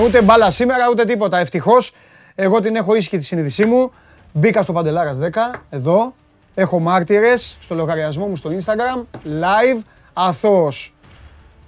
εδώ είμαι. Ούτε μπάλα σήμερα, ούτε τίποτα. Ευτυχώς, εγώ την έχω ίσχυη τη συνείδησή μου. Μπήκα στο Παντελάρας 10, εδώ. Έχω μάρτυρες στο λογαριασμό μου στο Instagram, live, αθώος.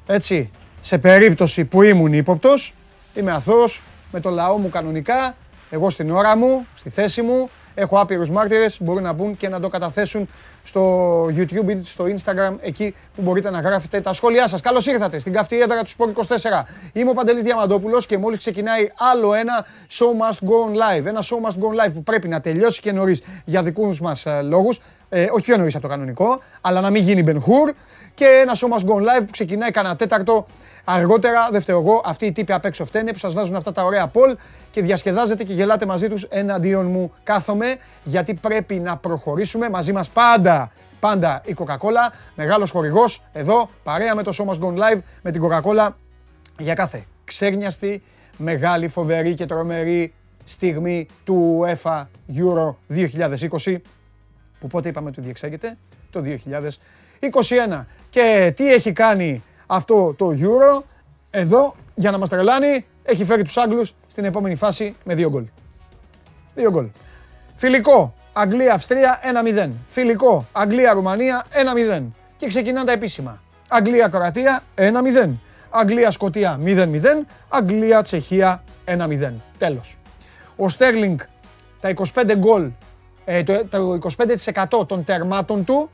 Έτσι, σε περίπτωση που ήμουν ύποπτος, είμαι αθώος, με το λαό μου κανονικά, εγώ στην ώρα μου, στη θέση μου, Έχω άπειρους μάρτυρες, μπορούν να μπουν και να το καταθέσουν στο YouTube ή στο Instagram, εκεί που μπορείτε να γράφετε τα σχόλιά σας. Καλώς ήρθατε στην καυτή έδρα του Sport 24. Είμαι ο Παντελής Διαμαντόπουλος και μόλις ξεκινάει άλλο ένα Show Must Go On Live. Ένα Show Must Go On Live που πρέπει να τελειώσει και νωρίς για δικούς μας ε, λόγους. Ε, όχι πιο νωρίς από το κανονικό, αλλά να μην γίνει Ben Hur. Και ένα Show Must Go On Live που ξεκινάει κανένα τέταρτο Αργότερα, δεν φταίω εγώ, αυτοί οι τύποι απ' έξω φταίνε που σας βάζουν αυτά τα ωραία πόλ και διασκεδάζετε και γελάτε μαζί τους εναντίον μου. Κάθομαι γιατί πρέπει να προχωρήσουμε μαζί μας πάντα. Πάντα η Coca-Cola, μεγάλος χορηγός, εδώ, παρέα με το Show Must Go Live, με την Coca-Cola, για κάθε ξέρνιαστη, μεγάλη, φοβερή και τρομερή στιγμή του UEFA Euro 2020, που πότε είπαμε ότι διεξάγεται, το 2021. Και τι έχει κάνει αυτό το Euro. Εδώ, για να μας τρελάνει, έχει φέρει τους Άγγλους στην επόμενη φάση με δύο γκολ. Δύο γκολ. Φιλικό, Αγγλία-Αυστρία 1-0. Φιλικό, Αγγλία-Ρουμανία 1-0. Και ξεκινάνε τα επίσημα. Αγγλία-Κροατία 1-0. Αγγλία-Σκοτία 0-0. Αγγλία-Τσεχία 1-0. Τέλος. Ο Στέρλινγκ τα 25 γκολ, ε, το, το 25% των τερμάτων του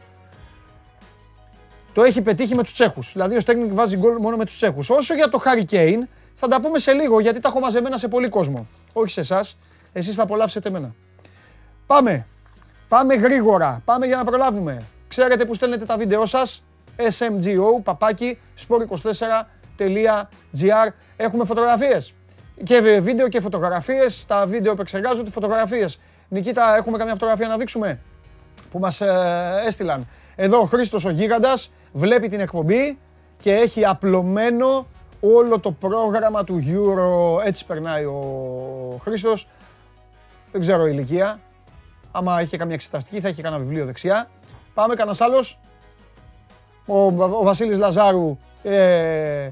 το έχει πετύχει με τους Τσέχους. Δηλαδή ο Στέγνικ βάζει γκολ μόνο με τους Τσέχους. Όσο για το Χάρι Κέιν, θα τα πούμε σε λίγο γιατί τα έχω μαζεμένα σε πολύ κόσμο. Όχι σε εσάς. Εσείς θα απολαύσετε εμένα. Πάμε. Πάμε γρήγορα. Πάμε για να προλάβουμε. Ξέρετε που στέλνετε τα βίντεο σας; smgo παπάκι sport24.gr. Έχουμε φωτογραφίες. Και βίντεο και φωτογραφίες. Τα βίντεο επεξεργάζονται φωτογραφίες. Νικήτα, έχουμε καμιά φωτογραφία να δείξουμε; Που μας ε, έστειλαν. Εδώ ο Χρήστος ο Γίγαντας βλέπει την εκπομπή και έχει απλωμένο όλο το πρόγραμμα του Euro. Έτσι περνάει ο Χρήστος. Δεν ξέρω ηλικία. Άμα είχε καμία εξεταστική θα είχε κανένα βιβλίο δεξιά. Πάμε κανένας άλλος. Ο, ο Βασίλης Λαζάρου ε,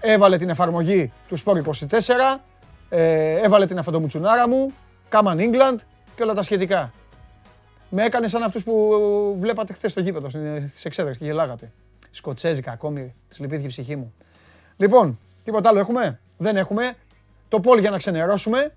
έβαλε την εφαρμογή του Sport 24. Ε, έβαλε την αφαντομουτσουνάρα μου. Κάμαν England και όλα τα σχετικά. Με έκανε σαν αυτούς που βλέπατε χθες στο γήπεδο στις εξέδρες και γελάγατε. Σκοτσέζικα ακόμη, τη λυπήθηκε η ψυχή μου. Λοιπόν, τίποτα άλλο έχουμε; Δεν έχουμε. Το πόλ για να ξενερώσουμε.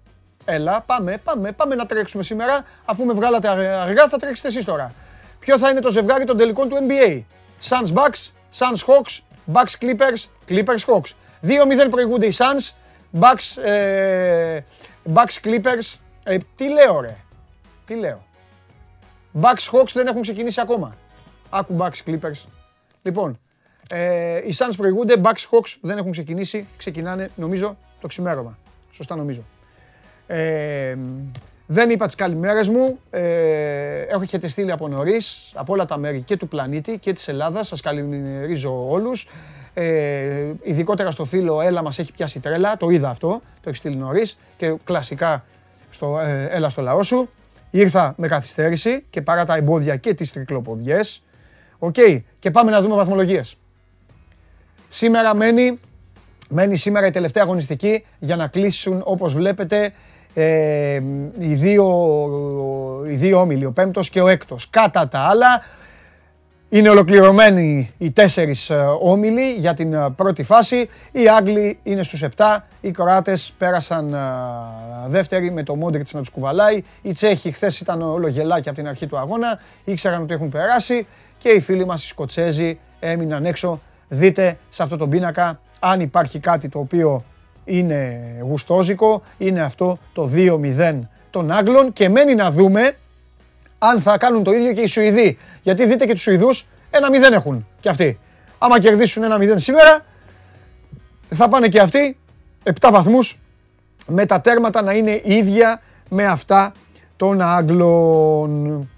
Έλα, πάμε, πάμε, πάμε να τρέξουμε σήμερα. Αφού με βγάλατε αργά, θα τρέξετε εσείς τώρα. Ποιο θα είναι το ζευγάρι των τελικών του NBA. Suns Bucks, Suns Hawks, Bucks Clippers, Clippers Hawks. 2-0 προηγούνται οι Suns, Bucks, ε, Bucks Clippers. Ε, τι λέω ρε, τι λέω. Bucks Hawks δεν έχουν ξεκινήσει ακόμα. Άκου Bucks Clippers. Λοιπόν, ε, οι Suns προηγούνται, Bucks Hawks δεν έχουν ξεκινήσει. Ξεκινάνε, νομίζω, το ξημέρωμα. Σωστά νομίζω. Ε, δεν είπα τις καλημέρες μου. Ε, έχετε στείλει από νωρίς, από όλα τα μέρη και του πλανήτη και της Ελλάδας. Σας καλημερίζω όλους. Ε, ειδικότερα στο φίλο Έλα μας έχει πιάσει τρέλα. Το είδα αυτό. Το έχεις στείλει νωρίς και κλασικά στο ε, Έλα στο λαό σου. Ήρθα με καθυστέρηση και παρά τα εμπόδια και τις τρικλοποδιές. Οκ, και πάμε να δούμε βαθμολογίες. Σήμερα μένει, μένει σήμερα η τελευταία αγωνιστική για να κλείσουν όπως βλέπετε ε, οι, δύο, οι δύο όμιλοι, ο πέμπτος και ο έκτος. Κατά τα άλλα, είναι ολοκληρωμένοι οι τέσσερις ε, όμιλοι για την ε, πρώτη φάση. Οι Άγγλοι είναι στους 7. Οι Κροάτες πέρασαν ε, δεύτεροι με το Μόντριτς να τους κουβαλάει. Οι Τσέχοι χθες ήταν όλο γελάκι από την αρχή του αγώνα. Ήξεραν ότι έχουν περάσει. Και οι φίλοι μας οι Σκοτσέζοι έμειναν έξω. Δείτε σε αυτό το πίνακα αν υπάρχει κάτι το οποίο είναι γουστόζικο. Είναι αυτό το 2-0 των Άγγλων. Και μένει να δούμε αν θα κάνουν το ίδιο και οι Σουηδοί. Γιατί δείτε και τους Σουηδούς, ένα μηδέν έχουν κι αυτοί. Άμα κερδίσουν ένα μηδέν σήμερα, θα πάνε και αυτοί 7 βαθμούς με τα τέρματα να είναι ίδια με αυτά των Άγγλων.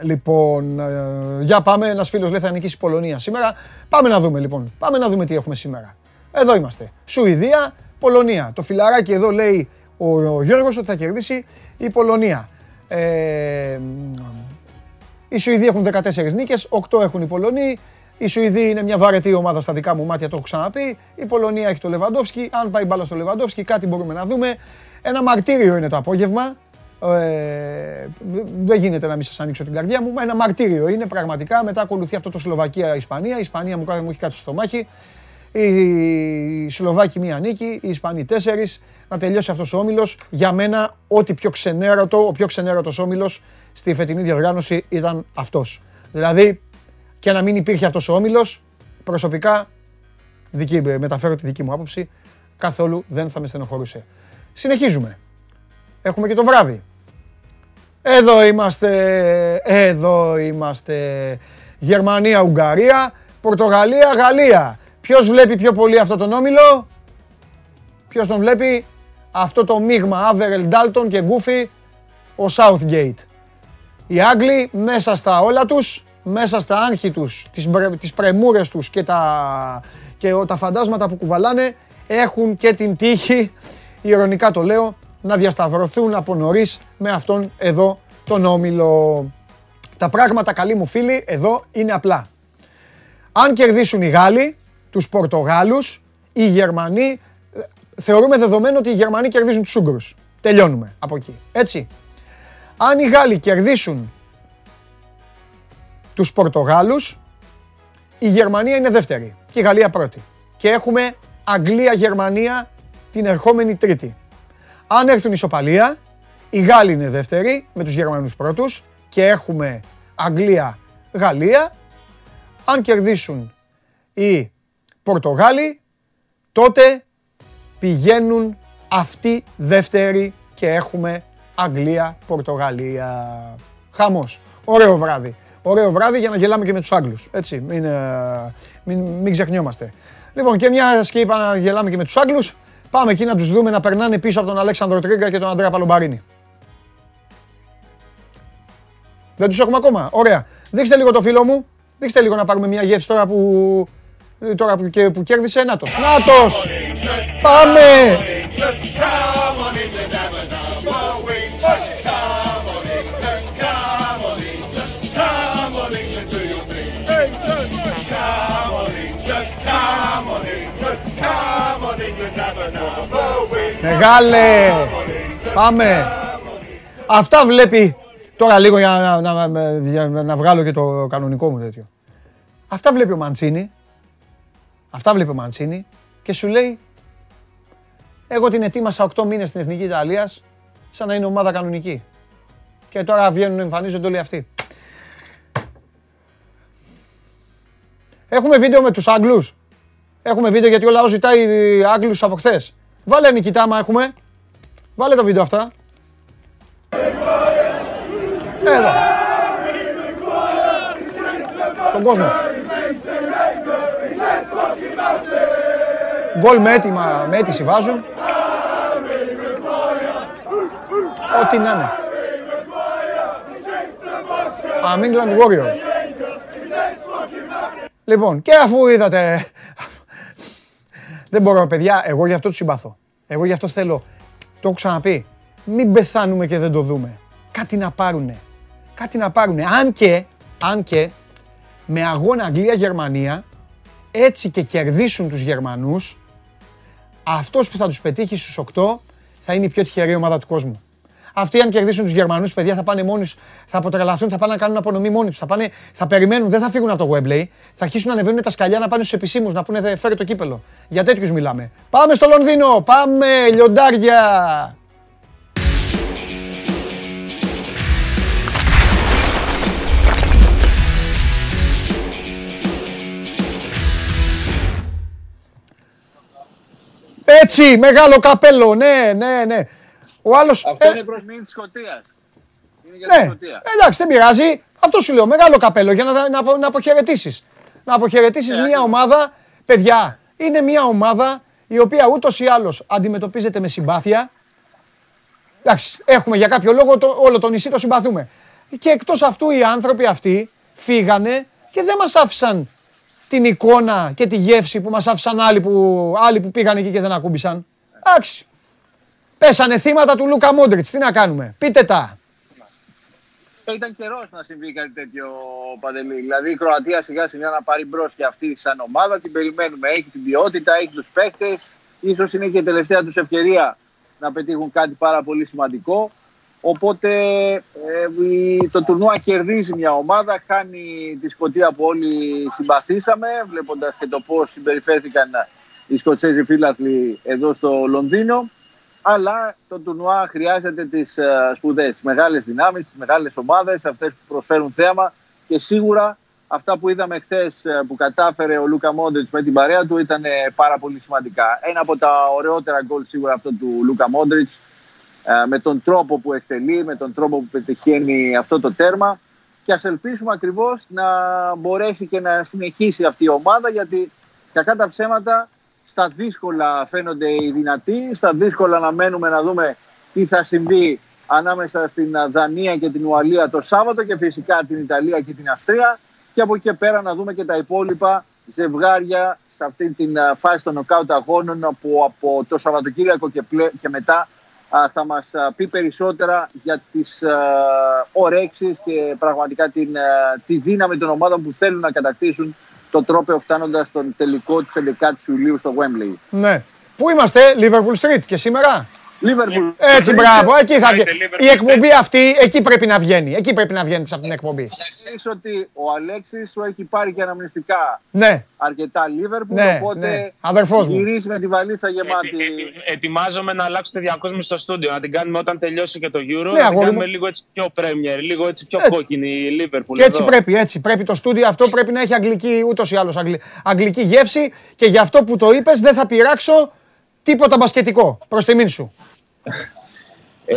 Λοιπόν, ε, για πάμε. Ένας φίλος λέει θα νικήσει η Πολωνία σήμερα. Πάμε να δούμε λοιπόν. Πάμε να δούμε τι έχουμε σήμερα. Εδώ είμαστε. Σουηδία, Πολωνία. Το φιλαράκι εδώ λέει ο Γιώργος ότι θα κερδίσει η Πολωνία. Ε, οι Σουηδοί έχουν 14 νίκες, 8 έχουν οι Πολωνοί. Η Σουηδία είναι μια βαρετή ομάδα στα δικά μου μάτια, το έχω ξαναπεί. Η Πολωνία έχει το Λεβαντόφσκι. Αν πάει μπάλα στο Λεβαντόφσκι, κάτι μπορούμε να δούμε. Ένα μαρτύριο είναι το απόγευμα. Ε, δεν γίνεται να μην σας ανοίξω την καρδιά μου. Ένα μαρτύριο είναι πραγματικά. Μετά ακολουθεί αυτό το Σλοβακία-Ισπανία. Η Ισπανία μου κάθε μου έχει κάτι στο μάχη. Οι Σλοβάκοι μία νίκη, οι Ισπανοί τέσσερις. Να τελειώσει αυτός ο όμιλος. Για μένα, ό,τι πιο ξενέρωτο, ο πιο ξενέρωτος όμιλος στη φετινή διοργάνωση ήταν αυτός. Δηλαδή, και να μην υπήρχε αυτός ο όμιλος, προσωπικά, δική, μεταφέρω τη δική μου άποψη, καθόλου δεν θα με στενοχωρούσε. Συνεχίζουμε. Έχουμε και το βράδυ. Εδώ είμαστε, εδώ είμαστε. Γερμανία, Ουγγαρία, Πορτογαλία, Γαλλία. Ποιος βλέπει πιο πολύ αυτό τον όμιλο; Ποιος τον βλέπει; Αυτό το μείγμα Άβερελ, Ντάλτον και Γκούφι, ο Southgate. Οι Άγγλοι μέσα στα όλα τους, μέσα στα άγχη τους, τις, τις πρεμούρες τους και τα, και τα φαντάσματα που κουβαλάνε, έχουν και την τύχη, ηρωνικά το λέω, να διασταυρωθούν από νωρίς με αυτόν εδώ τον όμιλο. Τα πράγματα, καλοί μου φίλοι, εδώ είναι απλά. Αν κερδίσουν οι Γάλλοι, τους Πορτογάλους, οι Γερμανοί, θεωρούμε δεδομένο ότι οι Γερμανοί κερδίζουν τους Ούγγρους. Τελειώνουμε από εκεί. Έτσι. Αν οι Γάλλοι κερδίσουν τους Πορτογάλους, η Γερμανία είναι δεύτερη και η Γαλλία πρώτη. Και έχουμε Αγγλία-Γερμανία την ερχόμενη Τρίτη. Αν έρθουν ισοπαλία, οι Γάλλοι είναι δεύτεροι με τους Γερμανούς πρώτους και έχουμε Αγγλία-Γαλλία. Αν κερδίσουν οι Πορτογάλοι, τότε πηγαίνουν αυτοί δεύτεροι και έχουμε Αγγλία-Πορτογαλία. Χαμός. Ωραίο βράδυ. Ωραίο βράδυ για να γελάμε και με τους Άγγλους. Έτσι, μην, ε, μην, μην ξεχνιόμαστε. Λοιπόν, και μια και είπα να γελάμε και με τους Άγγλους, Πάμε εκεί να τους δούμε να περνάνε πίσω από τον Αλέξανδρο Τρίγκα και τον Ανδρέα Παλομπαρίνη. Δεν τους έχουμε ακόμα. Ωραία. Δείξτε λίγο το φίλο μου. Δείξτε λίγο να πάρουμε μια γεύση τώρα που, τώρα που, που κέρδισε. Νάτος. Νάτος. Πάμε. Μεγάλε! Πάμε! Αυτά βλέπει. Τώρα λίγο για να, να, να, βγάλω και το κανονικό μου τέτοιο. Αυτά βλέπει ο Μαντσίνη. Αυτά βλέπει ο Μαντσίνη και σου λέει εγώ την ετοίμασα 8 μήνες στην Εθνική Ιταλίας σαν να είναι ομάδα κανονική. Και τώρα βγαίνουν, εμφανίζονται όλοι αυτοί. Έχουμε βίντεο με τους Άγγλους. Έχουμε βίντεο γιατί ο λαός ζητάει Άγγλους από χθες. Βάλε Νικητά, άμα έχουμε. Βάλε το βίντεο αυτά. Εδώ. Στον κόσμο. Γκολ με έτοιμα, με αίτηση βάζουν. Ό,τι να είναι. I'm England Warrior. Λοιπόν, και αφού είδατε δεν μπορώ, παιδιά, εγώ γι' αυτό τους συμπαθώ. Εγώ γι' αυτό θέλω, το έχω ξαναπεί, μην πεθάνουμε και δεν το δούμε. Κάτι να πάρουνε. Κάτι να πάρουνε. Αν και, αν και, με αγώνα Αγγλία-Γερμανία, έτσι και κερδίσουν τους Γερμανούς, αυτός που θα τους πετύχει στους 8 θα είναι η πιο τυχερή ομάδα του κόσμου. Αυτοί αν κερδίσουν τους Γερμανούς, παιδιά θα πάνε μόνοι θα αποτρελαθούν, θα πάνε να κάνουν απονομή μόνοι τους. Θα, πάνε, θα περιμένουν, δεν θα φύγουν από το Webley. Θα αρχίσουν να ανεβαίνουν τα σκαλιά να πάνε στους επισήμους να πούνε φέρε το κύπελο. Για τέτοιους μιλάμε. Πάμε στο Λονδίνο! Πάμε, λιοντάρια! Έτσι, μεγάλο καπέλο, ναι, ναι, ναι. Ο άλλος, Αυτό ε, είναι προς μήνυ της Σκωτίας. Είναι για ναι, εντάξει, δεν πειράζει. Αυτό σου λέω. Μεγάλο καπέλο για να, να, να αποχαιρετήσεις. Να αποχαιρετήσεις yeah, μια ομάδα. Παιδιά, είναι μια ομάδα η οποία ούτως ή άλλως αντιμετωπίζεται με συμπάθεια. Εντάξει, έχουμε για κάποιο λόγο το, όλο το νησί το συμπαθούμε. Και εκτός αυτού οι άνθρωποι αυτοί φύγανε και δεν μας άφησαν την εικόνα και τη γεύση που μας άφησαν άλλοι που, άλλοι που πήγαν εκεί και δεν ακούμπησαν. Εντάξει. Πέσανε θύματα του Λούκα Μόντριτς. Τι να κάνουμε. Πείτε τα. ήταν καιρός να συμβεί κάτι τέτοιο παντελή. Δηλαδή η Κροατία σιγά σιγά να πάρει μπρος και αυτή σαν ομάδα. Την περιμένουμε. Έχει την ποιότητα, έχει τους παίχτε. σω είναι και η τελευταία τους ευκαιρία να πετύχουν κάτι πάρα πολύ σημαντικό. Οπότε ε, το τουρνουά κερδίζει μια ομάδα, χάνει τη Σκωτία που όλοι συμπαθήσαμε, βλέποντας και το πώς συμπεριφέρθηκαν οι Σκοτσέζοι φίλαθλοι εδώ στο Λονδίνο. Αλλά το τουρνουά χρειάζεται τις ε, σπουδές, τις μεγάλες δυνάμεις, τις μεγάλες ομάδες, αυτές που προσφέρουν θέαμα και σίγουρα αυτά που είδαμε χθες ε, που κατάφερε ο Λούκα Μόντριτς με την παρέα του ήταν πάρα πολύ σημαντικά. Ένα από τα ωραιότερα γκολ σίγουρα αυτό του Λούκα Μόντριτς ε, με τον τρόπο που εκτελεί, με τον τρόπο που πετυχαίνει αυτό το τέρμα. Και ας ελπίσουμε ακριβώς να μπορέσει και να συνεχίσει αυτή η ομάδα γιατί κακά τα ψέματα στα δύσκολα φαίνονται οι δυνατοί, στα δύσκολα να μένουμε να δούμε τι θα συμβεί ανάμεσα στην Δανία και την Ουαλία το Σάββατο και φυσικά την Ιταλία και την Αυστρία. Και από εκεί πέρα να δούμε και τα υπόλοιπα ζευγάρια σε αυτή την ε, φάση των νοκάουτ αγώνων που από το Σαββατοκύριακο και, και μετά θα μας πει περισσότερα για τις ορέξεις και πραγματικά την, τη δύναμη των ομάδων που θέλουν να κατακτήσουν το τρόπο φτάνοντας στον τελικό της 11 Ιουλίου στο Wembley. Ναι. Πού είμαστε, Liverpool Street και σήμερα; Liverpool. Έτσι, μπράβο. Εκεί θα βγει. Η εκπομπή αυτή, εκεί πρέπει να βγαίνει. Εκεί πρέπει να βγαίνει σε αυτήν την εκπομπή. Ξέρεις ότι ο Αλέξης σου έχει πάρει και αναμνηστικά ναι. αρκετά Liverpool, ναι, οπότε ναι. Αδερφός μου. γυρίζεις με τη βαλίτσα γεμάτη. Ε, ε, ετοιμάζομαι να αλλάξω τη διακόσμηση στο στούντιο, να την κάνουμε όταν τελειώσει και το Euro, ναι, να την κάνουμε λίγο έτσι πιο Premier, λίγο έτσι πιο έτσι. κόκκινη η Liverpool. Και έτσι πρέπει, έτσι. Πρέπει το στούντιο αυτό πρέπει να έχει αγγλική, ούτως ή άλλως αγγλική γεύση και γι' αυτό που το είπες δεν θα πειράξω τίποτα μπασκετικό. Προς τιμήν σου. ε,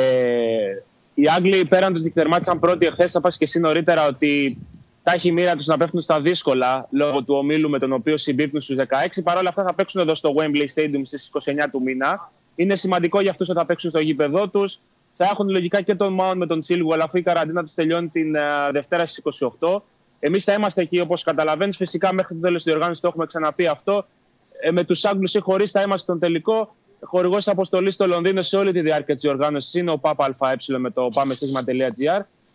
οι Άγγλοι πέραν του ότι τερμάτισαν πρώτοι εχθές, θα πας και εσύ νωρίτερα ότι τα έχει μοίρα τους να πέφτουν στα δύσκολα λόγω του ομίλου με τον οποίο συμπίπτουν στους 16. Παρ' όλα αυτά θα παίξουν εδώ στο Wembley Stadium στις 29 του μήνα. Είναι σημαντικό για αυτούς ότι θα παίξουν στο γήπεδό τους. Θα έχουν λογικά και τον Μάουν με τον αλλά αφού η καραντίνα τους τελειώνει την uh, Δευτέρα στις 28. Εμείς θα είμαστε εκεί όπως καταλαβαίνεις. Φυσικά μέχρι το τέλος της διοργάνωσης το έχουμε ξαναπεί αυτό ε, με τους Άγγλους ή χωρίς θα είμαστε στον τελικό. Χορηγός αποστολής στο Λονδίνο σε όλη τη διάρκεια της οργάνωση είναι ο ΠΑΠΑΕ με το πάμε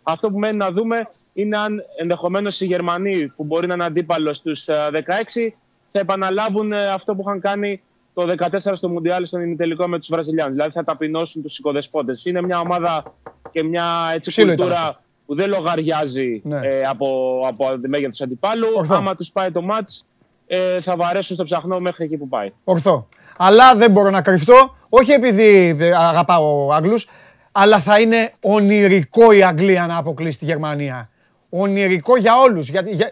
Αυτό που μένει να δούμε είναι αν ενδεχομένως οι Γερμανοί που μπορεί να είναι αντίπαλος στους 16 θα επαναλάβουν ε, αυτό που είχαν κάνει το 2014 στο Μουντιάλ στον ημιτελικό με τους Βραζιλιάνους. Δηλαδή θα ταπεινώσουν τους οικοδεσπότες. Είναι μια ομάδα και μια έτσι, κουλτούρα που δεν λογαριάζει ναι. ε, από, από μέγεθος αντιπάλου. Άμα τους πάει το μάτς, ε, θα βαρέσουν στο ψαχνό μέχρι εκεί που πάει. Ορθό. Αλλά δεν μπορώ να κρυφτώ, όχι επειδή ε, αγαπάω Άγγλους, αλλά θα είναι ονειρικό η Αγγλία να αποκλείσει τη Γερμανία. Ονειρικό για όλους. Για, για...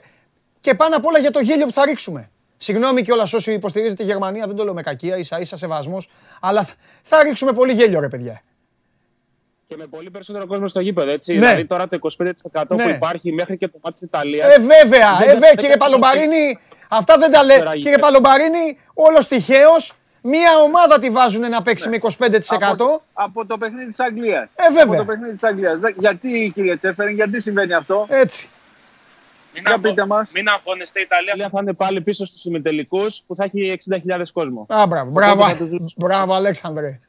Και πάνω απ' όλα για το γέλιο που θα ρίξουμε. Συγγνώμη κιόλας όσοι υποστηρίζετε τη Γερμανία, δεν το λέω με κακία, ίσα ίσα σεβασμός. Αλλά θα ρίξουμε πολύ γέλιο, ρε παιδιά. Και με πολύ περισσότερο κόσμο στο γήπεδο, έτσι. Ναι. Δηλαδή τώρα το 25% ναι. που υπάρχει μέχρι και το μάτι της Ιταλίας. Ε, βέβαια, ε, βέβαια, κύριε Παλομπαρίνη, αυτά δεν τα λέει. Κύριε Παλομπαρίνη, όλος τυχαίω Μία ομάδα τη βάζουν να παίξει ναι. με 25%. Από, από το παιχνίδι της Αγγλίας. Ε, βέβαια. Από το παιχνίδι της Αγγλίας. Γιατί, κύριε Τσέφερεν, γιατί συμβαίνει αυτό; Έτσι. Μην, αγχω... πείτε μας. μην αγχώνεστε, η Ιταλία θα είναι πάλι πίσω στους συμμετελικούς που θα έχει 60.000 κόσμο. Α, μπράβο, μπράβο, μπράβο Αλέξανδρε.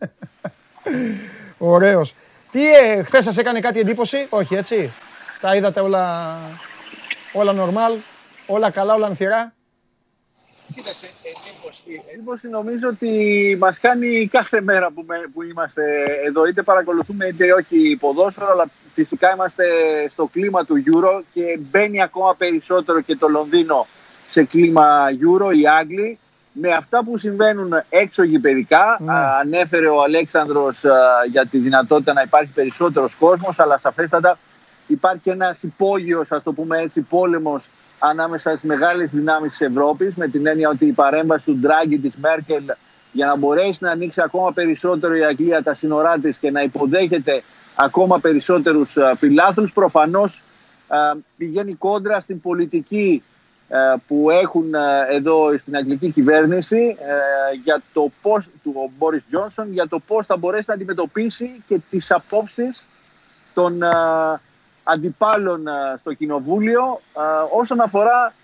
Ωραίος. Τι, ε, χθες σας έκανε κάτι εντύπωση, όχι έτσι. Τα είδατε όλα, όλα normal, όλα καλά, όλα ανθυρά; Κοίταξε, εντύπωση. Εντύπωση νομίζω ότι μας κάνει κάθε μέρα που, που είμαστε εδώ. Είτε παρακολουθούμε είτε όχι ποδόσφαιρο, αλλά φυσικά είμαστε στο κλίμα του Euro και μπαίνει ακόμα περισσότερο και το Λονδίνο σε κλίμα Euro, οι Άγγλοι. Με αυτά που συμβαίνουν έξω γηπαιδικά, ναι. ανέφερε ο Αλέξανδρος για τη δυνατότητα να υπάρχει περισσότερος κόσμος, αλλά σαφέστατα υπάρχει ένας υπόγειος, ας το πούμε έτσι, πόλεμος ανάμεσα στις μεγάλες δυνάμεις της Ευρώπης, με την έννοια ότι η παρέμβαση του Ντράγκη της Μέρκελ για να μπορέσει να ανοίξει ακόμα περισσότερο η Αγγλία τα σύνορά της και να υποδέχεται ακόμα περισσότερους ε, φιλάθλους, προφανώς ε, πηγαίνει κόντρα στην πολιτική ε, που έχουν εδώ στην αγγλική κυβέρνηση για το πώς, του Μπόρις Τζόνσον για το πώς θα μπορέσει να αντιμετωπίσει και τις απόψεις των αντιπάλων στο Κοινοβούλιο όσον αφορά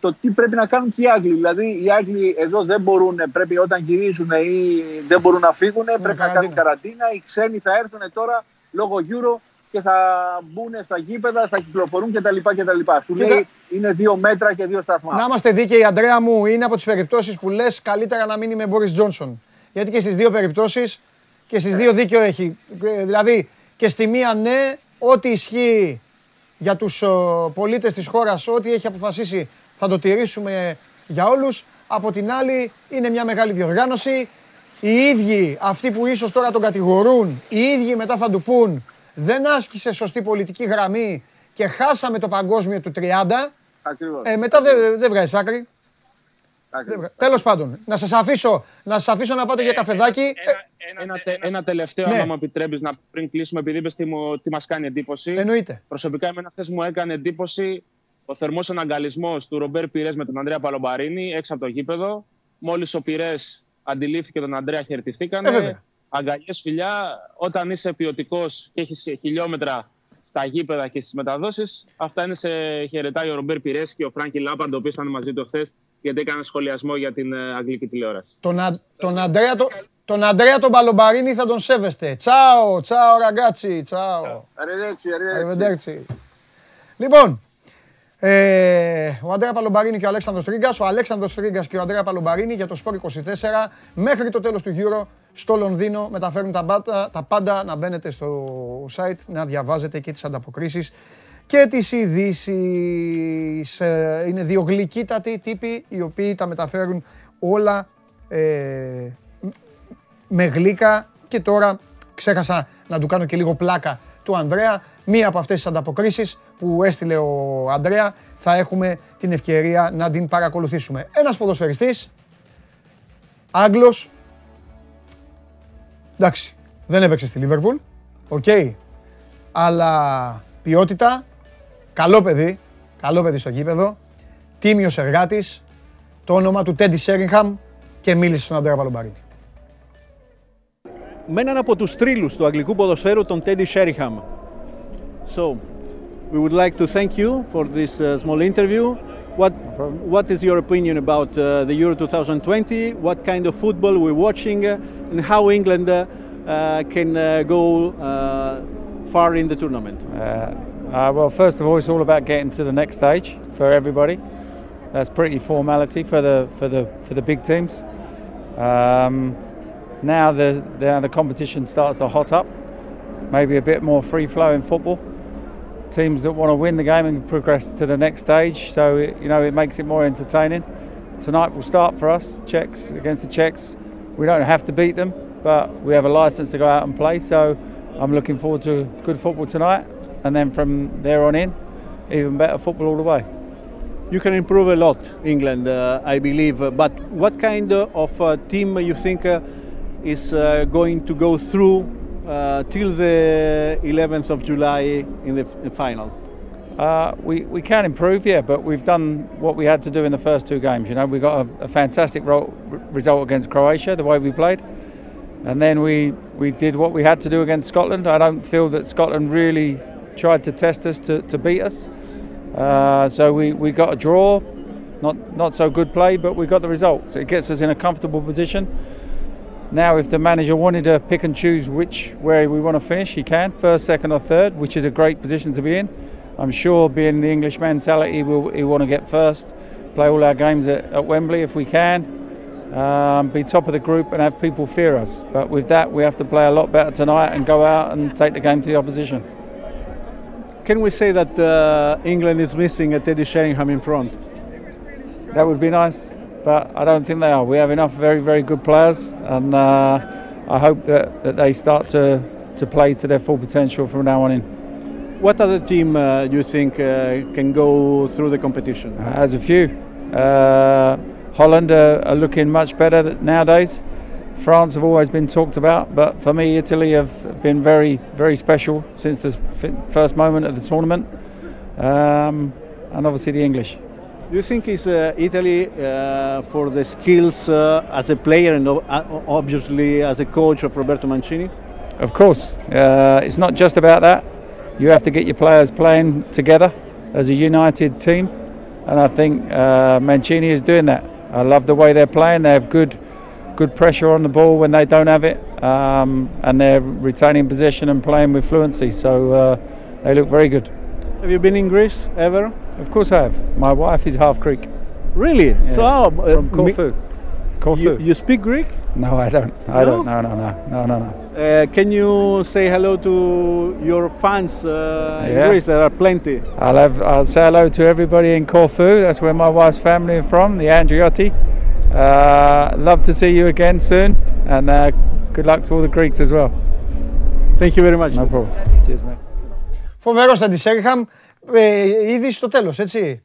το τι πρέπει να κάνουν και οι Άγγλοι. Δηλαδή οι Άγγλοι εδώ δεν μπορούν, πρέπει όταν γυρίζουν ή δεν μπορούν να φύγουν, πρέπει να κάνουν καραντίνα. Οι ξένοι θα έρθουν τώρα λόγω Euro, και θα μπουν στα γήπεδα, θα κυκλοφορούν κτλ. κτλ. Σου Κοίτα. λέει είναι δύο μέτρα και δύο σταθμά. Να είμαστε δίκαιοι, Αντρέα μου, είναι από τις περιπτώσεις που λες καλύτερα να μείνει με Μπόρις Τζόνσον. Γιατί και στις δύο περιπτώσεις και στις δύο δίκαιο έχει. Ε, Δηλαδή και στη μία ναι, ό,τι ισχύει για τους πολίτες της χώρας, ό,τι έχει αποφασίσει θα το τηρήσουμε για όλους. Από την άλλη είναι μια μεγάλη διοργάνωση. Οι ίδιοι, αυτοί που ίσως τώρα τον κατηγορούν, οι ίδιοι μετά θα του πούν δεν άσκησε σωστή πολιτική γραμμή και χάσαμε το παγκόσμιο του 30. Ακριβώς. Ε, μετά δεν δεν βγάζεις άκρη. Ακριβώς. Τέλος πάντων, να σας αφήσω, να σας αφήσω να πάτε για καφεδάκι. Ε, Ένα, τε- ένα τελευταίο, Ναι. αν μου επιτρέπεις, να πριν κλείσουμε, επειδή είπες τι, μου- τι μας κάνει εντύπωση. εννοείται. Προσωπικά, εμένα χθες μου έκανε εντύπωση ο θερμός αναγκαλισμός του Ρομπέρ Πυρές με τον Ανδρέα Παλομπαρίνη έξω από το γήπεδο. Μόλις ο Πυρές αντιλήφθηκε τον Ανδρέα, Ε, βέβαια. χαιρετηθήκανε. Αγκαλιές, φιλιά. Όταν είσαι ποιοτικός και έχεις χιλιόμετρα στα γήπεδα και στις μεταδόσεις, αυτά είναι σε χαιρετάει ο Ρομπέρ Πυρές και ο Φράνκι Λάμπαντ, ο οποίος ήταν μαζί του χθες, γιατί έκανε σχολιασμό για την ε, αγγλική τηλεόραση. Τον, Α- τον, Αντρέα, το, τον Αντρέα τον Παλομπαρίνη θα τον σέβεστε. Τσάω, τσάω ραγκάτσι, τσάω. Arrivederci, arrivederci. Arrivederci. Λοιπόν, ε, ο Αντρέα Παλομπαρίνη και ο Αλέξανδρος Τρίγκας, ο Αλέξανδρος Τρίγκας και ο Αντρέα Παλομπαρίνη για το Sport 24 μέχρι το τέλος του Euro στο Λονδίνο μεταφέρουν τα πάντα, τα πάντα να μπαίνετε στο site να διαβάζετε και τις ανταποκρίσεις και τις ειδήσεις. Είναι δύο γλυκύτατοι τύποι οι οποίοι τα μεταφέρουν όλα ε, με γλύκα και τώρα ξέχασα να του κάνω και λίγο πλάκα του Ανδρέα. Μία από αυτές τις ανταποκρίσεις που έστειλε ο Ανδρέα θα έχουμε την ευκαιρία να την παρακολουθήσουμε. Ένας ποδοσφαιριστής, Άγγλος, εντάξει, δεν έπαιξε στη Λίβερπουλ, οκ, αλλά ποιότητα, καλό παιδί, καλό παιδί στο γήπεδο, τίμιος εργάτης, το όνομα του Τέντι Σέρινγχαμ και μίλησε στον Ανδρέα Παλομπαρίνη. με έναν από τους θρύλους του αγγλικού ποδοσφαίρου, τον Teddy Sheringham. So, we would like to thank you for this uh, small interview. What, what is your opinion about uh, the Euro 2020? What kind of football we're watching uh, and how England uh, uh, can uh, go uh, far in the tournament? Uh, uh, well, first of all, it's all about getting to the next stage for everybody. That's pretty formality for the for the for the big teams. Um, now the now the competition starts to hot up. Maybe a bit more free flow in football. Teams that want to win the game and progress to the next stage. So it, you know it makes it more entertaining. Tonight will start for us. Czechs against the Czechs. We don't have to beat them, but we have a license to go out and play. So I'm looking forward to good football tonight, and then from there on in, even better football all the way. You can improve a lot, England, uh, I believe. uh, But what kind uh, of uh, team you think uh, is uh, going to go through uh, till the 11th of July in the f- final? Uh, we, we can improve, yeah, but we've done what we had to do in the first two games. You know, we got a, a fantastic result against Croatia, the way we played, and then we we did what we had to do against Scotland. I don't feel that Scotland really tried to test us to, to beat us. Uh, so we, we got a draw, not not so good play, but we got the result. So it gets us in a comfortable position. Now, if the manager wanted to pick and choose which where we want to finish, he can first, second, or third, which is a great position to be in. I'm sure, being the English mentality, we'll, we want to get first, play all our games at, at Wembley if we can, um, be top of the group, and have people fear us. But with that, we have to play a lot better tonight and go out and take the game to the opposition. Can we say that uh, England is missing a Teddy Sheringham in front? That would be nice, but I don't think they are. We have enough very, very good players, and uh, I hope that, that they start to, to play to their full potential from now on in. What other team uh, do you think uh, can go through the competition? As a few. Uh, Holland are, are looking much better nowadays. France have always been talked about, but for me, Italy have been very, very special since the first moment of the tournament, um, and obviously the English. Do you think is uh, Italy uh, for the skills uh, as a player and uh, obviously as a coach of Roberto Mancini? Of course, uh, it's not just about that. You have to get your players playing together as a united team, and I think uh, Mancini is doing that. I love the way they're playing. They have good, good pressure on the ball when they don't have it, um, and they're retaining possession and playing with fluency. So uh, they look very good. Have you been in Greece ever? Of course, I have. My wife is half Greek. Really? Yeah. So, uh, From Corfu. Corfu. you, you speak Greek? No, I don't. I No? don't. No, no, no, no, no, no. Uh, can you say hello to your fans uh, in Greece? There are plenty. I'll have. I'll say hello to everybody in Corfu. That's where my wife's family are from, the Andriotti. Uh, love to see you again soon, and uh, good luck to all the Greeks as well. Thank you very much. No problem. Cheers, mate. Φοβερό στα Σέριχαμ, ε, ήδη στο τέλος, έτσι.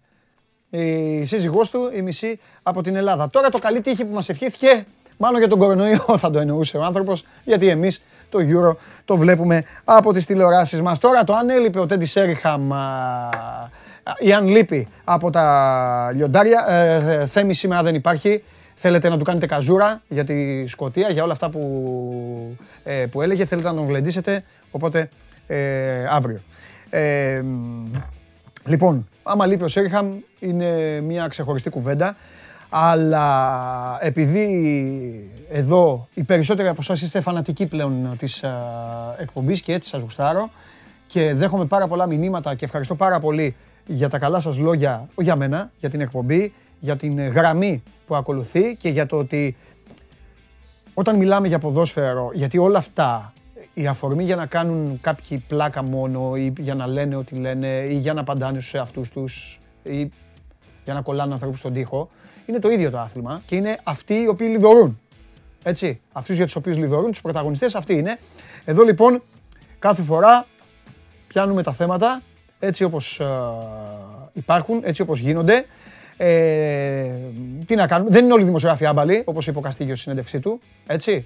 Η σύζυγός του, η μισή από την Ελλάδα. Τώρα το καλή τύχη που μας ευχήθηκε, μάλλον για τον κορονοϊό θα το εννοούσε ο άνθρωπος, γιατί εμείς το Euro το βλέπουμε από τις τηλεοράσεις μας. Τώρα το αν έλειπε ο Τέντι Σέριχαμ α, ή αν λείπει από τα λιοντάρια, ε, θέμη σήμερα δεν υπάρχει. Θέλετε να του κάνετε καζούρα για τη Σκωτία, για όλα αυτά που, ε, που έλεγε. Θέλετε να τον γλεντήσετε, οπότε ε, αύριο. Ε, μ, λοιπόν, άμα λείπει ο Σέριχαμ είναι μια ξεχωριστή κουβέντα. Αλλά επειδή εδώ οι περισσότεροι από εσάς είστε φανατικοί πλέον της α, εκπομπής και έτσι σας γουστάρω και δέχομαι πάρα πολλά μηνύματα και ευχαριστώ πάρα πολύ για τα καλά σας λόγια, όχι για μένα, για την εκπομπή, για την γραμμή που ακολουθεί και για το ότι όταν μιλάμε για ποδόσφαιρο, γιατί όλα αυτά, η αφορμή για να κάνουν κάποιοι πλάκα μόνο ή για να λένε ό,τι λένε ή για να απαντάνε στους εαυτούς τους ή για να κολλάνε ανθρώπους στον τοίχο, είναι το ίδιο το άθλημα και είναι αυτοί οι οποίοι λιδωρούν. Έτσι, αυτούς για τους οποίους λιδωρούν, τους πρωταγωνιστές αυτοί είναι. Εδώ λοιπόν κάθε φορά πιάνουμε τα θέματα έτσι όπως ε, υπάρχουν, έτσι όπως γίνονται. Ε, τι να κάνουμε, δεν είναι όλοι δημοσιογράφοι άμπαλοι, όπως είπε ο Καστίγιος στη συνέντευξή του, έτσι.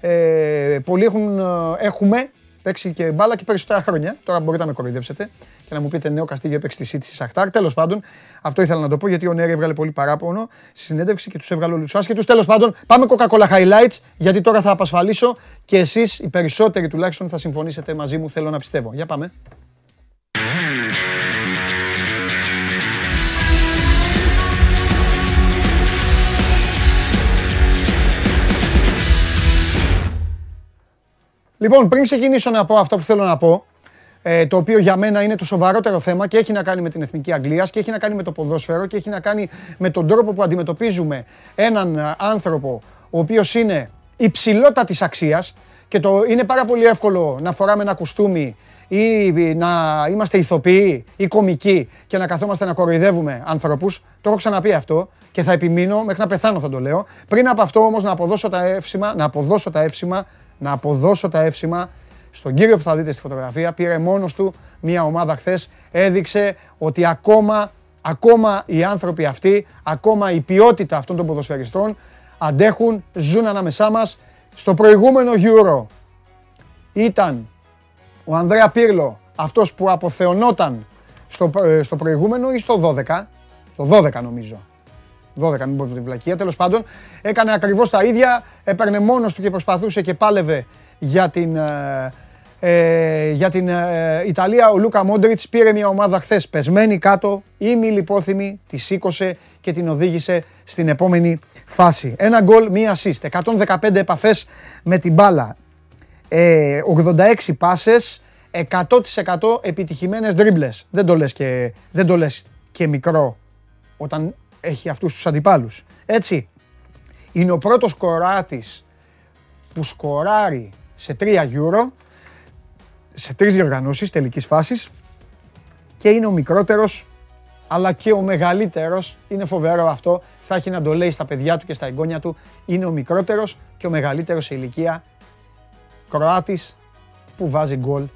Ε, πολλοί έχουν, ε, έχουμε παίξει και μπάλα και περισσότερα χρόνια. Τώρα μπορείτε να με κοροϊδέψετε και να μου πείτε νέο Καστίγιο έπαιξε στη City στη Σαχτάρ. Τέλος πάντων, αυτό ήθελα να το πω γιατί ο Νέρη έβγαλε πολύ παράπονο στη συνέντευξη και τους έβγαλε όλους τους άσχετους. Τέλος πάντων, πάμε Coca-Cola Highlights γιατί τώρα θα απασφαλίσω και εσείς οι περισσότεροι τουλάχιστον θα συμφωνήσετε μαζί μου, θέλω να πιστεύω. Για πάμε. Λοιπόν, πριν ξεκινήσω να πω αυτό που θέλω να πω, ε, το οποίο για μένα είναι το σοβαρότερο θέμα και έχει να κάνει με την Εθνική Αγγλίας και έχει να κάνει με το ποδόσφαιρο και έχει να κάνει με τον τρόπο που αντιμετωπίζουμε έναν ε, άνθρωπο ο οποίος είναι υψηλότατης αξίας και το είναι πάρα πολύ εύκολο να φοράμε ένα κουστούμι ή να είμαστε ηθοποιοί ή κομικοί και να καθόμαστε να κοροϊδεύουμε ανθρώπους. Το έχω ξαναπεί αυτό και θα επιμείνω μέχρι να πεθάνω θα το λέω. Πριν από αυτό όμως να αποδώσω τα εύσημα, να αποδώσω τα εύσημα, να αποδώσω τα εύσημα στον κύριο που θα δείτε στη φωτογραφία. Πήρε μόνος του μια ομάδα χθες, έδειξε ότι ακόμα, ακόμα οι άνθρωποι αυτοί, ακόμα η ποιότητα αυτών των ποδοσφαιριστών αντέχουν, ζουν ανάμεσά μας. Στο προηγούμενο Euro ήταν ο Ανδρέα Πύρλο αυτός που αποθεωνόταν στο, ε, στο προηγούμενο ή στο 12, το 12 νομίζω. 12, μην πω την βλακεία. Τέλος πάντων, έκανε ακριβώς τα ίδια. Έπαιρνε μόνος του και προσπαθούσε και πάλευε για την, ε, ε, για την ε, Ιταλία. Ο Λούκα Μόντριτς πήρε μια ομάδα χθες πεσμένη κάτω, ημιλιπόθυμη, τη σήκωσε και την οδήγησε στην επόμενη φάση. Ένα γκολ, μία assist. 115 επαφές με την μπάλα. Ε, 86 πάσες, 100% επιτυχημένες δρίμπλες. Δεν το λες και, δεν το λες και μικρό όταν έχει αυτούς τους αντιπάλους. Έτσι, είναι ο πρώτος κοράτης που σκοράρει σε 3 Euro, σε τρεις διοργανώσεις τελικής φάσης και είναι ο μικρότερος αλλά και ο μεγαλύτερος, είναι φοβερό αυτό, θα έχει να το λέει στα παιδιά του και στα εγγόνια του, είναι ο μικρότερος και ο μεγαλύτερος σε ηλικία Κροάτης που βάζει γκολ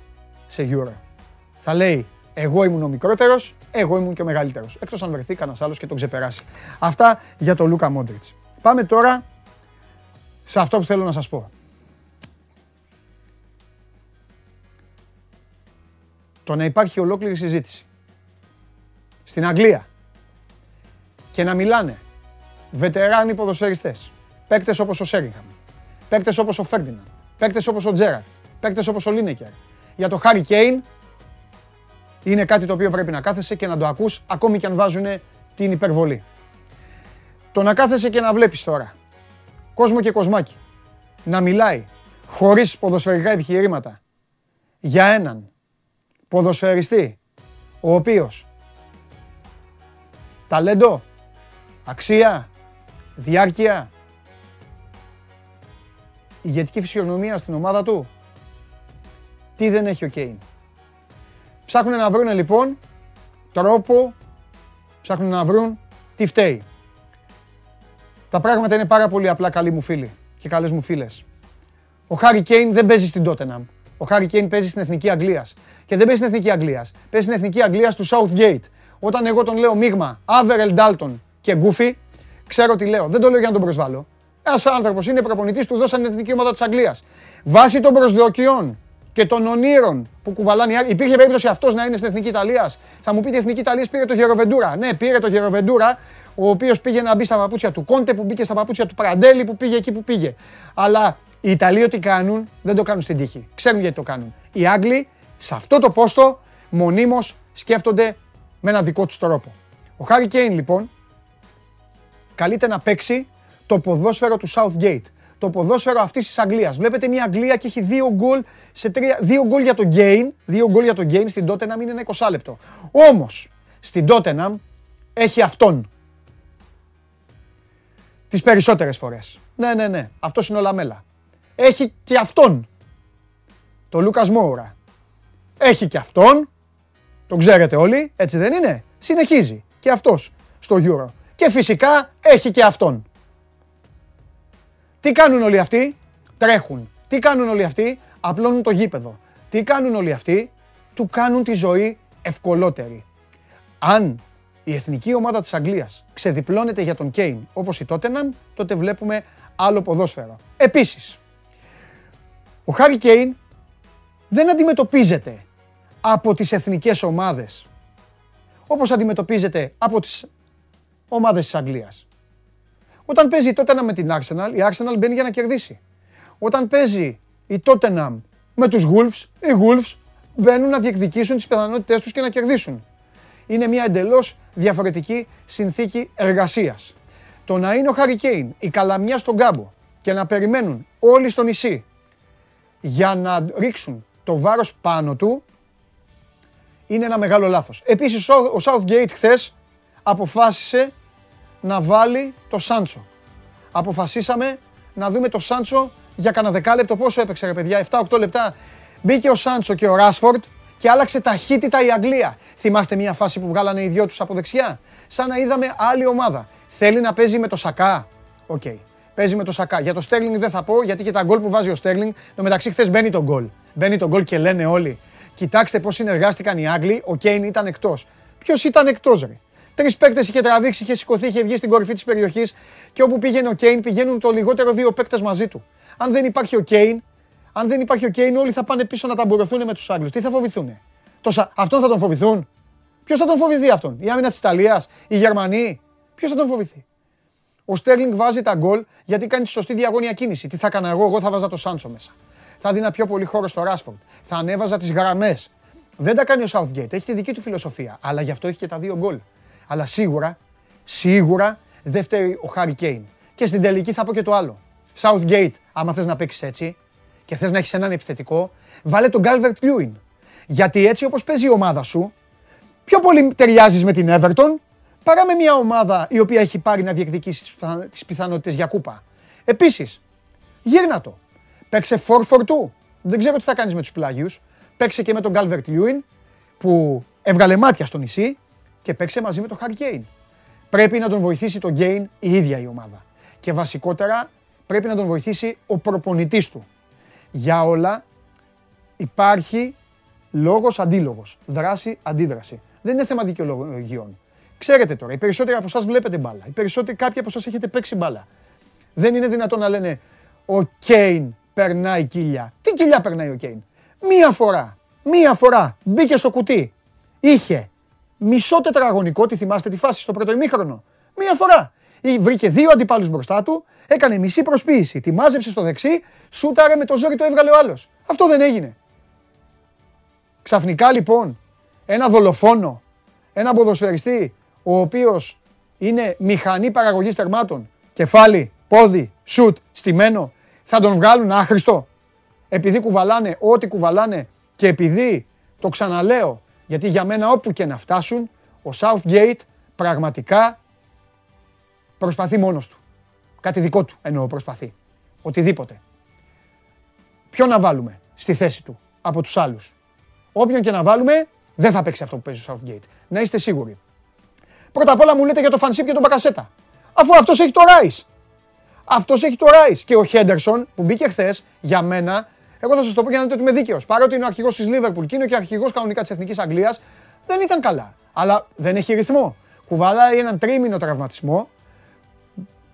σε Euro. Θα λέει, εγώ ήμουν ο μικρότερος, εγώ ήμουν και ο μεγαλύτερος. Εκτός αν βρεθεί κανένας άλλος και τον ξεπεράσει. Αυτά για τον Λούκα Μόντριτς. Πάμε τώρα σε αυτό που θέλω να σας πω. Το να υπάρχει ολόκληρη συζήτηση στην Αγγλία και να μιλάνε βετεράνοι ποδοσφαιριστές, παίκτες όπως ο Σέριγχαμ, παίκτες όπως ο Φέρντιναν, παίκτες όπως ο Τζέραρτ, παίκτες όπως ο Λίνεκερ, για το Χάρι Κέιν είναι κάτι το οποίο πρέπει να κάθεσαι και να το ακούς ακόμη και αν βάζουν την υπερβολή. Το να κάθεσαι και να βλέπεις τώρα κόσμο και κοσμάκι να μιλάει χωρίς ποδοσφαιρικά επιχειρήματα για έναν ποδοσφαιριστή ο οποίος ταλέντο, αξία, διάρκεια, ηγετική φυσιογνωμία στην ομάδα του. Τι δεν έχει ο Κέιν. Ψάχνουν να βρουν λοιπόν τρόπο, ψάχνουν να βρουν τι φταίει. Τα πράγματα είναι πάρα πολύ απλά καλοί μου φίλοι και καλές μου φίλες. Ο Χάρι Κέιν δεν παίζει στην Τότεναμ. Ο Χάρι Κέιν παίζει στην Εθνική Αγγλίας. Και δεν παίζει στην Εθνική Αγγλίας. Παίζει στην Εθνική Αγγλίας του Southgate. Όταν εγώ τον λέω μείγμα Άβερελ Ντάλτον και Γκούφι, ξέρω τι λέω. Δεν το λέω για να τον προσβάλλω. Ένας άνθρωπος είναι προπονητής, του δώσαν την εθνική ομάδα της Αγγλίας. Βάσει των προσδοκιών και των ονείρων που κουβαλάνε οι άλλοι. Υπήρχε περίπτωση αυτός να είναι στην εθνική Ιταλίας. Θα μου πείτε η εθνική Ιταλία πήρε το Γεροβεντούρα. Ναι, πήρε το Γεροβεντούρα, ο οποίος πήγε να μπει στα παπούτσια του Κόντε, που μπήκε στα παπούτσια του Πραντέλη, που πήγε εκεί που πήγε. Αλλά οι Ιταλοί ό,τι κάνουν δεν το κάνουν στην τύχη. Ξέρουν γιατί το κάνουν. Οι Άγγλοι σε αυτό το πόστο μονίμως σκέφτονται με ένα δικό τους τρόπο. Ο Χάρη Κέιν λοιπόν καλείται να παίξει το ποδόσφαιρο του Southgate. Το ποδόσφαιρο αυτής της Αγγλίας. Βλέπετε μια Αγγλία και έχει δύο γκολ, σε τρία, δύο γκολ για το gain, δύο γκολ για το gain, στην Tottenham είναι ένα 20 λεπτό. Όμως, στην Tottenham έχει αυτόν. Τις περισσότερες φορές. Ναι, ναι, ναι, αυτός είναι ο Λαμέλα. Έχει και αυτόν. Το Λούκας Μόουρα. Έχει και αυτόν. Τον ξέρετε όλοι, έτσι δεν είναι; Συνεχίζει και αυτός στο Euro. Και φυσικά έχει και αυτόν. Τι κάνουν όλοι αυτοί, τρέχουν. Τι κάνουν όλοι αυτοί, απλώνουν το γήπεδο. Τι κάνουν όλοι αυτοί, του κάνουν τη ζωή ευκολότερη. Αν η εθνική ομάδα της Αγγλίας ξεδιπλώνεται για τον Κέιν όπως η Τότεναμ, τότε βλέπουμε άλλο ποδόσφαιρο. Επίσης, ο Χάρι Κέιν δεν αντιμετωπίζεται από τις εθνικές ομάδες όπως αντιμετωπίζεται από τις ομάδες της Αγγλίας. Όταν παίζει η Tottenham με την Arsenal, η Arsenal μπαίνει για να κερδίσει. Όταν παίζει η Tottenham με τους Wolves, οι Wolves μπαίνουν να διεκδικήσουν τις πιθανότητές τους και να κερδίσουν. Είναι μια εντελώς διαφορετική συνθήκη εργασίας. Το να είναι ο Harry Kane, η καλαμιά στον κάμπο και να περιμένουν όλοι στο νησί για να ρίξουν το βάρος πάνω του είναι ένα μεγάλο λάθος. Επίσης ο Southgate χθες αποφάσισε να βάλει το Σάντσο. Αποφασίσαμε να δούμε το Σάντσο για κανένα δεκάλεπτο πόσο έπαιξε ρε παιδιά, 7-8 λεπτά. Μπήκε ο Σάντσο και ο Ράσφορντ και άλλαξε ταχύτητα η Αγγλία. Θυμάστε μια φάση που βγάλανε οι δυο τους από δεξιά; Σαν να είδαμε άλλη ομάδα. Θέλει να παίζει με το Σακά. OK. Okay. Παίζει με το Σακά. Για το Στέρλινγκ δεν θα πω γιατί και τα γκολ που βάζει ο Στέρλινγκ. Το μεταξύ χθες μπαίνει το γκολ. Μπαίνει το γκολ και λένε όλοι. Κοιτάξτε πώς συνεργάστηκαν οι Άγγλοι. Ο Κέιν ήταν εκτός. Ποιος ήταν εκτός, ρε; Τρεις παίκτες είχε τραβήξει, είχε σηκωθεί, είχε βγει στην κορυφή της περιοχής και όπου πήγαινε ο Κέιν πηγαίνουν το λιγότερο δύο παίκτες μαζί του. Αν δεν υπάρχει ο Κέιν, αν δεν υπάρχει ο Κέιν, όλοι θα πάνε πίσω να ταμπουρωθούν με τους Άγγλους. Τι θα φοβηθούν. Τόσα... Αυτόν θα τον φοβηθούν; Ποιος θα τον φοβηθεί αυτόν, η άμυνα της Ιταλίας, οι Γερμανοί; Ποιος θα τον φοβηθεί; Ο Στέρλινγκ βάζει τα γκολ γιατί κάνει τη σωστή διαγώνια κίνηση. Τι θα έκανα εγώ, εγώ θα βάζα το Σάντσο μέσα. Θα δίνα πιο πολύ χώρο στο Ράσφορντ. Θα ανέβαζα τις γραμμές. Δεν τα κάνει ο Southgate, έχει τη δική του φιλοσοφία. Αλλά γι' αυτό έχει και τα δύο γκολ. Αλλά σίγουρα, σίγουρα δεν φταίει ο Χάρι Κέιν. Και στην τελική θα πω και το άλλο. Southgate, άμα θες να παίξεις έτσι και θες να έχεις έναν επιθετικό, βάλε τον Calvert Lewin. Γιατί έτσι όπως παίζει η ομάδα σου, πιο πολύ ταιριάζεις με την Everton παρά με μια ομάδα η οποία έχει πάρει να διεκδικήσει τις πιθανότητες για κούπα. Επίσης, γύρνα το. Παίξε 4-4-2. Δεν ξέρω τι θα κάνεις με τους πλάγιους. Παίξε και με τον Calvert Lewin που έβγαλε μάτια στο νησί και παίξε μαζί με τον Harry Kane. Πρέπει να τον βοηθήσει τον Kane η ίδια η ομάδα. Και βασικότερα πρέπει να τον βοηθήσει ο προπονητής του. Για όλα υπάρχει λόγος αντίλογος, δράση αντίδραση. Δεν είναι θέμα δικαιολογιών. Ξέρετε τώρα, οι περισσότεροι από εσάς βλέπετε μπάλα. Οι περισσότεροι, κάποιοι από εσάς έχετε παίξει μπάλα. Δεν είναι δυνατόν να λένε ο Κέιν περνάει κοιλιά. Τι κοιλιά περνάει ο Κέιν; Μία φορά, μία φορά μπήκε στο κουτί. Είχε μισό τετραγωνικό, τη θυμάστε τη φάση στο πρώτο ημίχρονο; Μία φορά. Ή βρήκε δύο αντιπάλους μπροστά του, έκανε μισή προσποίηση, τη μάζεψε στο δεξί, σούταρε με το ζόρι το έβγαλε ο άλλος. Αυτό δεν έγινε. Ξαφνικά λοιπόν, ένα δολοφόνο, ένα ποδοσφαιριστή, ο οποίος είναι μηχανή παραγωγής τερμάτων, κεφάλι, πόδι, σουτ, στημένο, θα τον βγάλουν άχρηστο. Επειδή κουβαλάνε ό,τι κουβαλάνε και επειδή το ξαναλέω, γιατί για μένα όπου και να φτάσουν, ο Southgate πραγματικά προσπαθεί μόνος του. Κάτι δικό του εννοώ προσπαθεί. Οτιδήποτε. Ποιο να βάλουμε στη θέση του από τους άλλους; Όποιον και να βάλουμε δεν θα παίξει αυτό που παίζει ο Southgate. Να είστε σίγουροι. Πρώτα απ' όλα μου λέτε για το Φανσίπ και τον Μπακασέτα. Αφού αυτός έχει το Rice. Αυτός έχει το Rice. Και ο Χέντερσον που μπήκε χθες για μένα, εγώ θα σας το πω για να δείτε ότι είμαι δίκαιος. Παρότι είναι ο αρχηγός της Λίβερπουλ και είναι και αρχηγός κανονικά της Εθνικής Αγγλίας, δεν ήταν καλά. Αλλά δεν έχει ρυθμό. Κουβαλάει έναν τρίμηνο τραυματισμό.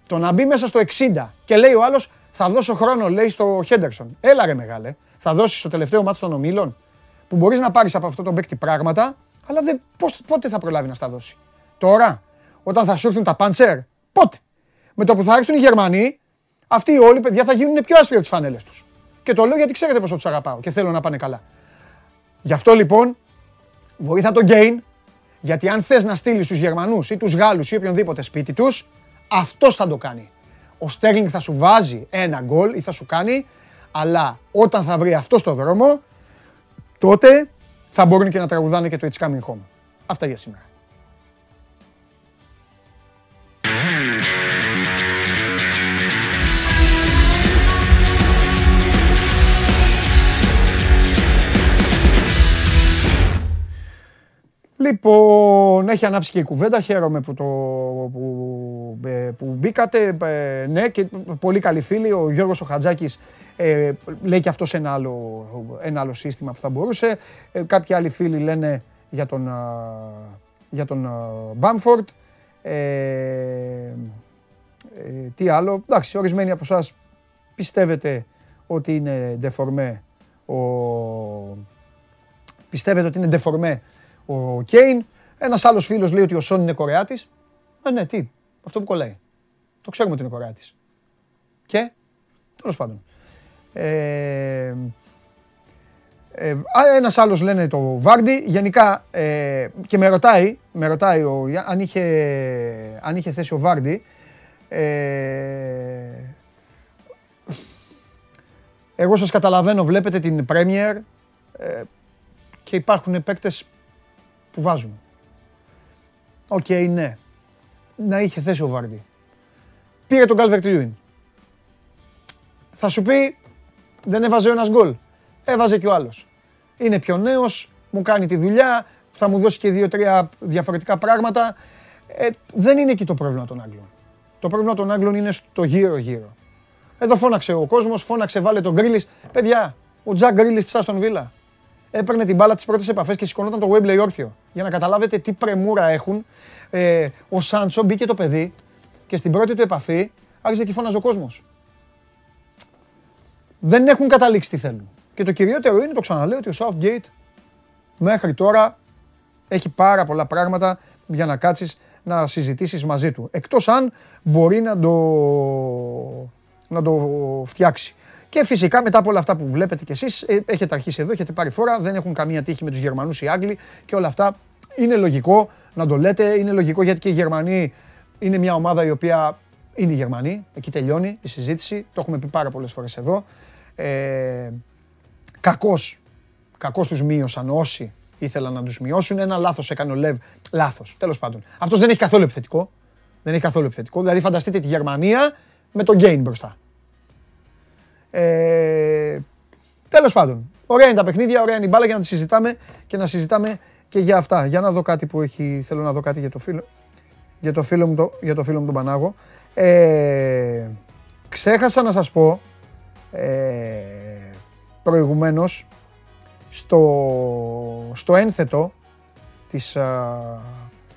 Το να μπει μέσα στο 60 και λέει ο άλλος, θα δώσω χρόνο, λέει στο Χέντερσον. Έλα ρε μεγάλε, θα δώσεις στο τελευταίο μάτι των ομίλων που μπορείς να πάρεις από αυτό τον παίκτη πράγματα, αλλά δεν, πώς, πότε θα προλάβει να στα δώσει. Τώρα, όταν θα σου έρθουν τα πάντσερ, πότε; Με το που θα έρθουν οι Γερμανοί, αυτοί οι όλοι παιδιά θα γίνουν πιο άσπροι από τις φανέλες τους. Και το λέω γιατί ξέρετε πόσο τους αγαπάω και θέλω να πάνε καλά. Γι' αυτό λοιπόν, βοήθα τον Γκέιν, γιατί αν θες να στείλεις τους Γερμανούς ή τους Γάλλους ή οποιονδήποτε σπίτι τους, αυτός θα το κάνει. Ο Στέρλινγκ θα σου βάζει ένα γκολ ή θα σου κάνει, αλλά όταν θα βρει αυτό στο δρόμο, τότε θα μπορούν και να τραγουδάνε και το It's Coming Home. Αυτά για σήμερα. Λοιπόν, έχει ανάψει και η κουβέντα. Χαίρομαι που, το, που, ε, που μπήκατε. Ε, ναι, και πολύ καλή φίλη. Ο Γιώργος ο Χατζάκης ε, λέει και αυτός ένα άλλο, ένα άλλο σύστημα που θα μπορούσε. Ε, κάποιοι άλλοι φίλοι λένε για τον, για τον Μπάμφορντ. Ε, τι άλλο. Εντάξει, ορισμένοι από εσάς πιστεύετε ότι είναι ντεφορμέ ο... Πιστεύετε ότι είναι ντεφορμέ ο Κέιν. Ένας άλλος φίλος λέει ότι ο Σον είναι Κορεάτης. Ε, ναι, τι, αυτό που κολλάει. Το ξέρουμε ότι είναι Κορεάτης. Και, τέλος πάντων. Ε, ε, Ένας άλλος λένε το Βάρντι. Γενικά ε, και με ρωτάει, με ρωτάει ο, αν, είχε, αν είχε θέσει ο Βάρντι. Ε, εγώ σας καταλαβαίνω, βλέπετε την Premier ε, και υπάρχουν παίκτες που βάζουν. OK, okay, ναι. Να είχε θέσει ο Βάρντι. Πήρε τον Calvert Lewin. Θα σου πει, δεν έβαζε ο ένας γκολ. Έβαζε και ο άλλος. Είναι πιο νέος, μου κάνει τη δουλειά, θα μου δώσει και δύο-τρία διαφορετικά πράγματα. Ε, δεν είναι εκεί το πρόβλημα των Άγγλων. Το πρόβλημα των Άγγλων είναι στο γύρω-γύρω. Εδώ φώναξε ο κόσμος, φώναξε βάλε τον Γκρίλις. Παιδιά, ο Τζακ Γκρίλης της Άστον Βίλα έπαιρνε την μπάλα τις πρώτες επαφές και σηκωνόταν το Wembley όρθιο. Για να καταλάβετε τι πρεμούρα έχουν. Ε, ο Σάντσο μπήκε το παιδί και στην πρώτη του επαφή άρχισε και φώναζε ο κόσμος. Δεν έχουν καταλήξει τι θέλουν. Και το κυριότερο είναι, το ξαναλέω, ότι ο Southgate μέχρι τώρα έχει πάρα πολλά πράγματα για να κάτσεις να συζητήσεις μαζί του. Εκτός αν μπορεί να το, να το φτιάξει. Και φυσικά μετά από όλα αυτά που βλέπετε κι εσείς, ε, έχετε αρχίσει εδώ, έχετε πάρει φορά, δεν έχουν καμία τύχη με τους Γερμανούς ή Άγγλοι και όλα αυτά είναι λογικό να το λέτε, είναι λογικό γιατί και οι Γερμανοί είναι μια ομάδα η οποία είναι οι Γερμανοί, εκεί τελειώνει η συζήτηση, το έχουμε πει πάρα πολλές φορές εδώ. Ε, κακώς, κακώς τους μείωσαν όσοι ήθελαν να τους μειώσουν, ένα λάθος έκανε ο Λεβ, λάθος, τέλος πάντων. Αυτός δεν έχει καθόλου επιθετικό, δεν έχει καθόλου επιθετικό, δηλαδή φανταστείτε τη Γερμανία με τον Γκέιν μπροστά. Ε, τέλος πάντων, ωραία είναι τα παιχνίδια, ωραία είναι η μπάλα για να τη συζητάμε και να συζητάμε και για αυτά. Για να δω κάτι που έχει, θέλω να δω κάτι για το φίλο, για το φίλο, μου, το, για το φίλο μου τον Πανάγο. Ε, ξέχασα να σας πω ε, προηγουμένως στο, στο ένθετο της,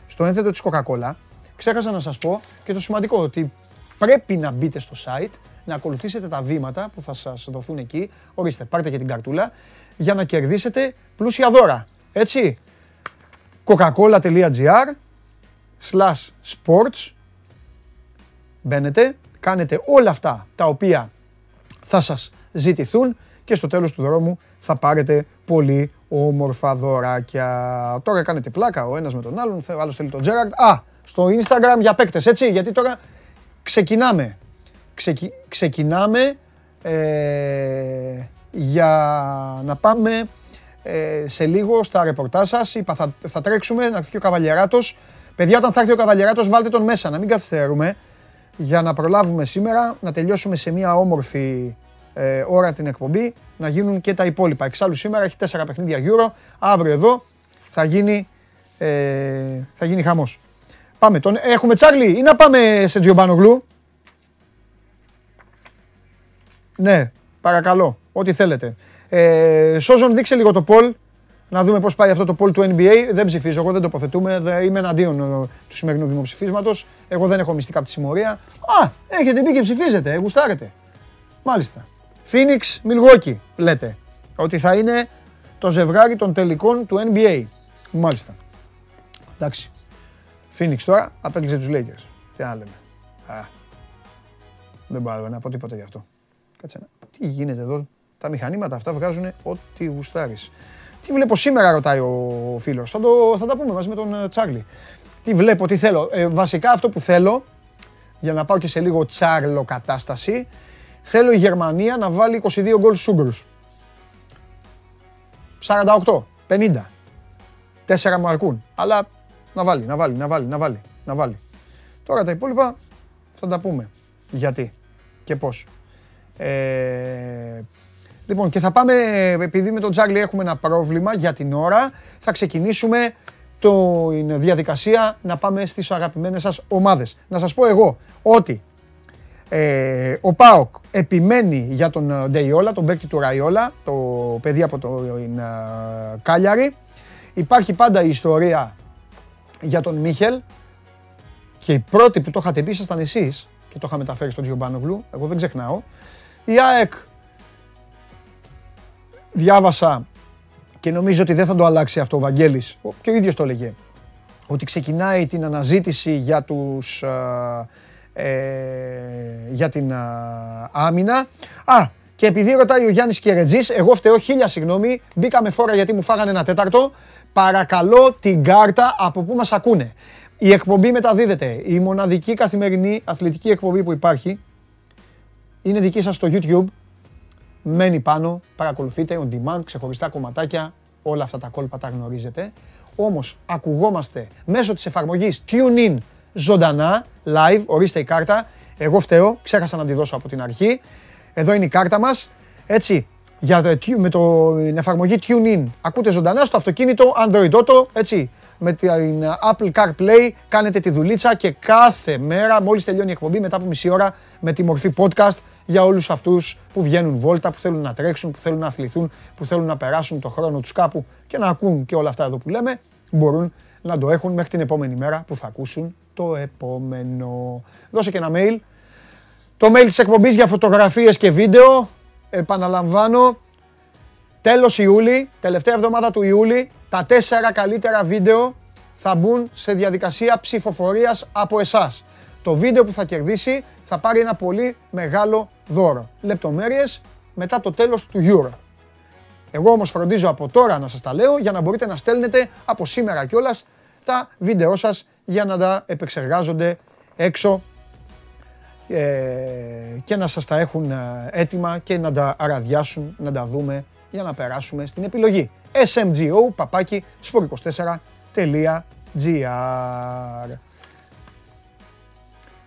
στο ένθετο της Coca-Cola ξέχασα να σας πω και το σημαντικό ότι πρέπει να μπείτε στο site να ακολουθήσετε τα βήματα που θα σας δοθούν εκεί. Ορίστε, πάρτε και την καρτούλα για να κερδίσετε πλούσια δώρα. Έτσι, coca-cola.gr slash sports μπαίνετε, κάνετε όλα αυτά τα οποία θα σας ζητηθούν και στο τέλος του δρόμου θα πάρετε πολύ όμορφα δωράκια. Τώρα κάνετε πλάκα ο ένας με τον άλλον, ο άλλος θέλει τον Τζέραρντ. Α, στο Instagram για παίκτες, έτσι, γιατί τώρα ξεκινάμε ξεκι- ξεκινάμε ε, για να πάμε ε, σε λίγο στα ρεπορτάζ σας. Είπα θα, θα τρέξουμε να έρθει και ο Καβαλιεράτος. Παιδιά, όταν θα έρθει ο Καβαλιεράτος βάλτε τον μέσα, να μην καθυστερούμε για να προλάβουμε σήμερα, να τελειώσουμε σε μια όμορφη ε, ώρα την εκπομπή, να γίνουν και τα υπόλοιπα. Εξάλλου σήμερα έχει τέσσερα παιχνίδια Euro, αύριο εδώ θα γίνει, ε, θα γίνει χαμός. Πάμε, τον, έχουμε Τσάρλι ή να πάμε σε Τζιομπάνογλου; Ναι, παρακαλώ, ό,τι θέλετε. Ε, Σόζον, δείξε λίγο το poll, να δούμε πώς πάει αυτό το poll του NBA. Δεν ψηφίζω, εγώ δεν τοποθετούμε, δε- είμαι εναντίον ε, του σημερινού δημοψηφίσματος. Εγώ δεν έχω μυστικά από τη συμμορία. Α, έχετε μπει και ψηφίζετε, ε, γουστάρετε. Μάλιστα. Phoenix Milwaukee, λέτε. Ότι θα είναι το ζευγάρι των τελικών του NBA. Μάλιστα. Εντάξει. Phoenix τώρα απέκλεισε τους Lakers. Τι να λέμε. Α, δεν μπορώ να πω τίποτα γι' αυτό. Κάτσε να. Τι γίνεται εδώ; Τα μηχανήματα αυτά βγάζουν ό,τι γουστάρεις. Τι βλέπω σήμερα, ρωτάει ο φίλος. Θα, το, θα τα πούμε μαζί με τον ε, Τσάρλι. Τι βλέπω, τι θέλω. Ε, βασικά αυτό που θέλω, για να πάω και σε λίγο τσάρλο κατάσταση, θέλω η Γερμανία να βάλει 22 γκολ στους Ούγγρους. 48, 50. Τέσσερα μου αρκούν. Αλλά να βάλει, να βάλει, να βάλει, να βάλει, να βάλει. Τώρα τα υπόλοιπα θα τα πούμε. Γιατί και πώς. Ε, λοιπόν, και θα πάμε, επειδή με τον Τζάρλι έχουμε ένα πρόβλημα για την ώρα, θα ξεκινήσουμε την διαδικασία να πάμε στις αγαπημένες σας ομάδες. Να σας πω εγώ ότι ε, ο ΠΑΟΚ επιμένει για τον ε, Ντεϊόλα, τον παίκτη του Ραϊόλα, το παιδί από το ε, Κάλιαρη. Υπάρχει πάντα η ιστορία για τον Μίχελ και η πρώτη που το είχατε πει ήσασταν εσείς και το είχα μεταφέρει στον Τζιομπάνογλου, εγώ δεν ξεχνάω. Η ΑΕΚ διάβασα και νομίζω ότι δεν θα το αλλάξει αυτό ο Βαγγέλης, ο- και ο ίδιος το έλεγε, ότι ξεκινάει την αναζήτηση για τους ε, ε, για την α, άμυνα. Α, και επειδή ρωτάει ο Γιάννης Κερετζής, εγώ φταίω χίλια συγγνώμη, μπήκαμε φόρα γιατί μου φάγανε ένα τέταρτο. Παρακαλώ την κάρτα από πού μας ακούνε. Η εκπομπή μεταδίδεται. Η μοναδική καθημερινή αθλητική εκπομπή που υπάρχει είναι δική σας στο YouTube. Μένει πάνω, παρακολουθείτε on demand, ξεχωριστά κομματάκια, όλα αυτά τα κόλπα τα γνωρίζετε. Όμως ακουγόμαστε μέσω της εφαρμογής TuneIn ζωντανά, live, ορίστε η κάρτα. Εγώ φταίω, ξέχασα να τη δώσω από την αρχή. Εδώ είναι η κάρτα μας. Έτσι, για το, με το, την εφαρμογή TuneIn ακούτε ζωντανά στο αυτοκίνητο Android Auto, έτσι. Με την Apple CarPlay κάνετε τη δουλίτσα και κάθε μέρα, μόλις τελειώνει η εκπομπή, μετά από μισή ώρα, με τη μορφή podcast για όλους αυτούς που βγαίνουν βόλτα, που θέλουν να τρέξουν, που θέλουν να αθληθούν, που θέλουν να περάσουν το χρόνο τους κάπου και να ακούν και όλα αυτά εδώ που λέμε, μπορούν να το έχουν μέχρι την επόμενη μέρα που θα ακούσουν το επόμενο. Δώσε και ένα mail. Το mail της εκπομπής για φωτογραφίες και βίντεο, επαναλαμβάνω, τέλος Ιούλη, τελευταία εβδομάδα του Ιούλη, τα τέσσερα καλύτερα βίντεο θα μπουν σε διαδικασία ψηφοφορίας από εσάς. Το βίντεο που θα κερδίσει θα πάρει ένα πολύ μεγάλο δώρο. Λεπτομέρειες μετά το τέλος του Euro. Εγώ όμως φροντίζω από τώρα να σας τα λέω για να μπορείτε να στέλνετε από σήμερα κιόλας τα βίντεό σας για να τα επεξεργάζονται έξω ε, και να σας τα έχουν ε, έτοιμα και να τα αραδιάσουν, να τα δούμε για να περάσουμε στην επιλογή. smgo παπάκι sport24.gr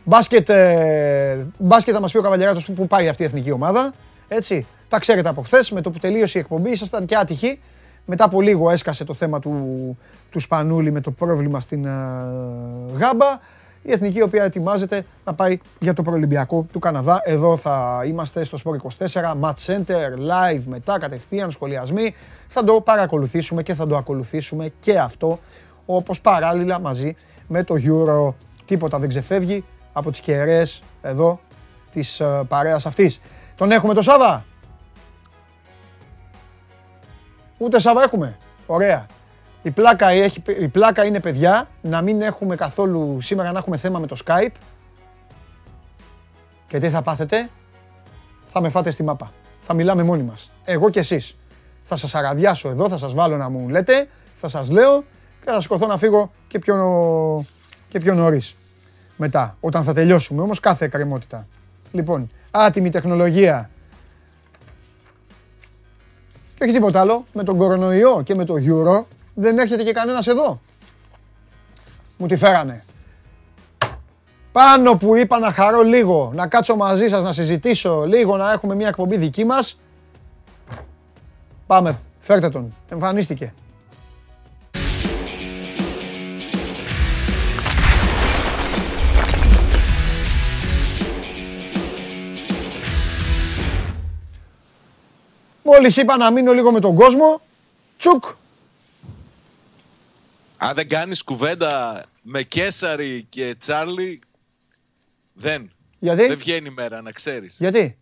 Μπάσκετ, ε, μπάσκετ θα μας πει ο Καβαλιαράτος που πάει αυτή η εθνική ομάδα. Έτσι, τα ξέρετε από χθες με το που τελείωσε η εκπομπή, ήσασταν και άτυχοι. Μετά από λίγο έσκασε το θέμα του, του Σπανούλη με το πρόβλημα στην ε, Γάμπα. Η εθνική η οποία ετοιμάζεται να πάει για το προολυμπιακό του Καναδά. Εδώ θα είμαστε στο Sport 24, Match Center, live μετά, κατευθείαν, σχολιασμοί. Θα το παρακολουθήσουμε και θα το ακολουθήσουμε και αυτό, όπως παράλληλα μαζί με το Euro. Τίποτα δεν ξεφεύγει από τις κεραίες εδώ της ε, παρέας αυτής. Τον έχουμε το Σάβα; Ούτε Σάβα έχουμε. Ωραία. Η πλάκα, έχει, η πλάκα είναι παιδιά να μην έχουμε καθόλου σήμερα να έχουμε θέμα με το Skype. Και τι θα πάθετε; Θα με φάτε στη μάπα. Θα μιλάμε μόνοι μας. Εγώ και εσείς. Θα σας αραδιάσω εδώ, θα σας βάλω να μου λέτε, θα σας λέω και θα σκοθώ να φύγω και πιο, και πιο νωρίς. Μετά, όταν θα τελειώσουμε όμως κάθε εκκρεμότητα. Λοιπόν, άτιμη τεχνολογία. Και όχι τίποτα άλλο. Με τον κορονοϊό και με το Euro δεν έρχεται και κανένας εδώ. Μου τη φέρανε. Πάνω που είπα να χαρώ λίγο, να κάτσω μαζί σας, να συζητήσω λίγο, να έχουμε μια εκπομπή δική μας. Πάμε, φέρτε τον. Εμφανίστηκε. Μόλις είπα να μείνω λίγο με τον κόσμο, τσουκ, Αν δεν κάνεις κουβέντα με Κέσαρη και Τσάρλι, δεν. γιατί, Δεν βγαίνει η μέρα, να ξέρεις. γιατί;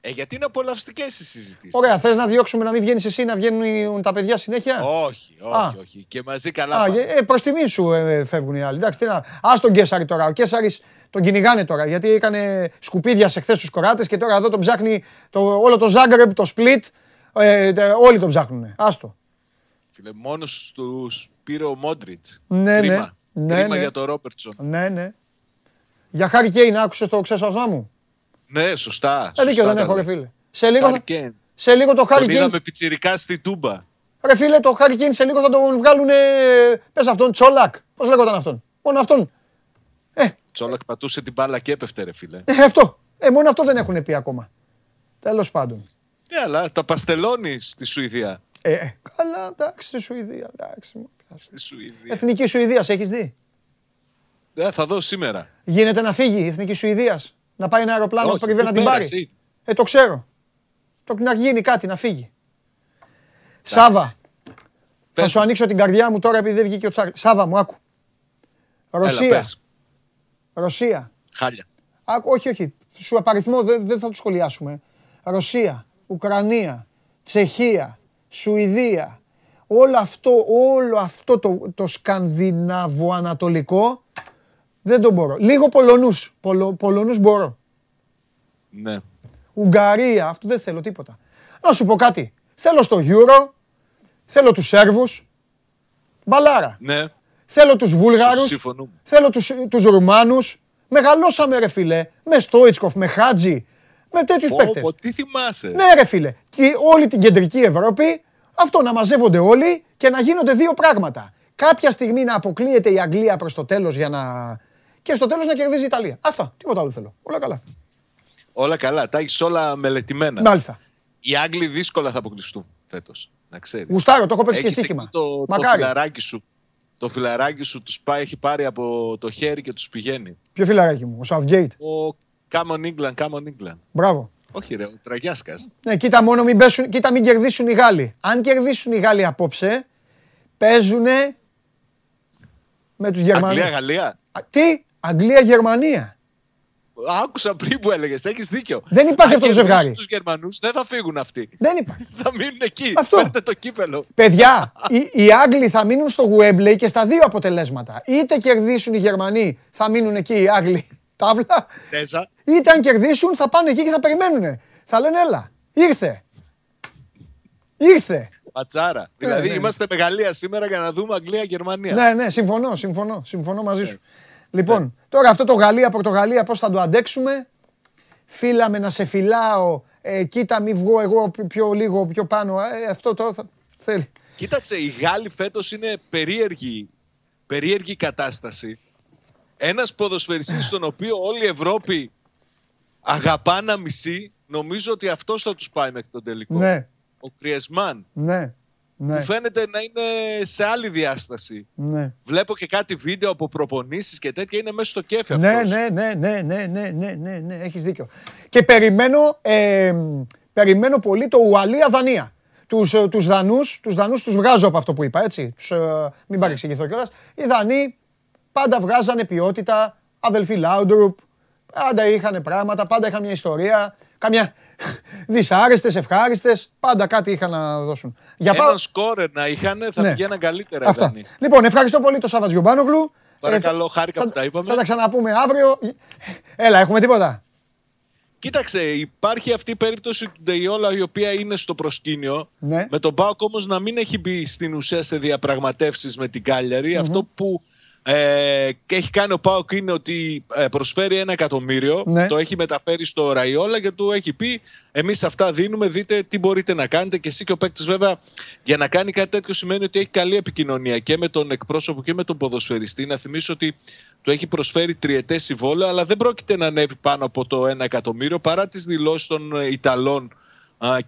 Ε, γιατί είναι απολαυστικές οι συζητήσεις. Ωραία, θες να διώξουμε να μην βγαίνεις εσύ, να βγαίνουν τα παιδιά συνέχεια; Όχι, όχι, Α. όχι. Και μαζί καλά Α, πάμε. ε, προς τιμή σου ε, φεύγουν οι άλλοι. Εντάξει, τι να... Ας τον Κέσαρη τώρα. Ο Κέσαρης τον κυνηγάνε τώρα, γιατί έκανε σκουπίδια σε χθες τους κοράτες και τώρα εδώ τον ψάχνει το, όλο το Ζάγκρεπ, το Split, ε, ε, όλοι τον ψάχνουνε. Άστο. Φίλε, μόνος τους πήρε ο Μόντριτς. Ναι, Κρίμα. ναι. Ναι, Κρίμα ναι. για το Ρόπερτσον. Ναι, ναι. Για Χάρη Κέιν άκουσες το ξέσπασμά μου; Ναι, σωστά. Ε, δίκιο σωστά δεν τα έχω ρε λες. φίλε. Σε λίγο, Χάρη θα- Κέιν. σε λίγο το Χάρη Τον Κέιν είδαμε πιτσιρικά στη Τούμπα. Ρε φίλε, το Χάρη Κέιν σε λίγο θα τον βγάλουν. Πες αυτόν, Τσόλακ. Πώς λέγονταν αυτόν; Μόνο αυτόν. Τσόλακ πατούσε την μπάλα και έπεφτε, ρε φίλε. Ε, αυτό. Ε, μόνο αυτό δεν έχουν πει ακόμα. Τέλος πάντων. Ναι, αλλά τα παστελώνεις στη Σουηδία. Ε, ε, καλά, εντάξει, στη Σουηδία. Εντάξει. Μου πιάσε. Στη Σουηδία. Εθνική Σουηδίας, έχεις δει; Ε, θα δω σήμερα. Γίνεται να φύγει η Εθνική Σουηδίας. Να πάει ένα αεροπλάνο Όχι, πριβέ να αφού την πάρει. πέρασε ήδη. Ε, το ξέρω. Το, να γίνει κάτι, να φύγει. Σάβα, θα Πες σου μου. ανοίξω την καρδιά μου τώρα επειδή δεν βγήκε ο Τσάρλ. Σάβα μου, άκου. Έλα, Ρωσία. πες. Ρωσία. Χάλια. Άκου, όχι, όχι. Σου απαριθμό δεν, δεν θα το σχολιάσουμε. Ρωσία, Ουκρανία, Τσεχία, Σουηδία. Όλο αυτό, όλο αυτό το, το σκανδιναβο-ανατολικό δεν το μπορώ. Λίγο Πολωνούς. Πολο, Πολωνούς μπορώ. Ναι. Ουγγαρία, αυτό δεν θέλω τίποτα. Να σου πω κάτι. Θέλω στο Euro, θέλω τους Σέρβους, μπαλάρα. Ναι. Θέλω τους Βούλγαρους, Συμφωνούμε. θέλω τους, τους Ρουμάνους. Μεγαλώσαμε ρε φίλε, με Στόιτσκοφ, με Χάτζι, με τέτοιους Πω, παίκτες. πω, τι θυμάσαι. Ναι ρε φίλε, και όλη την κεντρική Ευρώπη, αυτό να μαζεύονται όλοι και να γίνονται δύο πράγματα. Κάποια στιγμή να αποκλείεται η Αγγλία προς το τέλος για να... και στο τέλος να κερδίζει η Ιταλία. Αυτά, τίποτα άλλο θέλω. Όλα καλά. Όλα καλά. Τα έχεις όλα μελετημένα. Μάλιστα. Οι Άγγλοι δύσκολα θα αποκλειστούν φέτος. Να ξέρεις. Γουστάρω, το έχω παίξει και Έχεις στοίχημα. εκεί το, το Μακάρι. φιλαράκι σου. Το φιλαράκι σου τους πάει, έχει πάρει από το χέρι και τους πηγαίνει. Ποιο φιλαράκι μου, ο Southgate. Ο Come on England, come on England. Μπράβο. Όχι ρε, ο Τραγιάσκας. Ναι, κοίτα μόνο μην, πέσουν, κοίτα μην κερδίσουν οι Γάλλοι. Αν κερδίσουν οι Γάλλοι απόψε, παίζουνε με τους Γερμανούς. Αγγλία-Γαλλία. Α, Τι, Αγγλία-Γερμανία. Άκουσα πριν που έλεγες, έχεις δίκιο. Δεν υπάρχει Αν αυτό το κερδίσουν ζευγάρι. Τους Γερμανούς δεν θα φύγουν αυτοί. Δεν υπάρχει. θα μείνουν εκεί. Αυτό. Φέρτε το κύπελο. Παιδιά, οι, οι Άγγλοι θα μείνουν στο Wembley και στα δύο αποτελέσματα. Είτε κερδίσουν οι Γερμανοί, θα μείνουν εκεί οι Άγγλοι τάβλα, Τέζα. είτε αν κερδίσουν θα πάνε εκεί και θα περιμένουν. Θα λένε έλα, ήρθε. Ήρθε. Πατσάρα. δηλαδή ναι. είμαστε μεγαλεία σήμερα για να δούμε Αγγλία-Γερμανία. Ναι, ναι, συμφωνώ, συμφωνώ, συμφωνώ μαζί σου. Λοιπόν, τώρα αυτό το Γαλλία-Πορτογαλία πώς θα το αντέξουμε; Φίλαμε να σε φυλάω, ε, κοίτα μη βγω εγώ πιο- πιο λίγο πιο πάνω. Ε, αυτό τώρα θα θέλει. Κοίταξε, οι Γάλλοι φέτος είναι περίεργη, περίεργη κατάσταση ένας ποδοσφαιριστής τον οποίο όλη η Ευρώπη αγαπά να μισεί, νομίζω ότι αυτός θα τους πάει μέχρι τον τελικό. Ναι. Ο Κριεσμάν. Ναι. Ναι. Που φαίνεται να είναι σε άλλη διάσταση. Ναι. Βλέπω και κάτι βίντεο από προπονήσεις και τέτοια είναι μέσα στο κέφι ναι, αυτός. Ναι, ναι, ναι, ναι, ναι, ναι, ναι, ναι, έχεις δίκιο. Και περιμένω, ε, πολύ το Ουαλία-Δανία. Τους, ε, τους Δανούς, βγάζω από αυτό που είπα, έτσι. Ε, μην παρεξηγηθώ κιόλας. Οι Δανείοι πάντα βγάζανε ποιότητα, αδελφοί Λάουντρουπ, πάντα είχαν πράγματα, πάντα είχαν μια ιστορία, καμιά δυσάρεστες, ευχάριστες, πάντα κάτι είχαν να δώσουν. Για Έναν πάω- σκόρερ να είχαν, θα Ναι. πηγαίναν καλύτερα οι Αυτά. Δανείοι. Λοιπόν, ευχαριστώ πολύ τον Σάββατ Γιουμπάνογλου. Παρακαλώ, Ε, θα- χάρηκα θα- που τα είπαμε. Θα τα ξαναπούμε αύριο. Έλα, έχουμε τίποτα; Κοίταξε, υπάρχει αυτή η περίπτωση του Ντεϊόλα η οποία είναι στο προσκήνιο. Ναι. Με τον Πάοκ όμως να μην έχει μπει στην ουσία σε διαπραγματεύσεις με την καλιαρη Αυτό που ε, και έχει κάνει ο Πάοκ είναι ότι ε, προσφέρει ένα εκατομμύριο, Ναι. το έχει μεταφέρει στο Ραϊόλα και του έχει πει εμείς αυτά δίνουμε, δείτε τι μπορείτε να κάνετε και εσύ και ο παίκτης βέβαια για να κάνει κάτι τέτοιο σημαίνει ότι έχει καλή επικοινωνία και με τον εκπρόσωπο και με τον ποδοσφαιριστή. Να θυμίσω ότι του έχει προσφέρει τριετές συμβόλαιο αλλά δεν πρόκειται να ανέβει πάνω από το ένα εκατομμύριο παρά τις δηλώσεις των ε, Ιταλών α,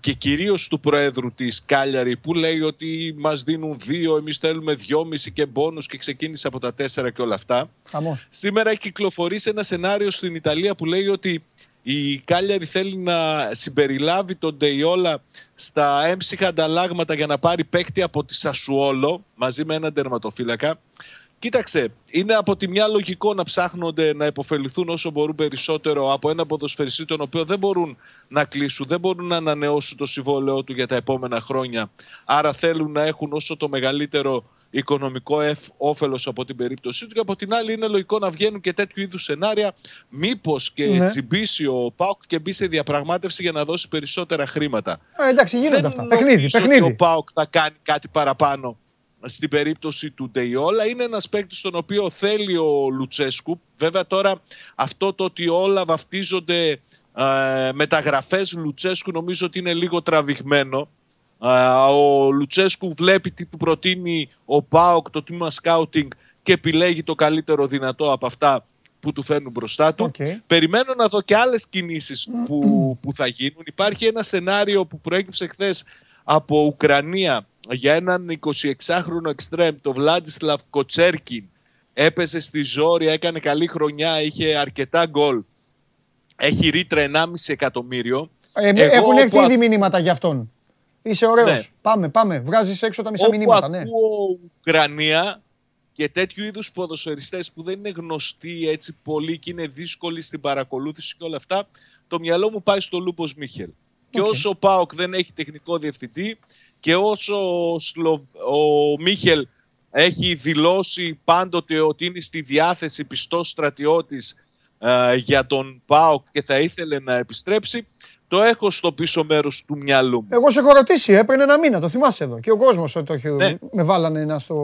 και κυρίως του Προέδρου της Κάλιαρη που λέει ότι μας δίνουν δύο, εμείς θέλουμε δυόμιση και μπόνους και ξεκίνησε από τα τέσσερα και όλα αυτά. Χαμός. Σήμερα έχει κυκλοφορήσει ένα σενάριο στην Ιταλία που λέει ότι η Κάλιαρη θέλει να συμπεριλάβει τον Ντεϊόλα στα έμψυχα ανταλλάγματα για να πάρει παίκτη από τη Σασουόλο μαζί με έναν τερματοφύλακα. Κοίταξε, είναι από τη μια λογικό να ψάχνονται να υποφεληθούν όσο μπορούν περισσότερο από ένα ποδοσφαιριστή τον οποίο δεν μπορούν να κλείσουν, δεν μπορούν να ανανεώσουν το συμβόλαιό του για τα επόμενα χρόνια. Άρα θέλουν να έχουν όσο το μεγαλύτερο οικονομικό εφ, όφελος από την περίπτωσή του και από την άλλη είναι λογικό να βγαίνουν και τέτοιου είδους σενάρια μήπως και Ναι. τσιμπήσει ο Πάουκ και μπει σε διαπραγμάτευση για να δώσει περισσότερα χρήματα. Ε, εντάξει, γίνονται Δεν αυτά. νομίζω Παιχνίδι, ότι ο παιχνίδι. ΠΑΟΚ θα κάνει κάτι παραπάνω στην περίπτωση του Ντεϊόλα. Είναι ένας παίκτης στον οποίο θέλει ο Λουτσέσκου. Βέβαια τώρα αυτό το ότι όλα βαφτίζονται ε, μεταγραφές Λουτσέσκου νομίζω ότι είναι λίγο τραβηγμένο. Ε, ο Λουτσέσκου βλέπει τι του προτείνει ο ΠΑΟΚ, το τμήμα σκάουτινγκ και επιλέγει το καλύτερο δυνατό από αυτά που του φέρνουν μπροστά του. Οκ. Περιμένω να δω και άλλες κινήσεις που, που θα γίνουν. Υπάρχει ένα σενάριο που προέκυψε χθες από Ουκρανία για έναν 26χρονο εξτρέμ, το Βλάντισλαβ Κοτσέρκιν. Έπεσε στη Ζόρια, έκανε καλή χρονιά, είχε αρκετά γκολ. Έχει ρήτρα 1,5 εκατομμύριο. Ε, Εγώ έχουν έρθει όπου ήδη μηνύματα για αυτόν. Είσαι ωραίος. Ναι. Πάμε, πάμε. Βγάζεις έξω τα μισά Όπου μηνύματα, ναι. ακούω Ουκρανία και τέτοιου είδους ποδοσφαιριστές που δεν είναι γνωστοί έτσι πολύ και είναι δύσκολοι στην παρακολούθηση και όλα αυτά, το μυαλό μου πάει στο Λούμπος Μίχελ. Και Οκ. όσο ο ΠΑΟΚ δεν έχει τεχνικό διευθυντή και όσο ο, Σλοβ- ο Μίχελ έχει δηλώσει πάντοτε ότι είναι στη διάθεση πιστός στρατιώτης ε, για τον ΠΑΟΚ και θα ήθελε να επιστρέψει, το έχω στο πίσω μέρος του μυαλού μου. Εγώ σε έχω ρωτήσει ε, πριν ένα μήνα, το θυμάσαι εδώ. Και ο κόσμος το έχει, Ναι. με βάλανε να στο,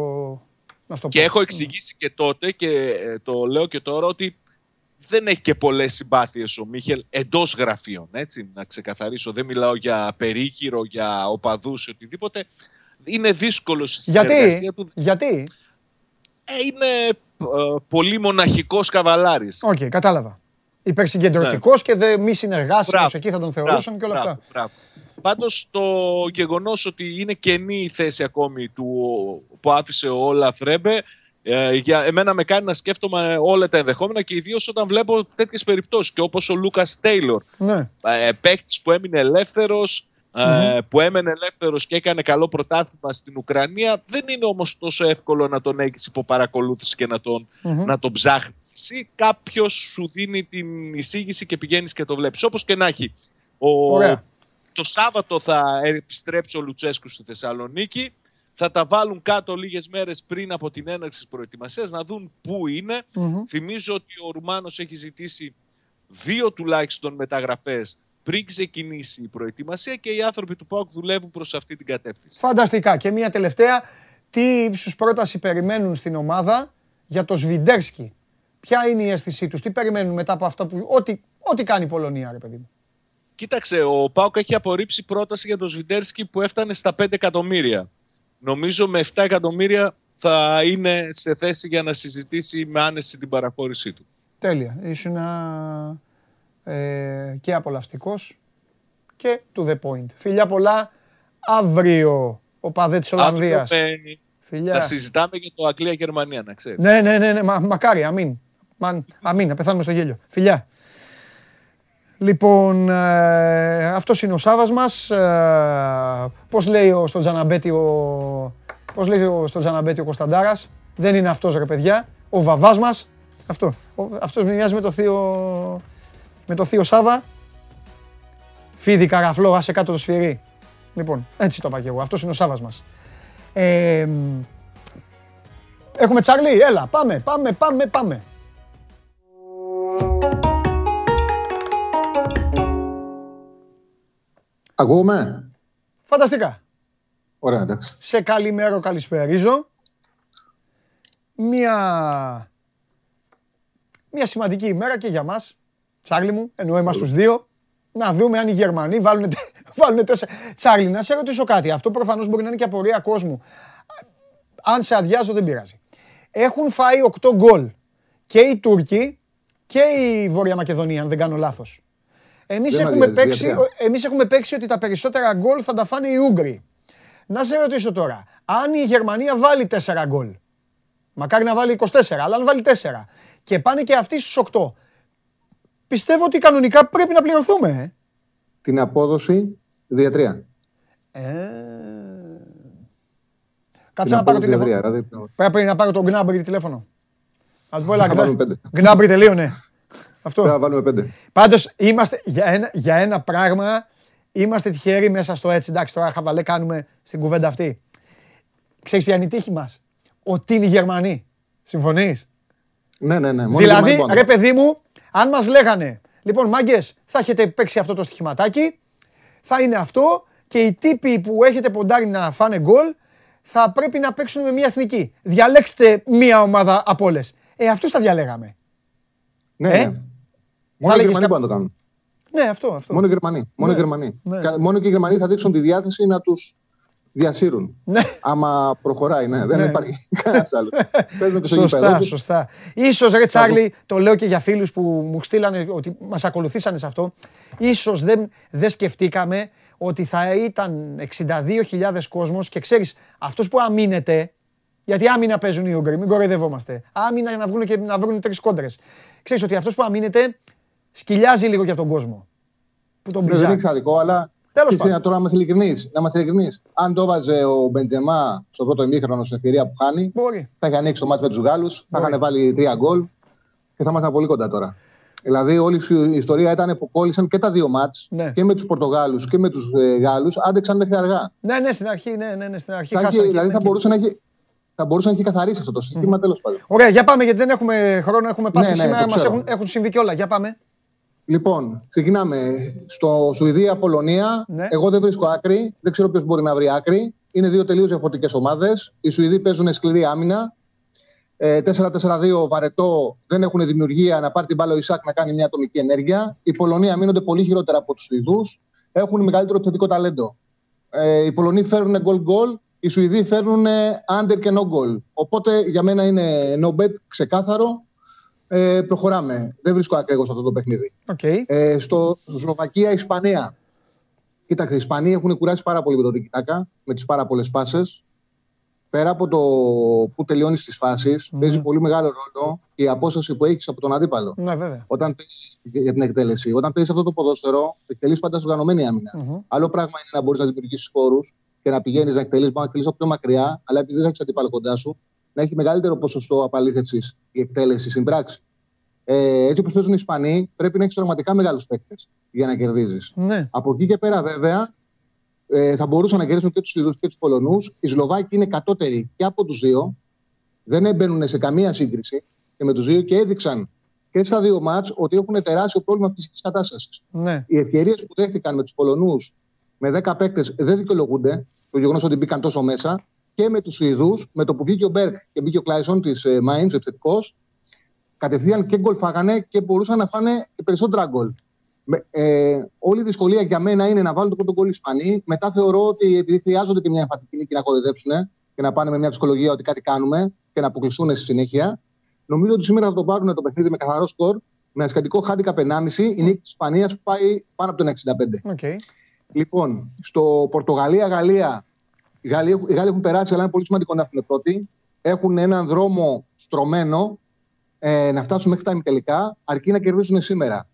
να στο Και πω. έχω εξηγήσει και τότε και ε, το λέω και τώρα ότι δεν έχει και πολλές συμπάθειες ο Μίχελ εντός γραφείων, έτσι, να ξεκαθαρίσω. Δεν μιλάω για περίγυρο, για οπαδούς ή οτιδήποτε. Είναι δύσκολο στη συνεργασία Γιατί, του. γιατί, Ε, είναι ε, πολύ μοναχικός καβαλάρης. οκ, κατάλαβα. Υπερσυγκεντρωτικός και δε, μη συνεργάσιμος, Ναι. Μπράβο. εκεί θα τον θεωρούσαν και όλα Μπράβο, αυτά. μπράβο. Πάντως το γεγονός ότι είναι κενή η θέση ακόμη του που άφησε ο Όλαφ Ρέμπε ε, για εμένα με κάνει να σκέφτομαι όλα τα ενδεχόμενα και ιδίως όταν βλέπω τέτοιες περιπτώσεις. Και όπως ο Λούκας Τέιλορ, Ναι. ε, παίκτης που έμεινε ελεύθερος, ε, που έμενε ελεύθερος και έκανε καλό πρωτάθλημα στην Ουκρανία. Δεν είναι όμως τόσο εύκολο να τον έχεις υπό παρακολούθηση και να τον, Μμμ. να τον ψάχνεις. Εσύ κάποιος σου δίνει την εισήγηση και πηγαίνεις και το βλέπεις. Όπως και να έχει. Ο, Ωραία. το Σάββατο θα επιστρέψει ο Λουτσέσκου στη Θεσσαλονίκη. Θα τα βάλουν κάτω λίγες μέρες πριν από την έναρξη της προετοιμασίας να δουν πού είναι. Μμμ. Θυμίζω ότι ο Ρουμάνος έχει ζητήσει δύο τουλάχιστον μεταγραφές πριν ξεκινήσει η προετοιμασία και οι άνθρωποι του ΠΑΟΚ δουλεύουν προς αυτή την κατεύθυνση. Φανταστικά. Και μία τελευταία. Τι ίσως πρόταση περιμένουν στην ομάδα για το Σβιντέρσκι; Ποια είναι η αίσθησή τους, τι περιμένουν μετά από αυτό που. Ό,τι, ό,τι κάνει η Πολωνία, ρε παιδί μου; Κοίταξε, ο ΠΑΟΚ έχει απορρίψει πρόταση για τον Σβιντέρσκι που έφτανε στα 5 εκατομμύρια. Νομίζω με 7 εκατομμύρια θα είναι σε θέση για να συζητήσει με άνεση την παραχώρησή του. Τέλεια. Ήσουν ε, και απολαυστικός και to the point. Φιλιά πολλά. Αύριο ο παδέ της Ολλανδίας. Αύριο με- Φιλιά. Θα συζητάμε για το Αγγλία-Γερμανία, να ξέρεις. Ναι, ναι, ναι, ναι. Μα, μακάρι, αμήν. Μαν, αμήν, να πεθάνουμε στο γέλιο. Φιλιά. Λοιπόν, ε, αυτός είναι ο Σάβας μας. Ε, πώς λέει ο, στον Τζαναμπέτη ο, πώς λέει ο, στον Τζαναμπέτη ο Κωνσταντάρας. Δεν είναι αυτός ρε παιδιά. Ο βαβάς μας. Αυτό. Ο, αυτός μοιάζει με το θείο, με το θείο Σάβα. Φίδι καραφλό, άσε κάτω το σφυρί. Λοιπόν, έτσι το είπα και εγώ. Αυτός είναι ο Σάβας μας. Ε, Έχουμε Τσάρλι, έλα, πάμε, πάμε, πάμε, πάμε. Ακούμε. Φανταστικά. Ωραία, εντάξει. Σε καλημέρο, καλησπερίζω. μια, μια σημαντική ημέρα και για μας. Τσάρλι μου, ενώ είμαστε τους δύο. Να δούμε αν οι Γερμανοί βάλουν, βάλουν τέσσερα. Τσάρλι, να σε ρωτήσω κάτι. Αυτό προφανώς μπορεί να είναι και απορία κόσμου. Αν σε αδειάζω δεν πειράζει. Έχουν φάει 8 γκολ και οι Τούρκοι και η Βόρεια Μακεδονία, αν δεν κάνω λάθος. Εμείς Δεν έχουμε, αδειάζει, παίξει, διατρία. εμείς έχουμε παίξει ότι τα περισσότερα γκολ θα τα φάνε οι Ούγγροι. Να σε ρωτήσω τώρα, αν η Γερμανία βάλει 4 γκολ, μακάρι να βάλει 24, αλλά αν βάλει 4 και πάνε και αυτοί στους 8, πιστεύω ότι κανονικά πρέπει να πληρωθούμε. ε. Την απόδοση διατρία. Ε... Την Κάτσε να πάρω απόδοση τηλέφωνο. διατρία. Δηλαδή, Πρέπει να πάρω τον Γκνάμπρι τηλέφωνο. Να του πω, έλα, Θα βάλουμε πέντε. Γκνάμπρι τελείωνε. Αυτό. Πρέπει να βάλουμε πέντε. Πάντως είμαστε για ένα, για ένα πράγμα είμαστε τυχεροί μέσα στο έτσι. Εντάξει, τώρα χαβαλέ κάνουμε στην κουβέντα αυτή. Ξέρεις ποια είναι η τύχη μας; Ότι είναι οι Γερμανοί. Συμφωνείς; Ναι, ναι, ναι. Μόνο δηλαδή, Γερμανοί πάνε. ρε παιδί μου, αν μας λέγανε, λοιπόν, μάγκες, θα έχετε παίξει αυτό το στοιχηματάκι, θα είναι αυτό και οι τύποι που έχετε ποντάρει να φάνε γκολ θα πρέπει να παίξουν με μια εθνική. Διαλέξτε μια ομάδα από όλες. Ε, αυτούς θα διαλέγαμε. Ναι, Ε; ναι. Μόνο οι έλεγες Γερμανοί κα- μπορούν να το κάνουν. Ναι, αυτό, αυτό. Μόνο οι Γερμανοί. Μόνο οι Ναι, Γερμανοί. ναι. Κα- Μόνο και οι Γερμανοί θα δείξουν τη διάθεση να τους διασύρουν. Ναι. Άμα προχωράει, ναι. Δεν Ναι. υπάρχει κανένας άλλος. Παίζουν και στο Σωστά, γήπεδο τους. σωστά. Ίσως ρε Τσάρλι, το λέω και για φίλους που μου στείλανε ότι μας ακολουθήσανε σε αυτό, ίσως δεν, δεν σκεφτήκαμε ότι θα ήταν 62.000 κόσμος και ξέρεις, αυτός που αμήνεται, γιατί άμυνα παίζουν οι Ούγγροι, μην κοροϊδευόμαστε. Άμυνα για να βγουν και να βρουν τρεις κόντρες. Ξέρεις ότι αυτός που αμήνεται σκυλιάζει λίγο για τον κόσμο. Που τον Ναι, δεν είναι πιζάει. εξαδικό, αλλά Τέλος και εσύ, πάντων. τώρα να είμαστε ειλικρινείς. Να είμαστε ειλικρινείς. Αν το βάζε ο Μπεντζεμά στο πρώτο ημίχρονο στην ευκαιρία που χάνει, Μπορεί. θα είχε ανοίξει το μάτι με τους Γάλλους, θα Μπορεί. είχαν βάλει τρία γκολ και θα ήμασταν πολύ κοντά τώρα. Δηλαδή, όλη η ιστορία ήταν που κόλλησαν και τα δύο μάτς Ναι. και με τους Πορτογάλους και με τους ε, Γάλλους, άντεξαν μέχρι αργά. Ναι, ναι, στην αρχή, ναι, ναι, ναι, στην αρχή. Θα είχε- χάσανε και δηλαδή, θα εκεί. μπορούσε να έχει, θα μπορούσε να έχει καθαρίσει αυτό το σύστημα, τέλος πάντων. Ωραία, για πάμε γιατί δεν έχουμε χρόνο, έχουμε πάθει Ναι, ναι, σήμερα, το μας ξέρω. έχουν, έχουν συμβεί και όλα. Για πάμε. Λοιπόν, ξεκινάμε. Στο Σουηδία-Πολωνία, Ναι. εγώ δεν βρίσκω άκρη. Δεν ξέρω ποιος μπορεί να βρει άκρη. Είναι δύο τελείως διαφορετικές ομάδες. Οι Σουηδοί παίζουν σκληρή άμυνα. Ε, 4-4-2 βαρετό, δεν έχουν δημιουργία να πάρει την μπάλα ο Ισάκ να κάνει μια ατομική ενέργεια. Οι Πολωνοί αμύνονται πολύ χειρότερα από τους Σουηδούς. Έχουν μεγαλύτερο επιθετικό ταλέντο. Ε, οι Πολωνοί φέρνουν γκολ-γκολ, οι Σουηδοί φέρνουν under και no goal. Οπότε για μένα είναι no bet ξεκάθαρο. Ε, προχωράμε. Δεν βρίσκω άκρη εγώ σε αυτό το παιχνίδι. Οκ. Ε, στο στο Σλοβακία-Ισπανία. Κοίταξε, οι Ισπανοί έχουν κουράσει πάρα πολύ με τον Τικιτάκα, με τις πάρα πολλές πάσες. Πέρα από το που τελειώνεις τις φάσεις, Ναι. παίζει πολύ μεγάλο ρόλο η απόσταση που έχεις από τον αντίπαλο. Ναι, βέβαια. Όταν παίζεις για την εκτέλεση. Όταν παίζεις αυτό το ποδόσφαιρο, εκτελείς πάντα οργανωμένη άμυνα. Μμμ. Άλλο πράγμα είναι να μπορείς να δημιουργήσεις χώρους και να πηγαίνεις να εκτελείς, μπορείς να εκτελείς από πιο μακριά, αλλά επειδή δεν έχεις αντίπαλο κοντά σου, να έχει μεγαλύτερο ποσοστό απαλήθευσης η εκτέλεση στην πράξη. Ε, έτσι όπως παίζουν οι Ισπανοί, πρέπει να έχεις πραγματικά μεγάλους παίκτες για να κερδίζεις. Ναι. Από εκεί και πέρα, βέβαια, ε, θα μπορούσαν να κερδίσουν και τους Ιδού και τους Πολωνούς. Οι Σλοβάκοι είναι κατώτεροι και από τους δύο. Δεν έμπαινουν σε καμία σύγκριση και με τους δύο και έδειξαν και στα δύο μάτς ότι έχουν τεράστιο πρόβλημα φυσικής κατάστασης. Ναι. Οι ευκαιρίες που δέχτηκαν με τους Πολωνούς με 10 παίκτες δεν δικαιολογούνται. Το γεγονός ότι μπήκαν τόσο μέσα. Και με τους Σουηδούς, με το που βγήκε ο Μπέρκ και μπήκε ο Κλάισον της Μάιντς, ο επιθετικός, κατευθείαν και γκολ φάγανε και μπορούσαν να φάνε και περισσότερα γκολ. Με- Ε, όλη η δυσκολία για μένα είναι να βάλουν το πρώτο γκολ οι Ισπανοί. Μετά θεωρώ ότι επειδή χρειάζονται και μια εμφαντική νίκη να κοροϊδέψουν και να πάνε με μια ψυχολογία ότι κάτι κάνουμε και να αποκλειστούν στη συνέχεια, νομίζω ότι σήμερα θα το πάρουν το παιχνίδι με καθαρό σκορ, με ασιατικό χάντικαπ 1,5. Η νίκη της Ισπανίας πάει πάνω από τον 65. Οκ. Λοιπόν, στο Πορτογαλία-Γαλλία, οι Γάλλοι, έχουν- οι Γάλλοι έχουν περάσει, αλλά είναι πολύ σημαντικό να έρθουν πρώτοι. Έχουν έναν δρόμο στρωμένο ε, να φτάσουν μέχρι τα ημιτελικά, αρκεί να κερδίσουν σήμερα.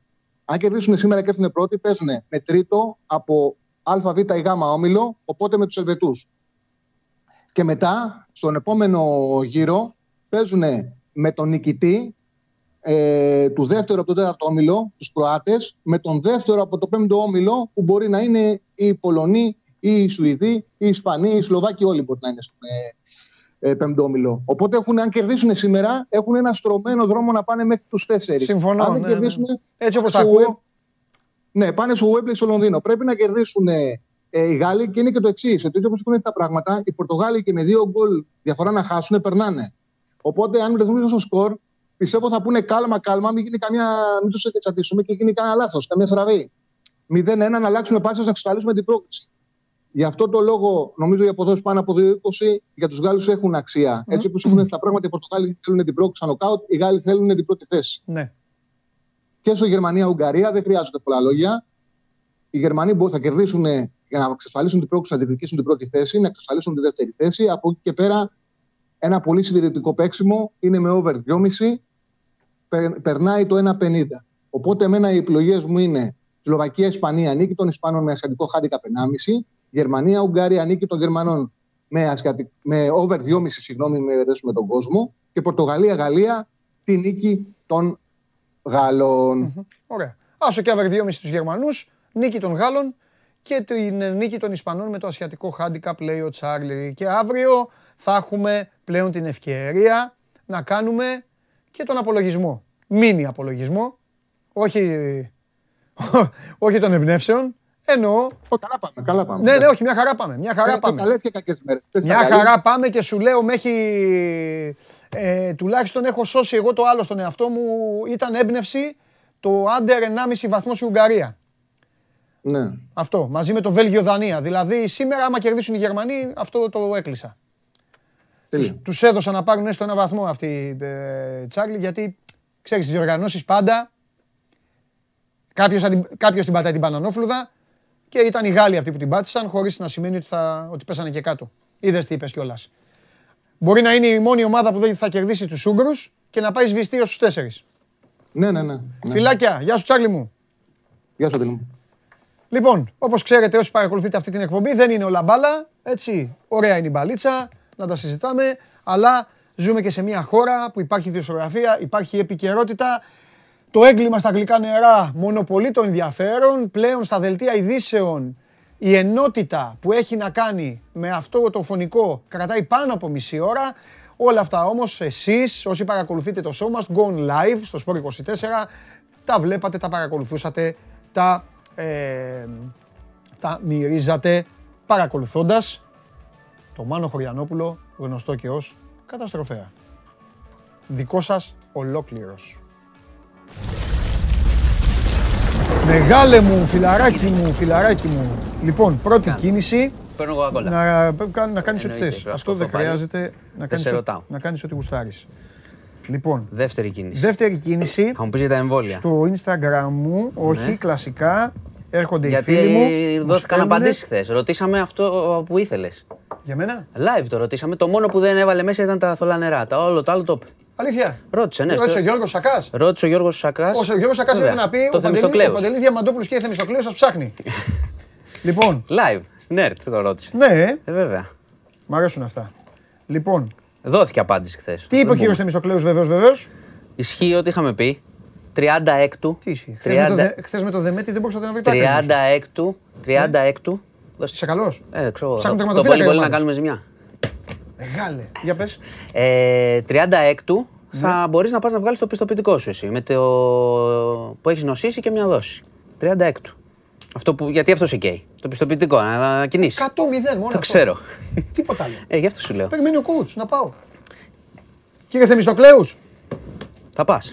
Αν κερδίσουν σήμερα και έρθουν πρώτοι, παίζουν με τρίτο από ΑΒ ή Γ όμιλο, οπότε με τους Ελβετούς. Και μετά, στον επόμενο γύρο, παίζουν με τον νικητή ε, του δεύτερου από τον τέταρτο όμιλο, τους Κροάτες, με τον δεύτερο από το πέμπτο όμιλο, που μπορεί να είναι οι Πολωνοί, ή οι Σουηδοί, ή οι Ισπανοί, ή οι Σλοβάκοι, όλοι μπορεί να είναι στον ε, ε, πέμπτο όμιλο. Οπότε έχουν, αν κερδίσουν σήμερα, έχουν ένα στρωμένο δρόμο να πάνε μέχρι τους τέσσερις. Συμφωνώ, Αν δεν ναι, ναι. κερδίσουν, Έτσι όπως στο ακούω. Wem- Ναι, πάνε στο Wembley στο Λονδίνο. Πρέπει να κερδίσουν ε, ε, οι Γάλλοι και είναι και το εξής. Ότι έτσι όπως έχουν τα πράγματα, οι Πορτογάλοι και με δύο γκολ διαφορά να χάσουν, περνάνε. Οπότε, αν ρυθμίσουν στο σκορ, πιστεύω θα πούνε κάλμα, κάλμα, μην, γίνει καμιά, μην τους εξαρτήσουμε και γίνει κανένα λάθος, καμία στραβή. 0-1 να αλλάξουμε πάσει να εξασφαλίσουμε την πρόκληση. Γι' αυτό το λόγο, νομίζω οι αποδόσεις πάνω από 2-20 για τους Γάλλους έχουν αξία. Έτσι όπω έχουν τα πράγματα, οι Πορτογάλοι θέλουν την πρόκληση νοκάουτ, οι Γάλλοι θέλουν την πρώτη θέση. Ναι. Και στο Γερμανία-Ουγγαρία δεν χρειάζονται πολλά λόγια. Οι Γερμανοί μπορεί, θα κερδίσουν για να εξασφαλίσουν την πρόκληση, να διεκδικήσουν την πρώτη θέση, να εξασφαλίσουν τη δεύτερη θέση. Από εκεί και πέρα, ένα πολύ συντηρητικό παίξιμο είναι με over 2,5. Περνάει το 1,50. Οπότε, εμένα οι επιλογές μου είναι Σλοβακία-Ισπανία, νίκη των Ισπανών με ασιατικό χάντικα 1,5. Γερμανία-Ουγγαρία, νίκη των Γερμανών με, ασιατι... με over 2,5 συγγνώμη, με, με τον κόσμο. Και Πορτογαλία-Γαλλία, τη νίκη των Γάλλων. Mm-hmm. Ωραία. Άσο και over 2,5 του Γερμανούς, νίκη των Γάλλων και την νίκη των Ισπανών με το ασιατικό handicap, λέει ο Τσάρλι. Και αύριο θα έχουμε πλέον την ευκαιρία να κάνουμε και τον απολογισμό. Μίνι απολογισμό. Όχι, όχι των εμπνεύσεων. Εννοώ. καλά πάμε, καλά πάμε. Ναι, ναι, όχι, μια χαρά πάμε. Μια χαρά πάμε. Καλές και κακές μέρες. Μια χαρά πάμε και σου λέω μέχρι... Ε, τουλάχιστον έχω σώσει εγώ το άλλο στον εαυτό μου. Ήταν έμπνευση το under 1,5 βαθμό η Ουγγαρία. Ναι. Αυτό, μαζί με το Βέλγιο-Δανία. Δηλαδή σήμερα, άμα κερδίσουν οι Γερμανοί, αυτό το έκλεισα. Τους έδωσα να πάρουν έστω ένα βαθμό αυτοί ε, Τσάρλι, γιατί ξέρεις, τις διοργανώσεις πάντα κάποιος την πατάει την πανανόφλουδα και ήταν οι Γάλλοι αυτοί που την πάτησαν, χωρίς να σημαίνει ότι, θα, ότι πέσανε και κάτω. Είδες τι είπες κιόλας. Μπορεί να είναι η μόνη ομάδα που δεν θα κερδίσει τους Ούγγρους και να πάει σβηστήριο στους τέσσερις. Ναι, ναι, ναι, ναι. Φιλάκια, γεια σου Τσάρλι μου. Γεια σου, μου. Λοιπόν, όπως ξέρετε, όσοι παρακολουθείτε αυτή την εκπομπή, δεν είναι όλα μπάλα. Έτσι, ωραία είναι η μπαλίτσα, να τα συζητάμε. Αλλά ζούμε και σε μια χώρα που υπάρχει διοσιογραφία, υπάρχει επικαιρότητα. Το έγκλημα στα γλυκά νερά μονοπολεί το ενδιαφέρον. Πλέον στα δελτία ειδήσεων η ενότητα που έχει να κάνει με αυτό το φωνικό κρατάει πάνω από μισή ώρα. Όλα αυτά όμως εσείς όσοι παρακολουθείτε το show must go live στο Sport 24 τα βλέπατε, τα παρακολουθούσατε, τα, ε, τα μυρίζατε παρακολουθώντας το Μάνο Χωριανόπουλο γνωστό και ως καταστροφέα. Δικό σας ολόκληρος. Μεγάλε μου, φιλαράκι μου, φιλαράκι μου. Λοιπόν, πρώτη κίνηση. Παίρνω εγώ ακόμα. Να, να κάνεις ό,τι θες. Αυτό δεν χρειάζεται να κάνεις, να κάνεις ό,τι γουστάρεις. Λοιπόν, δεύτερη κίνηση. Δεύτερη κίνηση. Θα μου πεις για τα εμβόλια. Στο Instagram μου, όχι, ναι. κλασικά, έρχονται Γιατί οι φίλοι μου. Γιατί δόθηκαν απαντήσεις χθες. Ρωτήσαμε αυτό που ήθελες. Για μένα; Live το ρωτήσαμε. Το μόνο που δεν έβαλε μέσα ήταν τα θολά νερά. Τα όλο το άλλο το Αλήθεια. Ρώτησε, ναι. Ρώτησε ο Γιώργος Σακάς. Ρώτησε ο Γιώργος Σακάς. Ο Γιώργος Σακάς έπρεπε να πει το ο Παντελή Διαμαντόπουλο και η Θεμιστοκλέος σας ψάχνει. λοιπόν. Live. Στην ΕΡΤ το ρώτησε. Ναι. Ε, βέβαια. Μ' αρέσουν αυτά. Λοιπόν. Δόθηκε απάντηση χθες. Τι είπε ο κύριος Θεμιστοκλέος, βεβαίως, βεβαίως; Ισχύει ό,τι είχαμε πει. 36 Τι ισχύει. Χθες με το Δεμέτη δεν μπορούσατε να βρείτε. 36 36 Είσαι καλός. Ε, ξέρω. Το πολύ πολύ να κάνουμε ζημιά. Μεγάλε. Για πες. Ε, 36 θα ναι. μπορείς να πας να βγάλεις το πιστοποιητικό σου εσύ, με το που έχεις νοσήσει και μια δόση. 36 αυτό που, γιατί αυτό σε καίει. Στο πιστοποιητικό, να κινήσεις. 100-0 μόνο. Το ξέρω. Τίποτα άλλο. Ε, γι' αυτό σου λέω. Περιμένει ο coach να πάω. Κύριε Θεμιστοκλέους. Θα πας.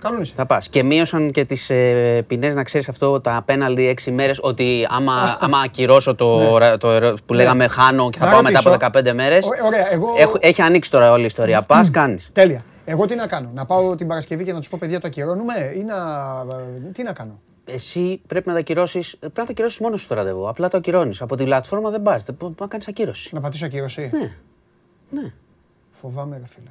Κανόνισε. Θα πας. Και μείωσαν και τις ε, ποινές, να ξέρεις αυτό, τα απέναντι έξι μέρες. Ότι άμα, άμα ακυρώσω το, ναι. το, το, που λέγαμε ναι. χάνω και θα πάω μετά από 15 μέρες. Εγώ... Έχει ανοίξει τώρα όλη η ιστορία. Πας, κάνεις. Τέλεια. Εγώ τι να κάνω, να πάω την Παρασκευή και να τους πω παιδιά το ακυρώνουμε ή να. Τι να κάνω; Εσύ πρέπει να τα ακυρώσεις. Πρέπει να τα ακυρώσεις μόνος στο ραντεβού. Απλά το ακυρώνεις. Από την πλατφόρμα δεν πας. Να κάνεις ακύρωση. Να πατήσω ακύρωση. Ναι. ναι. Φοβάμαι, ρε φίλε.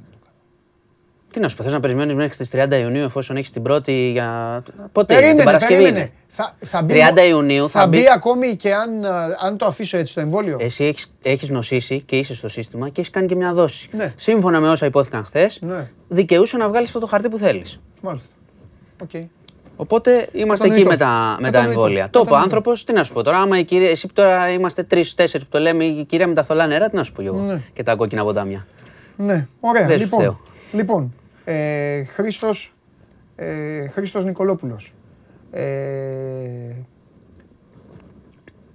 Τι να σου πω, θες να περιμένεις μέχρι τις 30 Ιουνίου εφόσον έχεις την πρώτη για. Πότε περίμενε, την Παρασκευή περίμενε. Θα, θα μπει, 30 Ιουνίου θα, θα μπει, ακόμη και αν, αν το αφήσω έτσι το εμβόλιο. Εσύ έχεις έχεις νοσήσει και είσαι στο σύστημα και έχεις κάνει και μια δόση. Ναι. Σύμφωνα με όσα υπόθηκαν χθες, ναι. δικαιούσε να βγάλεις αυτό το χαρτί που θέλεις. Μάλιστα. Okay. Οπότε είμαστε εκεί με τα, με τα εμβόλια. Το είπε ο άνθρωπος, τι να σου πω τώρα. Άμα η κυρία, εσύ τώρα είμαστε τρει-τέσσερι που το λέμε, η κυρία με τα θολά νερά, τι να σου πω εγώ. Ναι. Και τα κόκκινα ποτάμια. Ναι, ωραία. Λοιπόν, λοιπόν, ε, Χρήστος, ε, Χρήστος Νικολόπουλος. Ε,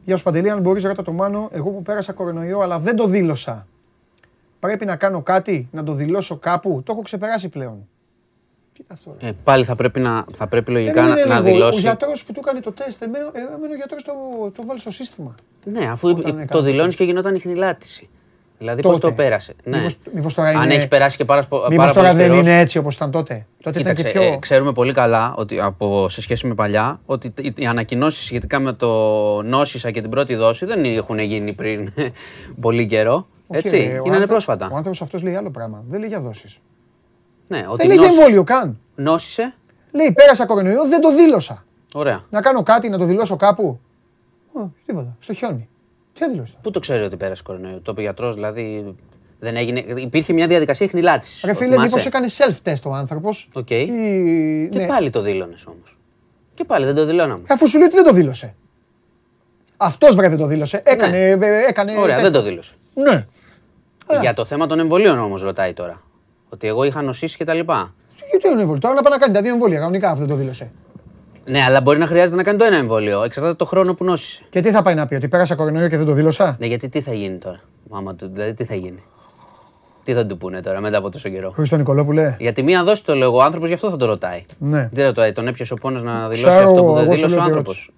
Γεια σου Παντελή, αν μπορείς ρώτα το Μάνο, εγώ που πέρασα κορονοϊό αλλά δεν το δήλωσα. πρέπει να κάνω κάτι, να το δηλώσω κάπου. Το έχω ξεπεράσει πλέον. Τι είναι αυτό. ρε; Ε, πάλι θα πρέπει, να, θα πρέπει λογικά Περίμενε να, να λίγο. Ο δηλώσει. γιατρός που του έκανε το τεστ, εμένα, ε, εμένα ο γιατρός το, το βάλει στο σύστημα. Ναι, αφού Όταν το έκανε δηλώνεις το και γινόταν η χνηλάτιση. Δηλαδή πώς Τότε. το πέρασε. Ναι. Μήπως, μήπως τώρα Αν είναι, έχει περάσει και πάρα, πάρα μήπως πολύ τώρα δεν καιρός, είναι έτσι όπως ήταν τότε. Τότε ήταν Κοίταξε, και πιο... ε, ξέρουμε πολύ καλά ότι από, σε σχέση με παλιά ότι οι- οι ανακοινώσεις σχετικά με το νόσησα και την πρώτη δόση δεν έχουν γίνει πριν πολύ καιρό. Όχι, Έτσι, ρε, ο γίνανε άνθρω- πρόσφατα. Ο άνθρωπος αυτός λέει άλλο πράγμα. Δεν λέει για δόσεις. Ναι, ότι Δεν λέει για νόση- εμβόλιο καν. νόσησε. Λέει πέρασα κορονοϊό, δεν το δήλωσα. Ωραία. Να κάνω κάτι, να το δηλώσω κάπου. Ω, τίποτα, στο χιόνι. Τι έδηλωσε. Πού το ξέρει ότι πέρασε κορονοϊό. Το είπε ο γιατρός, δηλαδή. Δεν έγινε, υπήρχε μια διαδικασία ιχνηλάτηση. Ρε φίλε, μήπως έκανε self-test ο άνθρωπος; Οκ. Ή... Και ναι. πάλι το δήλωνες όμως. Και πάλι δεν το δηλώναμε. Αφού σου λέει ότι δεν το δήλωσε. Αυτός βρε δεν το δήλωσε. Έκανε, ε, έκανε... Ναι. Ωραία, τε- δεν το δήλωσε. Ναι. Ε. Για το θέμα των εμβολίων όμως ρωτάει τώρα. Ότι εγώ είχα νοσήσει και τα λοιπά. Γιατί είναι εμβόλιο. Τώρα να πάει να κάνει τα δύο εμβόλια. Κανονικά αυτό δεν το δήλωσε. Ναι, αλλά μπορεί να χρειάζεται να κάνει το ένα εμβόλιο. Εξαρτάται το χρόνο που νόσησε. Και τι θα πάει να πει, ότι πέρασα κορονοϊό και δεν το δήλωσα; Ναι, γιατί τι θα γίνει τώρα; Μάμα του, δηλαδή τι θα γίνει; Τι θα του πούνε τώρα μετά από τόσο καιρό; Χρήστο Νικολόπουλε. Γιατί μία δόση το λέω εγώ, ο άνθρωπος γι' αυτό θα το ρωτάει. Ναι. Δεν ρωτάει, τον έπιασε ο πόνος να δηλώσει Ξέρω, αυτό που δεν εγώ σου δήλωσε λέω ο τι άνθρωπος. ρώτησε.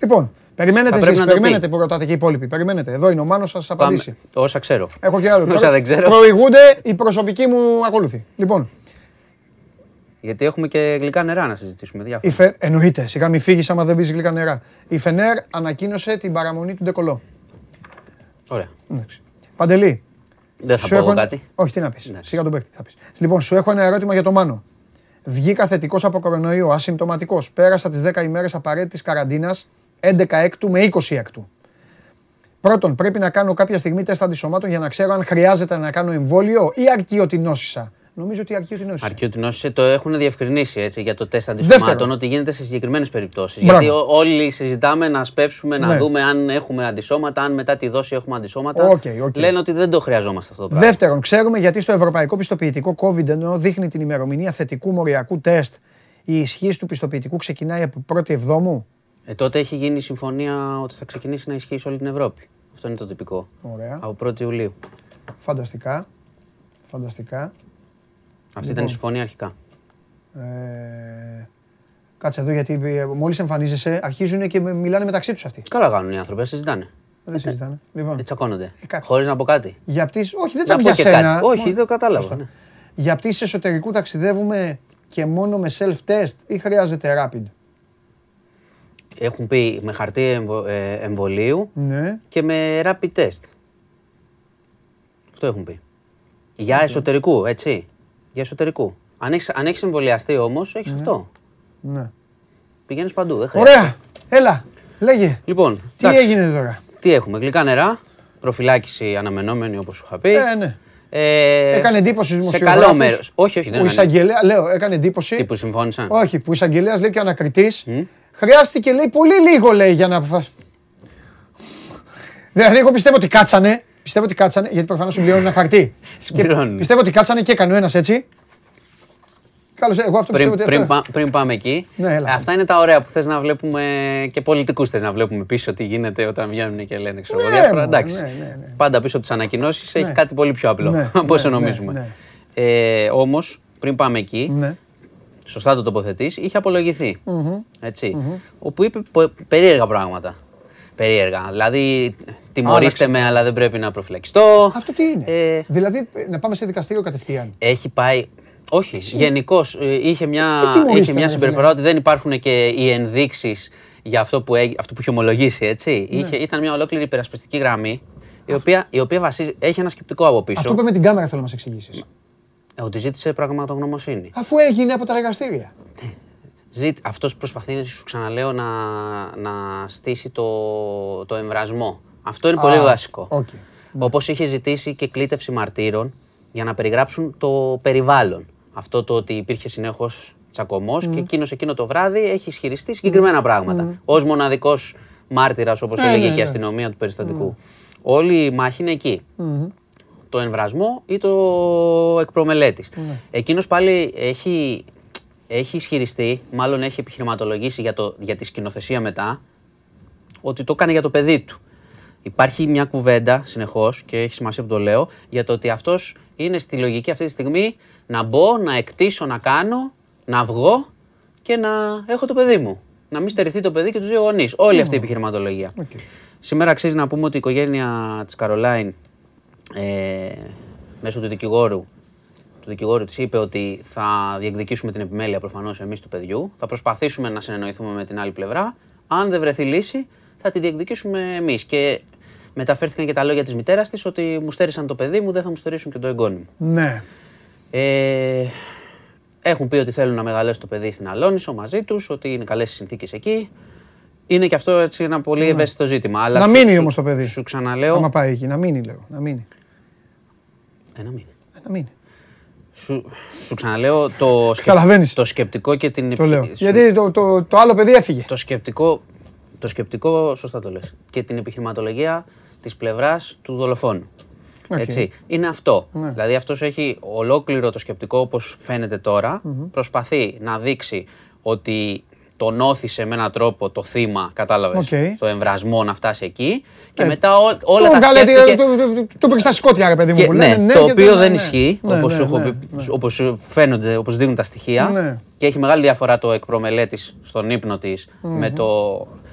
Λοιπόν, περιμένετε Θα πρέπει εσείς, να το περιμένετε πει. που ρωτάτε και οι υπόλοιποι. Περιμένετε. Εδώ είναι ο Μάνος, θα σας απαντήσει. Όσα ξέρω. Έχω και άλλο. Όσα Τώρα δεν ξέρω. Προηγούνται οι προσωπικοί μου ακολούθοι. Λοιπόν, Γιατί έχουμε και γλυκά νερά να συζητήσουμε. η Διάφορα. Φε... εννοείται, σιγά μη φύγεις άμα δεν πεις γλυκά νερά. Η Φενέρ ανακοίνωσε την παραμονή του Ντεκολό. Ωραία. Εντάξει. Παντελή, Δεν θα σου πω εγώ έχω... κάτι. Όχι, τι να πεις. Εντάξει. Σιγά τον παίκτη θα πεις. Λοιπόν, σου έχω ένα ερώτημα για το Μάνο. Βγήκα θετικός από κορονοϊό, ασυμπτωματικός. Πέρασα τις 10 ημέρες απαραίτητης καραντίνας, 11 έκτου με 20 έκτου. Πρώτον, πρέπει να κάνω κάποια στιγμή τεστ αντισωμάτων για να ξέρω αν χρειάζεται να κάνω εμβόλιο ή αρκεί ότι νόσησα. Νομίζω ότι αρκεί ότι νόσησα. Αρκεί ότι νόσησε, το έχουν διευκρινίσει έτσι, για το τεστ Δεύτερον. αντισωμάτων ότι γίνεται σε συγκεκριμένες περιπτώσεις. Μπράβο. Γιατί ό- όλοι συζητάμε να σπεύσουμε, να Ναι. δούμε αν έχουμε αντισώματα, αν μετά τη δόση έχουμε αντισώματα. Οκ, οκ. Λένε ότι δεν το χρειαζόμαστε αυτό το πράγμα. Δεύτερον, ξέρουμε γιατί στο ευρωπαϊκό πιστοποιητικό COVID ενώ δείχνει την ημερομηνία θετικού μοριακού τεστ, η ισχύς του πιστοποιητικού ξεκινάει από 1η εβδόμου. Ε, τότε έχει γίνει η συμφωνία ότι θα ξεκινήσει να ισχύει σε όλη την Ευρώπη. Αυτό είναι το τυπικό. Ωραία. Από 1η Ιουλίου. Φανταστικά. Φανταστικά. Αυτή ήταν η συμφωνία αρχικά. Ε, κάτσε εδώ γιατί ε, μόλις εμφανίζεσαι αρχίζουν και με- μιλάνε μεταξύ τους αυτοί. Καλά κάνουν οι άνθρωποι, συζητάνε. Δεν συζητάνε. Λοιπόν, Ε, τσακώνονται. κα- Χωρίς να πω κάτι. για πτήσεις, όχι δεν Να τσάμε πω για και σένα. κάτι. Όχι, Μόνο- δεν το κατάλαβα. Σωστά. ναι. Για πτήσεις εσωτερικού ταξιδεύουμε και μόνο με self-test ή χρειάζεται rapid; Έχουν πει με χαρτί εμβο- ε, εμβολίου Ναι. και με rapid test. Αυτό έχουν πει. Για εσωτερικού, έτσι. Για εσωτερικού. Αν έχεις, αν έχεις εμβολιαστεί όμως, έχεις αυτό. ναι. Πηγαίνεις παντού, δεν χρειάζεται. Ωραία. Έλα. Λέγε. Λοιπόν, Τι εντάξει, έγινε τώρα; τι έχουμε, γλυκά νερά, προφυλάκηση αναμενόμενη όπως σου είχα πει. Ε, ναι. Ε, Έκανε εντύπωση στους Σε δημοσιογράφους. καλό μέρος. Όχι, όχι, δεν Ο έκανε. εισαγγελέα, λέω, έκανε εντύπωση. Τι που συμφώνησαν; Όχι, που ο εισαγγελέας λέει και ο ανακριτής. Μμ. Χρειάστηκε λέει πολύ λίγο λέει για να αποφασίσει. Δηλαδή, εγώ πιστεύω ότι κάτσανε. Πιστεύω ότι κάτσανε, γιατί προφανώς συμπληρώνουν ένα χαρτί. Και Συμπληρώνουν. πιστεύω ότι κάτσανε και έκανε ο ένας έτσι. Καλώς, εγώ αυτό πιστεύω Πριν, ότι. πριν, αυτό- πά- πριν πάμε εκεί, Ναι, έλα. αυτά είναι τα ωραία που θες να βλέπουμε και πολιτικούς θες να βλέπουμε πίσω τι γίνεται όταν βγαίνουν και λένε ξέρω εγώ Ναι, διάφορα. μωρέ, Εντάξει. ναι, ναι, ναι. Πάντα πίσω από τις ανακοινώσεις Ναι. έχει κάτι πολύ πιο απλό Ναι, από όσο ναι, ναι, νομίζουμε. ναι. Ε, όμως, πριν πάμε εκεί, Ναι. σωστά το τοποθετείς, είχε απολογηθεί. Έτσι. Όπου είπε πο- περίεργα πράγματα. Περίεργα. Δηλαδή, τιμωρήστε με, αλλά δεν πρέπει να προφυλακιστώ. Αυτό τι είναι; Ε, Δηλαδή, να πάμε σε δικαστήριο κατευθείαν. έχει πάει. Όχι, γενικώς είχε μια, Τι τιμωρήστε, είχε μια ρε συμπεριφορά ότι δεν υπάρχουν και οι ενδείξεις για αυτό που, έγι- αυτό που είχε ομολογήσει. Έτσι. Ναι. Είχε, ήταν μια ολόκληρη υπερασπιστική γραμμή η οποία, η οποία βασίζει, έχει ένα σκεπτικό από πίσω. Αυτό που με την κάμερα θέλω να μας εξηγήσεις. ε, Ότι ζήτησε πραγματογνωμοσύνη. Αφού έγινε από τα εργαστήρια. Ζήτ, αυτός προσπαθεί, σου ξαναλέω, να, να στήσει το, το εν βρασμώ. Αυτό είναι πολύ Α, βασικό. οκ. Όπως είχε ζητήσει και κλήτευση μαρτύρων για να περιγράψουν το περιβάλλον. Αυτό το ότι υπήρχε συνέχως τσακωμός και εκείνος εκείνο το βράδυ έχει ισχυριστεί συγκεκριμένα πράγματα. Ως μοναδικός μάρτυρας, όπως Ναι, έλεγε ναι, και η ναι. αστυνομία του περιστατικού. Όλη η μάχη είναι εκεί το εμβρασμό ή το εκπρομελέτης. Ναι. Εκείνος πάλι έχει, έχει ισχυριστεί, μάλλον έχει επιχειρηματολογήσει για, το, για τη σκηνοθεσία μετά, ότι το έκανε για το παιδί του. Υπάρχει μια κουβέντα συνεχώς και έχει σημασία που το λέω για το ότι αυτός είναι στη λογική αυτή τη στιγμή να μπω, να εκτίσω, να κάνω, να βγω και να έχω το παιδί μου. Να μην στερηθεί το παιδί και τους δύο γονείς. Όλη αυτή η επιχειρηματολογία. Οκ. Σήμερα αξίζει να πούμε ότι η οικογένεια της Καρολάιν ε, μέσω του δικηγόρου του δικηγόρου της είπε ότι θα διεκδικήσουμε την επιμέλεια προφανώς εμείς του παιδιού, θα προσπαθήσουμε να συνεννοηθούμε με την άλλη πλευρά, αν δεν βρεθεί λύση θα τη διεκδικήσουμε εμείς και μεταφέρθηκαν και τα λόγια της μητέρας της ότι μου στέρησαν το παιδί μου, δεν θα μου στερήσουν και το εγγόνι μου. Ναι. Ε, έχουν πει ότι θέλουν να μεγαλώσει το παιδί στην Αλόνισο μαζί τους, ότι είναι καλές οι συνθήκες εκεί. Είναι και αυτό έτσι ένα πολύ ευαίσθητο ζήτημα. Αλλά Να σου- μείνει σου- όμως το παιδί. Σου ξαναλέω. Άμα πάει εκεί, να μείνει λέω. Να μείνει. Ένα μήνα. Ε, Να μείνει. Σου, σου ξαναλέω το, σκε- Καταλαβαίνεις. το σκεπτικό και την. Το λέω. σου- Γιατί το, το, το άλλο παιδί έφυγε. το σκεπτικό, το σκεπτικό, σωστά το λες, και την επιχειρηματολογία της πλευράς του δολοφόνου. Οκ. Έτσι. Είναι αυτό. Ναι. Δηλαδή αυτός έχει ολόκληρο το σκεπτικό όπως φαίνεται τώρα, προσπαθεί να δείξει ότι τον ώθησε με έναν τρόπο το θύμα, κατάλαβες, Οκ. το εν βρασμώ να φτάσει εκεί και Ε, μετά ό- όλα το, τα 'βγαλε, σκέφτηκε... Το, το, το, το πήγε στα σκότια, ρε παιδί μου. Και, που ναι, λένε, το και οποίο ναι, δεν ναι. ισχύει, Ναι, όπως, ναι, σου έχω ναι, πει- ναι. όπως φαίνονται, όπως δίνουν τα στοιχεία. Ναι. Και έχει μεγάλη διαφορά το εκ προμελέτης στον ύπνο της με το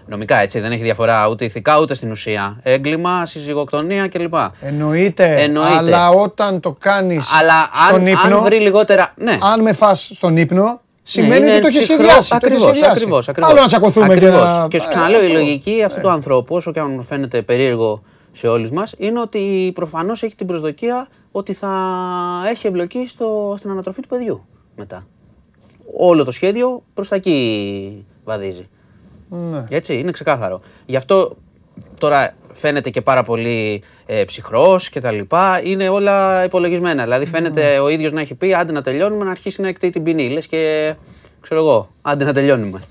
νομικά έτσι. Δεν έχει διαφορά ούτε ηθικά ούτε στην ουσία. Έγκλημα, συζυγοκτονία κλπ. Εννοείται, Εννοείται. αλλά όταν το κάνεις Αλλά στον αν, ύπνο, αν βρει λιγότερα. Ναι, αν με φας στον ύπνο, σημαίνει είναι ότι το έχεις ψυχρό- σχεδιάσει. το έχεις Ακριβώς, σχεδιάσει. ακριβώς, ακριβώς. Άλλο να τσακωθούμε και Ακριβώς. να... Και σου Ε, ξαναλέω, η αυτό. λογική αυτού του ανθρώπου, όσο και αν φαίνεται περίεργο σε όλους μας, είναι ότι προφανώς έχει την προσδοκία ότι θα έχει εμπλοκή στο, στην ανατροφή του παιδιού μετά. Όλο το σχέδιο προς τα εκεί βαδίζει. Ναι. Έτσι, είναι ξεκάθαρο. Γι' αυτό τώρα φαίνεται και πάρα πολύ ε, ψυχρός και τα λοιπά. Είναι όλα υπολογισμένα. Δηλαδή φαίνεται ο ίδιος να έχει πει άντε να τελειώνουμε να αρχίσει να εκτείει την ποινή. Λες και ξέρω εγώ, άντε να τελειώνουμε.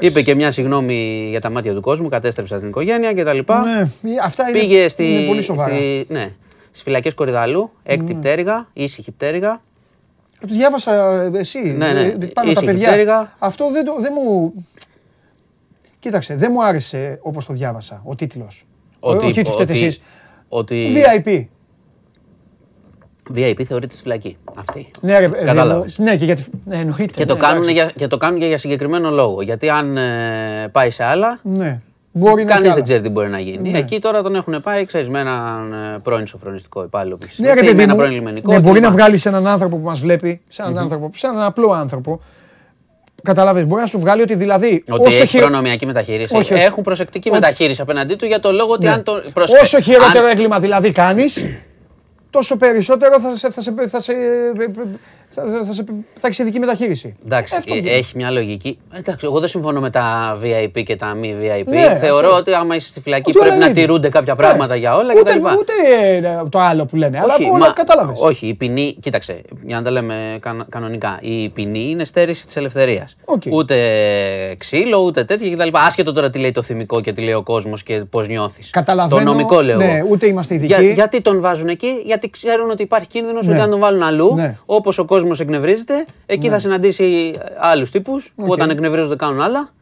Είπε και μια συγγνώμη για τα μάτια του κόσμου, κατέστρεψα την οικογένεια και τα λοιπά. Ναι, αυτά είναι, Πήγε στη, είναι πολύ σοβαρά. στη- ναι, στις φυλακές Κορυδαλού, έκτη πτέρυγα, ήσυχη πτέρυγα. Το διάβασα ε, εσύ, Ναι, ναι. ε, πάνω τα Ήσυχη παιδιά. πτέρυγα. Αυτό δεν, το, δεν μου... Κοίταξε, δεν μου άρεσε όπως το διάβασα, ο τίτλος. Ότι- Όχι ότι φταίτε ότι- εσείς. Ότι VIP. VIP θεωρείται στη φυλακή. Αυτή. Ναι, ρε, παιδί μου. Κατάλαβες. Ναι, και γιατί... Ναι, εννοείται. Και, το ναι, κάνουν εντάξει. για, και το κάνουν και για συγκεκριμένο λόγο. Γιατί αν ε, πάει σε άλλα, Ναι. Μπορεί να κανείς έχει δεν άλλα. ξέρει τι μπορεί να γίνει. Ναι. Εκεί τώρα τον έχουν πάει, ξέρεις, με έναν ε, πρώην σοφρονιστικό υπάλληλο πίσω. Ναι, ρε με παιδί ένα μου, πρώην λιμενικό. ναι, μπορεί κλπ. να βγάλεις έναν άνθρωπο που μας βλέπει, σε έναν άνθρωπο, σε έναν απλό άνθρωπο. Καταλάβες, μπορεί να σου βγάλει ότι δηλαδή. Ότι όσο έχει χειρο- προνομιακή μεταχείριση. Όχι, όχι. Έχουν προσεκτική Ο- μεταχείριση απέναντί του για το λόγο ότι Ναι. αν το. πρόσεχε, Όσο χειρότερο αν- έγκλημα δηλαδή κάνεις, τόσο περισσότερο θα, σε, θα, σε, θα, σε, θα, θα, σε, θα έχεις ειδική μεταχείριση. Εντάξει, Αυτό ε, βγαίνει. έχει μια λογική. Εντάξει, εγώ δεν συμφωνώ με τα VIP και τα μη VIP. Ναι, Θεωρώ αυτό. ότι άμα είσαι στη φυλακή Ότι όλα πρέπει να είναι ίδια. τηρούνται κάποια Ναι. πράγματα για όλα ούτε, κτλ. Ούτε ε, το άλλο που λένε, αλλά Όχι, όλα μα- κατάλαβες. Όχι, η ποινή, κοίταξε, για να τα λέμε κανο- κανονικά. Η ποινή είναι στέρηση της ελευθερίας. Οκ. Ούτε ξύλο, ούτε τέτοια κτλ. Άσχετο τώρα τι λέει το θυμικό και τι λέει ο κόσμος και πώς νιώθεις. Καταλαβαίνω, Το νομικό λέω. ναι, εγώ. ούτε είμαστε ειδικοί. Για, γιατί τον βάζουν εκεί, γιατί ξέρουν ότι υπάρχει κίνδυνος Ναι. ότι αν τον βάλουν αλλού, Ναι. όπως ο κόσμος εκνευρίζεται, εκεί θα συναντήσει άλλους τύπους που Οκ. όταν εκνευρίζονται κάνουν άλλα.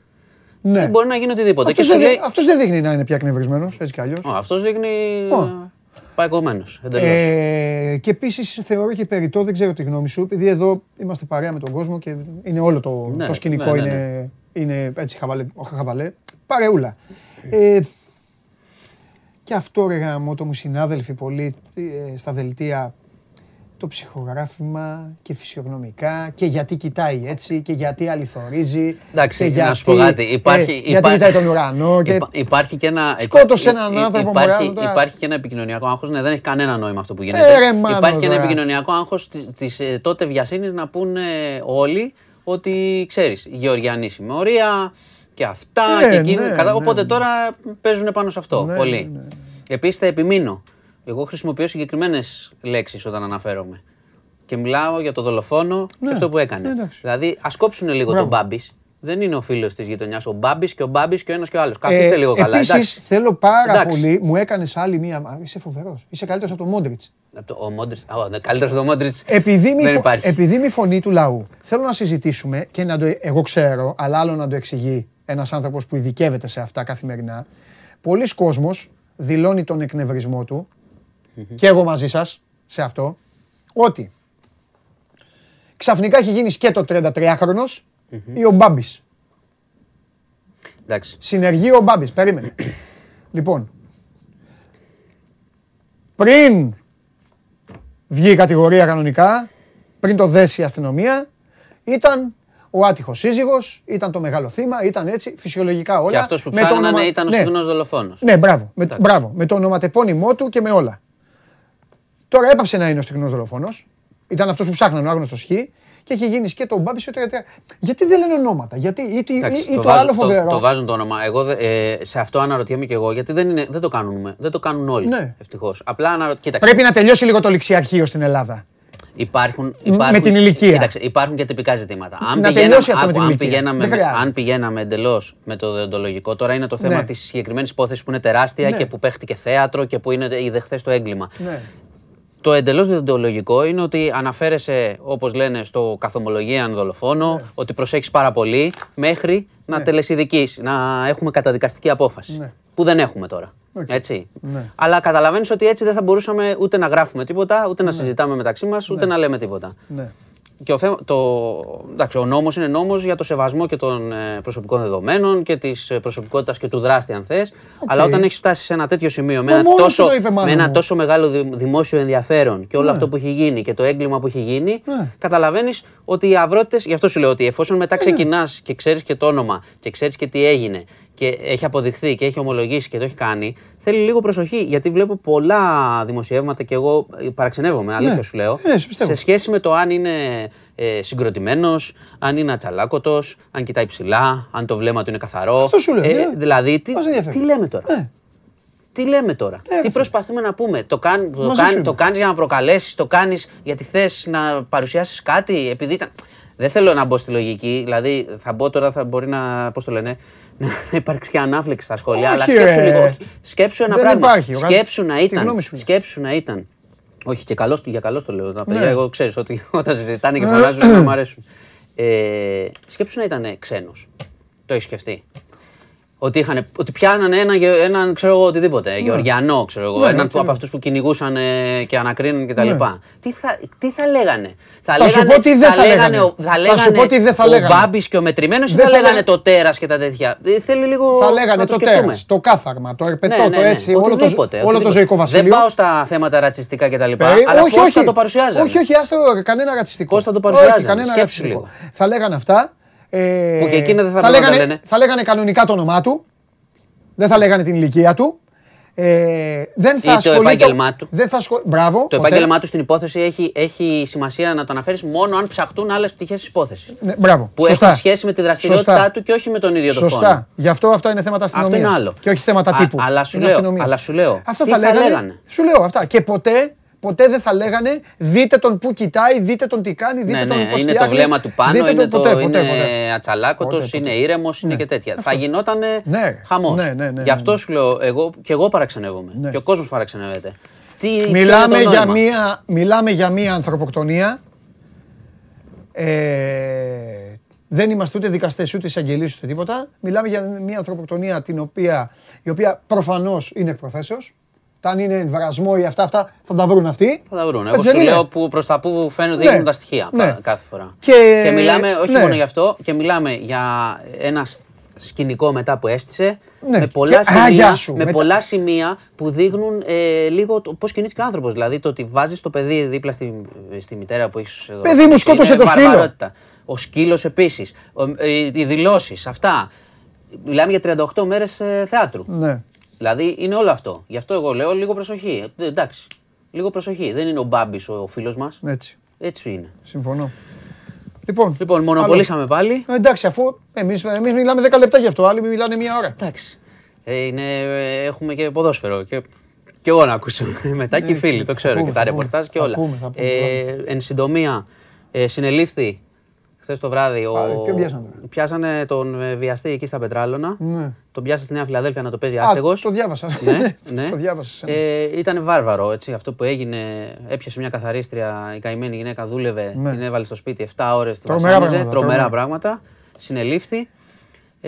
ναι. Και μπορεί να γίνει οτιδήποτε. Αυτός και σου δεν, λέει. αυτός δεν δείχνει να είναι πια εκνευρισμένος, έτσι κι αλλιώς. Αυτός δείχνει. Ω. Πάει κομμένο. Ε, και επίσης θεωρώ και περιττό, δεν ξέρω τη γνώμη σου, επειδή εδώ είμαστε παρέα με τον κόσμο και είναι όλο το, Ναι, το σκηνικό ναι, ναι, είναι, είναι έτσι χαβαλέ, όχι χαβαλέ, παρεούλα. Ε, και αυτό ρε γαμώτο μου συνάδελφοι πολύ ε, στα δελτία το ψυχογράφημα και φυσιογνωμικά και γιατί κοιτάει έτσι και γιατί αληθορίζει. Εντάξει, και να σου πω κάτι, υπάρχει- ε, γιατί υπά- κοιτάει τον ουρανό. Και... Υπά- υπάρχει και ένα. Σκότωσε υπά- έναν υ- άνθρωπο, Υπάρχει, μωρά, τώρα. υπάρχει και ένα επικοινωνιακό άγχος. Ναι, δεν έχει κανένα νόημα αυτό που Ε, γίνεται. ρε, μάνο, υπάρχει και ένα τώρα. επικοινωνιακό άγχος τη ε, τότε βιασύνης να πούνε όλοι ότι ξέρεις, Γεωργιανή συμμορία και αυτά Ναι, και εκείνα. ναι, κατά- ναι, Οπότε ναι. τώρα παίζουν πάνω σε αυτό Ναι, πολύ. ναι, ναι. Επίσης θα επιμείνω. Εγώ χρησιμοποιώ συγκεκριμένες λέξεις όταν αναφέρομαι. Και μιλάω για το δολοφόνο Ναι, και αυτό που έκανε. ναι, εντάξει. δηλαδή, ας κόψουν λίγο Μπράβο. τον Μπάμπης. Δεν είναι ο φίλος της γειτονιάς. Ο Μπάμπης και ο Μπάμπης και ο ένας και ο άλλος. Καθίστε λίγο καλά. Ε, Επίσης, εντάξει. θέλω πάρα Εντάξει. πολύ, μου έκανες άλλη μία, α, είσαι φοβερός, είσαι καλύτερος από τον Μόντριτς. Από το- Ο Μόντριτς. Καλύτερος από τον Μόντριτς. Επειδή μη, Δεν φω- υπάρχει. επειδή είμαι η φωνή του λαού, θέλω να συζητήσουμε και να το, εγώ ξέρω, αλλά άλλο να το εξηγεί ένας άνθρωπος που ειδικεύεται σε αυτά καθημερινά. Πολλοί κόσμος δηλώνει τον εκνευρισμό του και εγώ μαζί σας σε αυτό ότι ξαφνικά έχει γίνει σκέτο 33χρονος ή ο Μπάμπης. Εντάξει. Συνεργεί ο Μπάμπης. Περίμενε. λοιπόν, πριν βγει η κατηγορία κανονικά, πριν το δέσει η αστυνομία, ήταν ο άτυχος σύζυγος, ήταν το μεγάλο θύμα, ήταν έτσι, φυσιολογικά όλα. Και αυτός που Με το ψάχνανε όνομα- ήταν ο ναι, συγκεκριμένο δολοφόνος. Ναι, μπράβο. Με, Εντάξει. μπράβο. Με το ονοματεπώνυμό του και με όλα. Τώρα έπαψε να είναι ο στιγνός δολοφόνος. Ήταν αυτός που ψάχναν ο άγνωστος Χ. Και έχει γίνει σκέτο ο Μπάμπης. ο 33. Γιατί δεν λένε ονόματα, γιατί ή, τι- Εντάξει, ή- ή το, βάζουν- άλλο φοβερό. Το, βάζουν το όνομα. Εγώ δε- ε, σε αυτό αναρωτιέμαι και εγώ γιατί δεν, είναι, δεν το κάνουμε. Δεν το κάνουν όλοι. Ναι. Ευτυχώς. Απλά αναρωτιέμαι. Κοίταξε. Πρέπει να τελειώσει λίγο το ληξιαρχείο στην Ελλάδα. Υπάρχουν, Με υπάρχουν, την ηλικία. Κοίταξε, υπάρχουν και τυπικά ζητήματα. Αν Να πηγαίναμε, τελειώσει αυτό με την αν ηλικία. πηγαίναμε, Δεν χρειάζεται. αν πηγαίναμε εντελώς με το δεοντολογικό, τώρα είναι το θέμα Ναι. της συγκεκριμένης υπόθεσης που είναι τεράστια Ναι. και που παίχτηκε θέατρο και που είναι είδε χθες το έγκλημα. Ναι. Το εντελώς δεοντολογικό είναι ότι αναφέρεσαι, όπως λένε, στο καθ' ομολογίαν δολοφόνο, ότι προσέχεις πάρα πολύ μέχρι να Ναι. τελεσιδικήσει, να έχουμε καταδικαστική απόφαση. Ναι. Που δεν έχουμε τώρα. Οκ. Έτσι. Ναι. Αλλά καταλαβαίνεις ότι έτσι δεν θα μπορούσαμε ούτε να γράφουμε τίποτα, ούτε να συζητάμε μεταξύ μας, ούτε να λέμε τίποτα. Ναι. Και ο, θέμα, το, εντάξει, ο νόμος είναι νόμος για το σεβασμό και των ε, προσωπικών δεδομένων και της ε, προσωπικότητας και του δράστη αν θες. Αλλά όταν έχεις φτάσει σε ένα τέτοιο σημείο με Ο ένα, μόνος τόσο, του το είπε, μάνα με ένα μου. τόσο μεγάλο δη- δημόσιο ενδιαφέρον και όλο αυτό που έχει γίνει και το έγκλημα που έχει γίνει, Ναι. καταλαβαίνεις ότι οι αυρότητες, γι' αυτό σου λέω ότι εφόσον μετά ξεκινάς και ξέρεις και το όνομα και ξέρεις και τι έγινε και έχει αποδειχθεί και έχει ομολογήσει και το έχει κάνει, θέλει λίγο προσοχή γιατί βλέπω πολλά δημοσιεύματα και εγώ ε, παραξενεύομαι, αλήθεια Ναι. σου λέω, Ναι, σε πιστεύω. σε σχέση με το αν είναι ε, συγκροτημένος, αν είναι ατσαλάκωτος, αν κοιτάει ψηλά, αν το βλέμμα του είναι καθαρό. Αυτό σου λέω, Ε, ναι. δηλαδή, τι, Μας ενδιαφέρει. τι λέμε τώρα; Ναι. Τι λέμε τώρα; ρε τι φίλε. προσπαθούμε να πούμε; Το, κάν, το, Μαζί κάν- σου το είμαι. κάνεις για να προκαλέσεις, το κάνεις γιατί θες να παρουσιάσεις κάτι, επειδή ήταν... Δεν θέλω να μπω στη λογική, δηλαδή θα μπω τώρα, θα μπορεί να, πώς το λένε, να υπάρξει και ανάφλεξη στα σχόλια, αλλά Όχι, σκέψου ρε. λίγο, όχι. σκέψου ένα Δεν πράγμα. υπάρχει, ο κα- σκέψου να τη ήταν, γνώμη σου λέω. σκέψου να ήταν. Όχι, και καλώς, για καλός το λέω. Τα παιδιά, Ναι. εγώ ξέρεις ότι όταν συζητάνε και φωνάζουν να μου αρέσουν. Ε, σκέψου να ήταν ξένος. Το έχεις σκεφτεί; Ότι, είχαν, ότι πιάνανε έναν, γε- έναν ξέρω εγώ, οτιδήποτε, Γεωργιανό, ξέρω εγώ, Ναι, έναν ναι, που- από ναι. αυτούς που κυνηγούσαν ε, και ανακρίνουν κτλ. Ναι. Τι, θα, τι θα λέγανε; Θα σου πω τι δεν θα λέγανε. ο- Θα σου λέγανε πω τι δεν θα ο λέγανε. Μπάμπης και ο μετρημένος ή Δεν θα θα λέγανε λέγανε- το τέρας και τα τέτοια; Ε, Θέλει λίγο Θα να λέγανε το το σκεφτούμε. τέρας, το κάθαρμα, το ερπετό, Ναι, το ναι, ναι. έτσι, όλο το, Οτιδήποτε, όλο το οτιδήποτε. ζωικό βασίλειο. Δεν πάω στα θέματα ρατσιστικά κτλ. Περί- Αλλά όχι, πώς όχι. θα το παρουσιάζανε; Όχι, όχι, άστο, κανένα ρατσιστικό. Πώς θα το Όχι, παρουσιάζανε, κανένα σκέψου ρατσιστικό. λίγο. Θα λέγανε αυτά. Ε, Που και εκείνα δεν θα θα πρέπει να τα λέγανε, λένε. θα λέγανε κανονικά το όνομά του. Δεν θα λέγανε την ηλικία του. Ε, δεν θα Ή το ασχολείται- επάγγελμά του. Δεν θα ασχολ... Μπράβο. Το ποτέ. επάγγελμά του στην υπόθεση έχει, έχει σημασία να το αναφέρεις μόνο αν ψαχτούν άλλες πτυχές της υπόθεσης. Ναι, μπράβο. Που Σωστά. έχουν σχέση με τη δραστηριότητά Σωστά. του και όχι με τον ίδιο το Σωστά. φόνο. Γι' αυτό αυτά είναι θέματα Αυτό αστυνομίας. είναι άλλο. Και όχι θέματα Α- τύπου. αλλά σου Είναι λέω, αστυνομίας. αλλά σου λέω, Αυτά τι θα, θα λέγανε, λέγανε. Σου λέω αυτά. Και ποτέ, ποτέ δεν θα λέγανε δείτε τον που κοιτάει, δείτε τον τι κάνει, δείτε Ναι, τον ναι, πώς είναι το φτιάχνει, βλέμμα του πάνω, δείτε είναι, τον το, ποτέ, ποτέ, είναι ποτέ. ατσαλάκωτος, Ποτέ, ποτέ. είναι ήρεμο, είναι Ναι. και τέτοια. Αυτό. Θα γινόταν Ναι, χαμός. ναι, ναι, ναι, Γι' αυτό ναι. σου λέω, εγώ και εγώ παραξενεύομαι. Ναι. Και ο κόσμος παραξενεύεται. Τι, ποιο Μιλάμε είναι το για, νόημα; μία, μιλάμε για μία ανθρωποκτονία. Ε, δεν είμαστε ούτε δικαστές, ούτε εισαγγελείς, ούτε τίποτα. Μιλάμε για μία ανθρωποκτονία την οποία, η οποία προφανώς είναι εκ προθέσεως. Τα αν είναι βρασμό ή αυτά, αυτά θα τα βρουν αυτοί. Θα τα βρουν. Έτσι Εγώ δεν σου είναι; λέω που προς τα που φαίνονται Ναι. δείχνουν τα στοιχεία Ναι. πα- κάθε φορά. Και- μιλάμε, όχι ναι. μόνο γι' αυτό, και μιλάμε για ένα σ- σκηνικό μετά που έστησε. Ναι. Με, πολλά Και- Α, γεια σημεία, σου, με μετά- πολλά σημεία που δείχνουν ε, λίγο πώς κινήθηκε ο άνθρωπος. Δηλαδή το ότι βάζεις το παιδί δίπλα στη, στη μητέρα που έχεις εδώ. Παιδί μου, σκότωσε είναι το σκύλο. βαρβαρότητα. Ο σκύλος επίσης. Οι δηλώσεις, αυτά. Μιλάμε για 38 μέρες θεάτρου. Ναι. Δηλαδή είναι όλο αυτό. Γι' αυτό εγώ λέω λίγο προσοχή. Ε, εντάξει. Λίγο προσοχή. Δεν είναι ο Μπάμπης ο φίλος μας. Έτσι. Έτσι είναι. Συμφωνώ. Λοιπόν, Λοιπόν, μονοπολίσαμε πάλι. Ε, εντάξει, αφού εμείς, εμείς μιλάμε 10 λεπτά γι' αυτό, άλλοι μιλάνε μία ώρα. Εντάξει. Ε, είναι, ε, έχουμε και ποδόσφαιρο. Και, και εγώ να ακούσω. Μετά και οι φίλοι, το ξέρω. Ναι, πούμε, και τα θα πούμε. ρεπορτάζ και Θα όλα. πούμε, θα πούμε, ε, εν συντομία, ε, συνελήφθη χθες το βράδυ. Ο... Πάλι, ποιον πιάσανε; Πιάσανε τον ε, βιαστή εκεί στα Πετράλωνα. Ναι. Τον πιάσε στη Νέα Φιλαδέλφια να το παίζει Α, άστεγος. το διάβασα. ναι, ναι. Το διάβασα. Ε, ήταν βάρβαρο έτσι, αυτό που έγινε. Έπιασε μια καθαρίστρια, η καημένη γυναίκα δούλευε, Ναι. την έβαλε στο σπίτι 7 ώρες. Την Τρομερά βασάνιζε, πράγματα, τρομερά τρομερά. πράγματα. Συνελήφθη.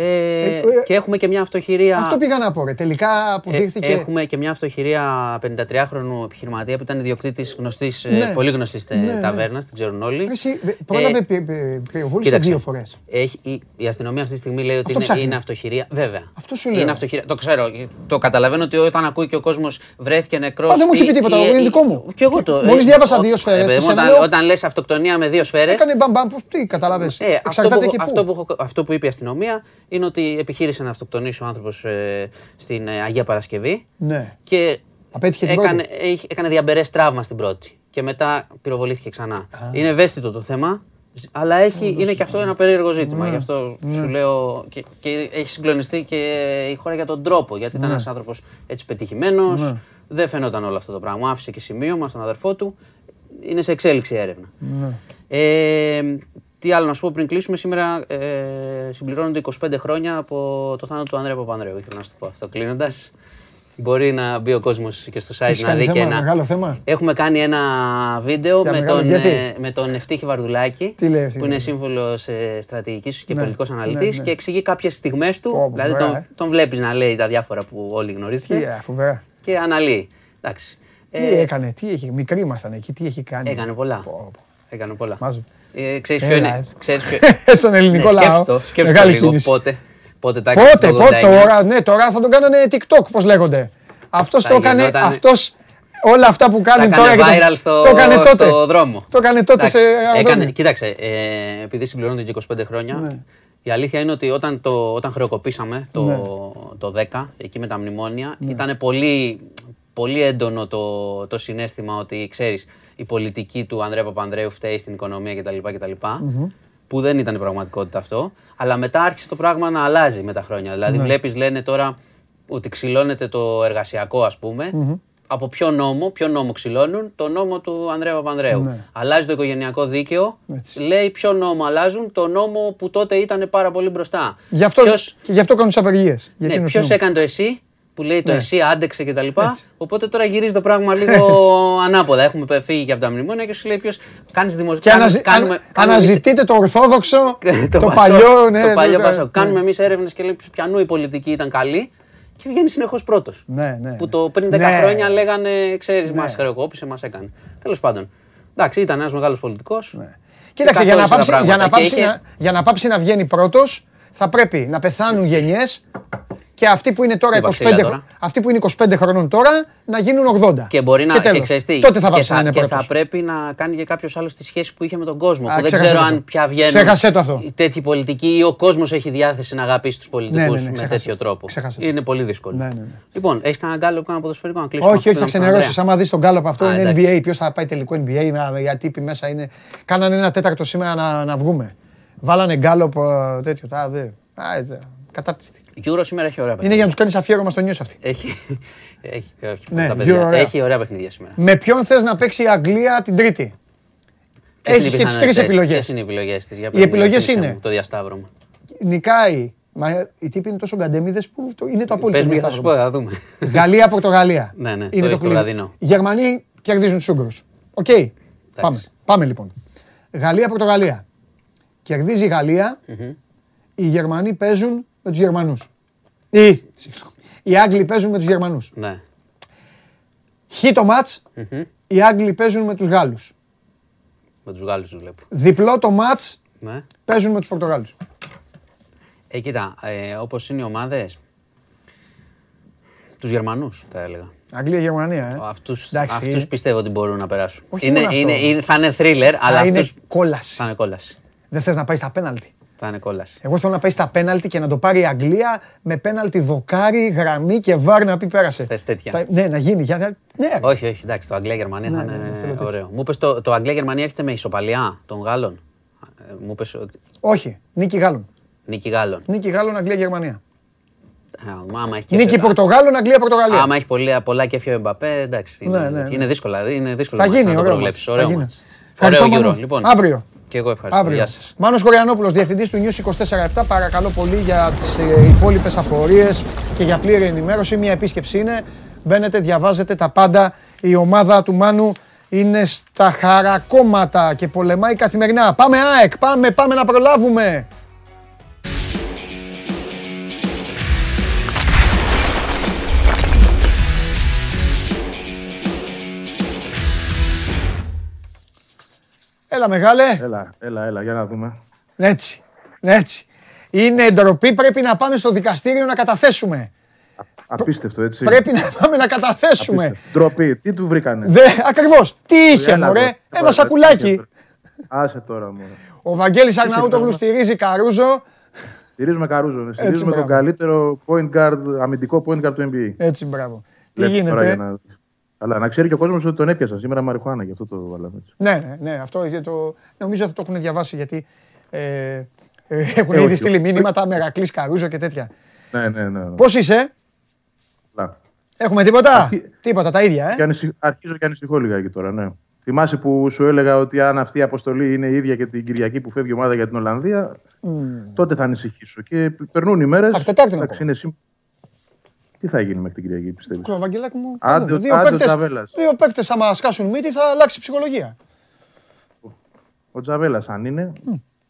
Ε, ε, και έχουμε και μια αυτοχειρία. Αυτό πήγα να πω. Ρε. Τελικά Ε, αποδείχθηκε. έχουμε και μια αυτοχειρία 53χρονου επιχειρηματία που ήταν ιδιοκτήτης γνωστής, Ναι. πολύ γνωστής Ναι, ναι. ταβέρνας, την ξέρουν όλοι. Ρε, Εσύ ε, πρόλαβε Ε, πυ- πυ- πυροβόλησε Κοίταξε, δύο φορές. Έχει, η, η αστυνομία αυτή τη στιγμή λέει ότι Αυτό είναι, ψάχνει. είναι αυτοχειρία. Βέβαια. Αυτό σου λέω. Είναι αυτοχειρία. Το ξέρω. Το καταλαβαίνω ότι όταν ακούει και ο κόσμος βρέθηκε νεκρός. Α, δεν μου έχει πει τίποτα, είναι δικό μου. Κι εγώ το. Μόλις ε, διάβασα ο- δύο σφαίρες, ε, παιδί μου, εσένα Όταν, λέω- όταν λες αυτοκτονία με δύο σφαίρε. Έκανε μπαμπαμ, πώς, τι καταλαβες. Ε, αυτό, Εξαρτάται που, και αυτό, πού. που, έχω- αυτό που είπε η αστυνομία είναι ότι επιχείρησε να αυτοκτονήσει ο άνθρωπος στην ε, Αγία Παρασκευή Ναι. και Απέτυχε την έκανε, πρώτη. έχει- έκανε διαμπερές τραύμα στην πρώτη και μετά πυροβολήθηκε ξανά. Είναι ευαίσθητο το θέμα, αλλά έχει, είναι και αυτό ένα περίεργο ζήτημα. Ναι. Γι' αυτό σου λέω και, και έχει συγκλονιστεί και η χώρα για τον τρόπο. Γιατί Ναι. ήταν ένας άνθρωπος έτσι πετυχημένος, δεν φαινόταν όλο αυτό το πράγμα. Άφησε και σημείωμα στον αδερφό του. Είναι σε εξέλιξη η έρευνα. Ναι. Ε, τι άλλο να σου πω πριν κλείσουμε. Σήμερα ε, συμπληρώνονται 25 χρόνια από το θάνατο του Ανδρέα Παπανδρέου. Ήθελα να σου το πω αυτό κλείνοντας. Μπορεί να μπει ο κόσμος και στο site Έχεις να κάνει δει και θέμα, ένα. μεγάλο θέμα; Έχουμε κάνει ένα βίντεο Για με μεγάλο, τον, γιατί; ε, με τον Ευτύχη Βαρδουλάκη, Τι λέει αυτή, που είναι ναι. σύμβουλος στρατηγικής και Ναι, πολιτικός ναι, αναλυτής ναι. και εξηγεί κάποιες στιγμές του. Πω, πω, δηλαδή ωραία, τον, ε. τον βλέπεις να λέει τα διάφορα που όλοι Τι, γνωρίζετε ε, φοβερά. και αναλύει. Εντάξει. Τι Ε, έκανε, τι έχει, μικροί ήμασταν εκεί, τι έχει κάνει; Έκανε πολλά. Πω, πω. Έκανε πολλά. Μάζω. Ε, ξέρεις Έλα, ποιο είναι. έτσι. Ξέρεις ποιο... Στον ελληνικό Ναι, λαό. σκέψου το, σκέψου το Μεγάλη λίγο κίνηση. πότε. Πότε τα έκανε Πότε, το πότε, 89. τώρα, ναι, τώρα θα τον κάνανε TikTok, πώς λέγονται. Αυτός Θα το έκανε, γινότανε- αυτός, όλα αυτά που Τα κάνει τώρα έκανε και το- viral στο, το έκανε τότε. στο δρόμο. Το έκανε τότε Εντάξει, σε αεροδρόμιο. έκανε, Κοίταξε, ε, επειδή συμπληρώνονται και 25 χρόνια, Ναι. η αλήθεια είναι ότι όταν, το, όταν χρεοκοπήσαμε το, Ναι. το 10, εκεί με τα μνημόνια, ήταν πολύ, πολύ έντονο το, το συνέστημα ότι, ξέρεις, η πολιτική του Ανδρέα Παπανδρέου φταίει στην οικονομία κτλ. κτλ που δεν ήταν η πραγματικότητα αυτό. Αλλά μετά άρχισε το πράγμα να αλλάζει με τα χρόνια. Δηλαδή, Ναι. βλέπεις, λένε τώρα ότι ξυλώνεται το εργασιακό, ας πούμε. Από ποιο νόμο, ποιο νόμο ξυλώνουν, το νόμο του Ανδρέα Παπανδρέου. Ναι. Αλλάζει το οικογενειακό δίκαιο, Έτσι. λέει ποιο νόμο αλλάζουν, το νόμο που τότε ήταν πάρα πολύ μπροστά. Γι' αυτό, Ποιος- και γι' αυτό κάνουν τις απεργίες. για ναι, εκείνους ποιος τους νόμους. έκανε το εσύ, που λέει το Ναι. εσύ άντεξε κτλ. Έτσι. Οπότε τώρα γυρίζει το πράγμα λίγο ανάποδα. Έχουμε πε- φύγει και από τα μνημόνια και σου λέει ποιος κάνεις Και δημοσιογραφία. αναζη- αν- αναζητείτε το ορθόδοξο, το Πασόκ, παλιό, ναι. το παλιό ναι, Πασόκ. ναι. Κάνουμε εμείς έρευνες και λέμε ποιανού η πολιτική ήταν καλή και βγαίνει συνεχώς πρώτος. Ναι, ναι. Που το πριν 10 Ναι. χρόνια λέγανε, ξέρεις, Ναι. μα χρεοκόπησε, μας έκανε. Τέλος πάντων. Εντάξει, ήταν ένας μεγάλος πολιτικός. Ναι. Κοίταξε, για να, καθόρισε τα πάψει, για, να πράγματα. Και πάψει είχε- να, για να πάψει να βγαίνει πρώτος, θα πρέπει να πεθάνουν γενιές και αυτοί που είναι τώρα Τι 25, Βασίλεια τώρα. αυτοί που είναι 25 χρονών τώρα να γίνουν 80. Και μπορεί να. Και τέλος. ξέρεις τι, Τότε θα και πάψει να είναι και πρώτος. θα πρέπει να κάνει και κάποιος άλλος τη σχέση που είχε με τον κόσμο. Α, που δεν ξέχασε ξέρω το αυτό. αν πια βγαίνουν. Ξέχασε το αυτό. οι Τέτοιοι πολιτικοί ή ο κόσμος έχει διάθεση να αγαπήσει τους πολιτικού Ναι, ναι, ναι, με ξέχασε τέτοιο το. τρόπο. Ξέχασε το. Είναι πολύ δύσκολο. Ναι, ναι, ναι. Λοιπόν, έχεις κανένα γκάλο που κάνει ποδοσφαιρικό να κλείσουμε. Όχι, όχι, θα αυτό, τον ξενερώσει. Ανδρέα. Άμα δεις τον γκάλωπ αυτό Α, είναι εντάξει. NBA. Ποιος θα πάει τελικό NBA, να, οι ατύποι μέσα είναι. Κάνανε ένα τέταρτο σήμερα να, να βγούμε. Βάλανε γκάλωπ ε, τέτοιο. Τα, δε. Α, ε, κατάπτυστη. Η Euro σήμερα έχει ωραία Είναι παιχνίδια. για να τους κάνεις αφιέρωμα στο νιους αυτή. Έχει, έχει, όχι, Ναι, τα δύο παιδιά. ωραία. έχει ωραία παιχνίδια σήμερα. Με ποιον θες να παίξει η Αγγλία την Τρίτη; Ποιες Έχεις είναι οι και τι τρεις πιθανότητες, επιλογές. Ποιες είναι οι επιλογές της. Για Οι επιλογές πες μου, είναι- θύμισε μου Το διασταύρωμα. Νικάει. Μα οι τύποι είναι τόσο γκαντέμηδες που το, είναι το απόλυτο. Πες μου, θα σου πω, διάσταυρο. θα δούμε. Γαλλία-Πορτογαλία. Ναι, ναι, είναι το- το κλειδί. βραδινό. Οι Γερμανοί κερδίζουν τους Ούγγρους. Οκ. Πάμε. Πάμε λοιπόν. Γαλλία-Πορτογαλία. Κερδίζει η Γαλλία Οι Γερμανοί παίζουν με τους Γερμανούς. Οι, συγγνώμη. οι Άγγλοι παίζουν με τους Γερμανούς. Ναι. Χ το ματς οι Άγγλοι παίζουν με τους Γάλλους. Με τους Γάλλους τους βλέπω. Διπλό το ματ Ναι. παίζουν με τους Πορτογάλους. Ε, κοίτα, ε, όπως είναι οι ομάδες, τους Γερμανούς θα έλεγα. Αγγλία-Γερμανία, ε. Αυτούς, Εντάξει. αυτούς πιστεύω ότι μπορούν να περάσουν. Όχι είναι, μόνο αυτό. είναι, είναι, θα είναι thriller, αλλά Θα είναι αυτούς κόλαση. θα είναι κόλαση. Δεν θες να πάει στα πέναλτι. Θα είναι κόλαση. Εγώ θέλω να πάει στα πέναλτι και να το πάρει η Αγγλία με πέναλτι δοκάρι, γραμμή και βάρ να πει πέρασε. Θες τέτοια. Τα- Ναι, να γίνει. Για... Ναι, ρε. Όχι, όχι, εντάξει, το Αγγλία-Γερμανία Ναι, θα ναι, είναι ναι, θέλω τέτοιο. ωραίο. Μου είπες το, το Αγγλία-Γερμανία έρχεται με ισοπαλιά των Γάλλων; Ε, Μου είπες ότι Όχι, νίκη Γάλλων. νίκη Γάλλων. Νίκη Γάλλων, Αγγλία-Γερμανία. Α, Άμα έχει και Νίκη φε- Πορτογάλων, Αγγλία-Πορτογαλία. Άμα έχει πολλά, πολλά κέφια ο Εμπαπέ, εντάξει. Είναι, Ναι, ναι, ναι. είναι δύσκολα. Είναι δύσκολο Θα μάτς γίνει, να το ωραίο προβλέψεις. μάτς. Θα Ωραίο γίνει. μάτς. Ευχαριστώ, Ωραίο Μάνο. γύρο. Λοιπόν, Αύριο. Και εγώ ευχαριστώ. Αύριο. Γεια σας. Μάνος Κοριανόπουλος, διευθυντής του News 24-7. Παρακαλώ πολύ για τις ε, υπόλοιπες απορίες και για πλήρη ενημέρωση. Μια επίσκεψη είναι. Μπαίνετε, διαβάζετε τα πάντα. Η ομάδα του Μάνου είναι στα χαρακόμματα και πολεμάει καθημερινά. Πάμε ΑΕΚ, πάμε, πάμε να προλάβουμε. Έλα μεγάλε. Έλα, έλα, έλα, για να δούμε. Έτσι. Έτσι. Είναι ντροπή, πρέπει να πάμε στο δικαστήριο να καταθέσουμε. Απίστευτο, έτσι. Πρέπει να πάμε να καταθέσουμε. Απίστευτο. Ντροπή, τι του βρήκανε; Δε, ακριβώς. Τι είχε, Έλα μωρέ; εδώ. Ένα Έλα, σακουλάκι. έλα. Άσε τώρα μόνο. Ο Βαγγέλης Είσαι Αρναούτογλου καλά. στηρίζει Καρούζο. Στηρίζουμε Καρούζο. Στηρίζουμε μπράβο. τον καλύτερο point guard, αμυντικό point guard του NBA. Έτσι, μπράβο. Τι Βλέπεις τώρα γίνεται; Για να... Αλλά να ξέρει και ο κόσμος ότι τον έπιασα σήμερα μαριχουάνα, γι' αυτό το βάλαμε έτσι. Ναι, ναι, ναι, αυτό για το... νομίζω ότι το έχουν διαβάσει γιατί ε, ε, έχουν Ε, ήδη όχι, στείλει όχι. μήνυματα Μερακλής Καρούζο και τέτοια. Ναι, ναι, ναι. ναι. Πώς είσαι, Καλά. έχουμε τίποτα, Αρχι- τίποτα, τα ίδια, Και ε. ανησυχ- Αρχίζω και ανησυχώ λιγάκι τώρα, ναι. Θυμάσαι που σου έλεγα ότι αν αυτή η αποστολή είναι η ίδια και την Κυριακή που φεύγει η ομάδα για την Ολλανδία, τότε θα ανησυχήσω. Και περνούν οι μέρες. Από Τετάρτη είναι ακόμα. Τι θα γίνει μέχρι την Κυριακή, πιστεύεις; Κρο, Βαγγελάκη μου, θα Άντε, δούμε. δύο άντε ο παίκτες, Τζαβέλας. δύο παίκτες άμα σκάσουν μύτη θα αλλάξει η ψυχολογία. Ο Τζαβέλας, αν είναι.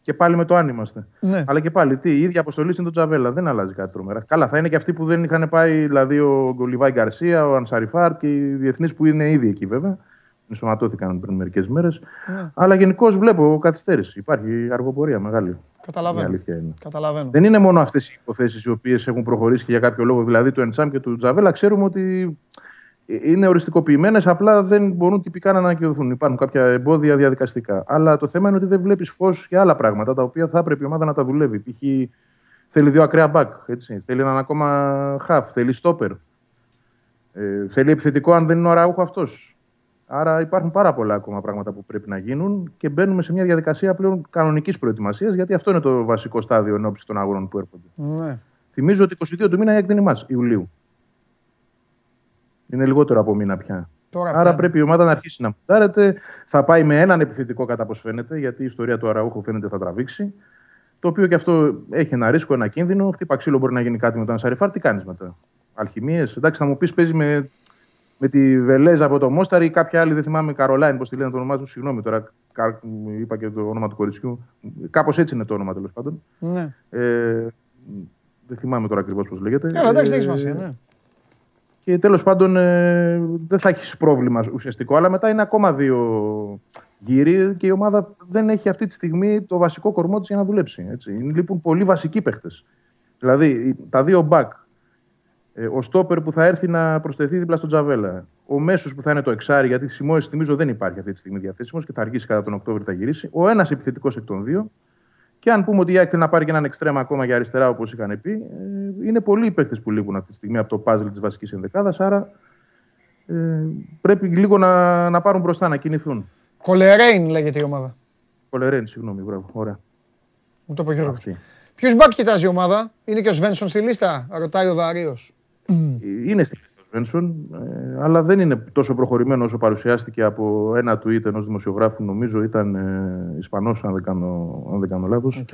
Και πάλι με το αν είμαστε. Ναι. Αλλά και πάλι, τι, η ίδια αποστολή είναι το Τζαβέλα. Δεν αλλάζει κάτι τρομερά. Καλά, θα είναι και αυτοί που δεν είχαν πάει, δηλαδή ο Γκολιβάη Γκαρσία, ο Ανσαριφάρτ και οι διεθνείς που είναι ήδη εκεί βέβαια. Ενσωματώθηκαν πριν μερικές μέρες. Ναι. Αλλά γενικώς βλέπω καθυστέρηση. Υπάρχει αργοπορία μεγάλη. Η Καταλαβαίνω. αλήθεια είναι. Καταλαβαίνω. Δεν είναι μόνο αυτές οι υποθέσεις οι οποίες έχουν προχωρήσει και για κάποιο λόγο, δηλαδή του Εντσάμ και του Τζαβέλα. Ξέρουμε ότι είναι οριστικοποιημένες, απλά δεν μπορούν τυπικά να ανακοινωθούν. Υπάρχουν κάποια εμπόδια διαδικαστικά. Αλλά το θέμα είναι ότι δεν βλέπεις φως για άλλα πράγματα τα οποία θα έπρεπε η ομάδα να τα δουλεύει. Π.χ. θέλει δύο ακραία μπακ, έτσι. θέλει έναν ακόμα χαφ, θέλει στόπερ. Ε, θέλει επιθετικό αν δεν είναι ο Ραούχο αυτός. Άρα υπάρχουν πάρα πολλά ακόμα πράγματα που πρέπει να γίνουν και μπαίνουμε σε μια διαδικασία πλέον κανονικής προετοιμασίας, γιατί αυτό είναι το βασικό στάδιο εν ώψη των αγώνων που έρχονται. Ναι. Θυμίζω ότι 22 του μήνα η ΑΕΚ δεν είναι μας, Ιουλίου. Είναι λιγότερο από μήνα πια. Τώρα Άρα πια. πρέπει η ομάδα να αρχίσει να μοντάρεται. Θα πάει με έναν επιθετικό κατά πώς φαίνεται, γιατί η ιστορία του Αραούχου φαίνεται θα τραβήξει. Το οποίο και αυτό έχει ένα ρίσκο, ένα κίνδυνο. Χτύπα ξύλο μπορεί να γίνει κάτι με τον Σαριφάρ. Τι κάνεις μετά; Αλχημίες. Εντάξει, θα μου πεις παίζει με, με τη Βελέζα από το Μόσταρ ή κάποια άλλη, δεν θυμάμαι, Καρολάιν, πώς τη λένε το όνομά τους. Συγγνώμη τώρα, καρ- είπα και το όνομα του κοριτσιού. Κάπως έτσι είναι το όνομα τέλος πάντων. Ναι. Ε, δεν θυμάμαι τώρα ακριβώς πώς λέγεται. Καλά, εντάξει, δεν έχει Ε, σημασία, ναι. Και τέλος πάντων ε, δεν θα έχεις πρόβλημα ουσιαστικό, αλλά μετά είναι ακόμα δύο γύρι και η ομάδα δεν έχει αυτή τη στιγμή το βασικό κορμό της για να δουλέψει. Έτσι. Λείπουν πολύ βασικοί παίχτε. Δηλαδή τα δύο μπακ, ε, ο στόπερ που θα έρθει να προσθεθεί δίπλα στον Τζαβέλα, ο μέσος που θα είναι το εξάρι, γιατί Σιμόε θυμίζω δεν υπάρχει αυτή τη στιγμή διαθέσιμος και θα αργήσει κατά τον Οκτώβριο θα γυρίσει. Ο ένας επιθετικός εκ των δύο. Και αν πούμε ότι η ΑΕΚ θέλει να πάρει και έναν εξτρέμα ακόμα για αριστερά, όπως είχαν πει, ε, είναι πολλοί οι παίκτες που λείπουν αυτή τη στιγμή από το παζλ της βασικής ενδεκάδας. Άρα ε, πρέπει λίγο να, να πάρουν μπροστά, να κινηθούν. Κολερέιν λέγεται η ομάδα. Κολερέν, συγγνώμη, μπράβο. Ωραία. Μου το είπε ο Γιώργος. Αυτή. Ποιους μπακ κοιτάζει η ομάδα, είναι και ο Σβένσον στη λίστα, ρωτάει ο Δαρίος. Ε, Είναι στη λίστα ο Svensson, ε, αλλά δεν είναι τόσο προχωρημένο όσο παρουσιάστηκε από ένα tweet ενός δημοσιογράφου, νομίζω ήταν ε, Ισπανός, αν δεν κάνω, αν δεν κάνω λάθος.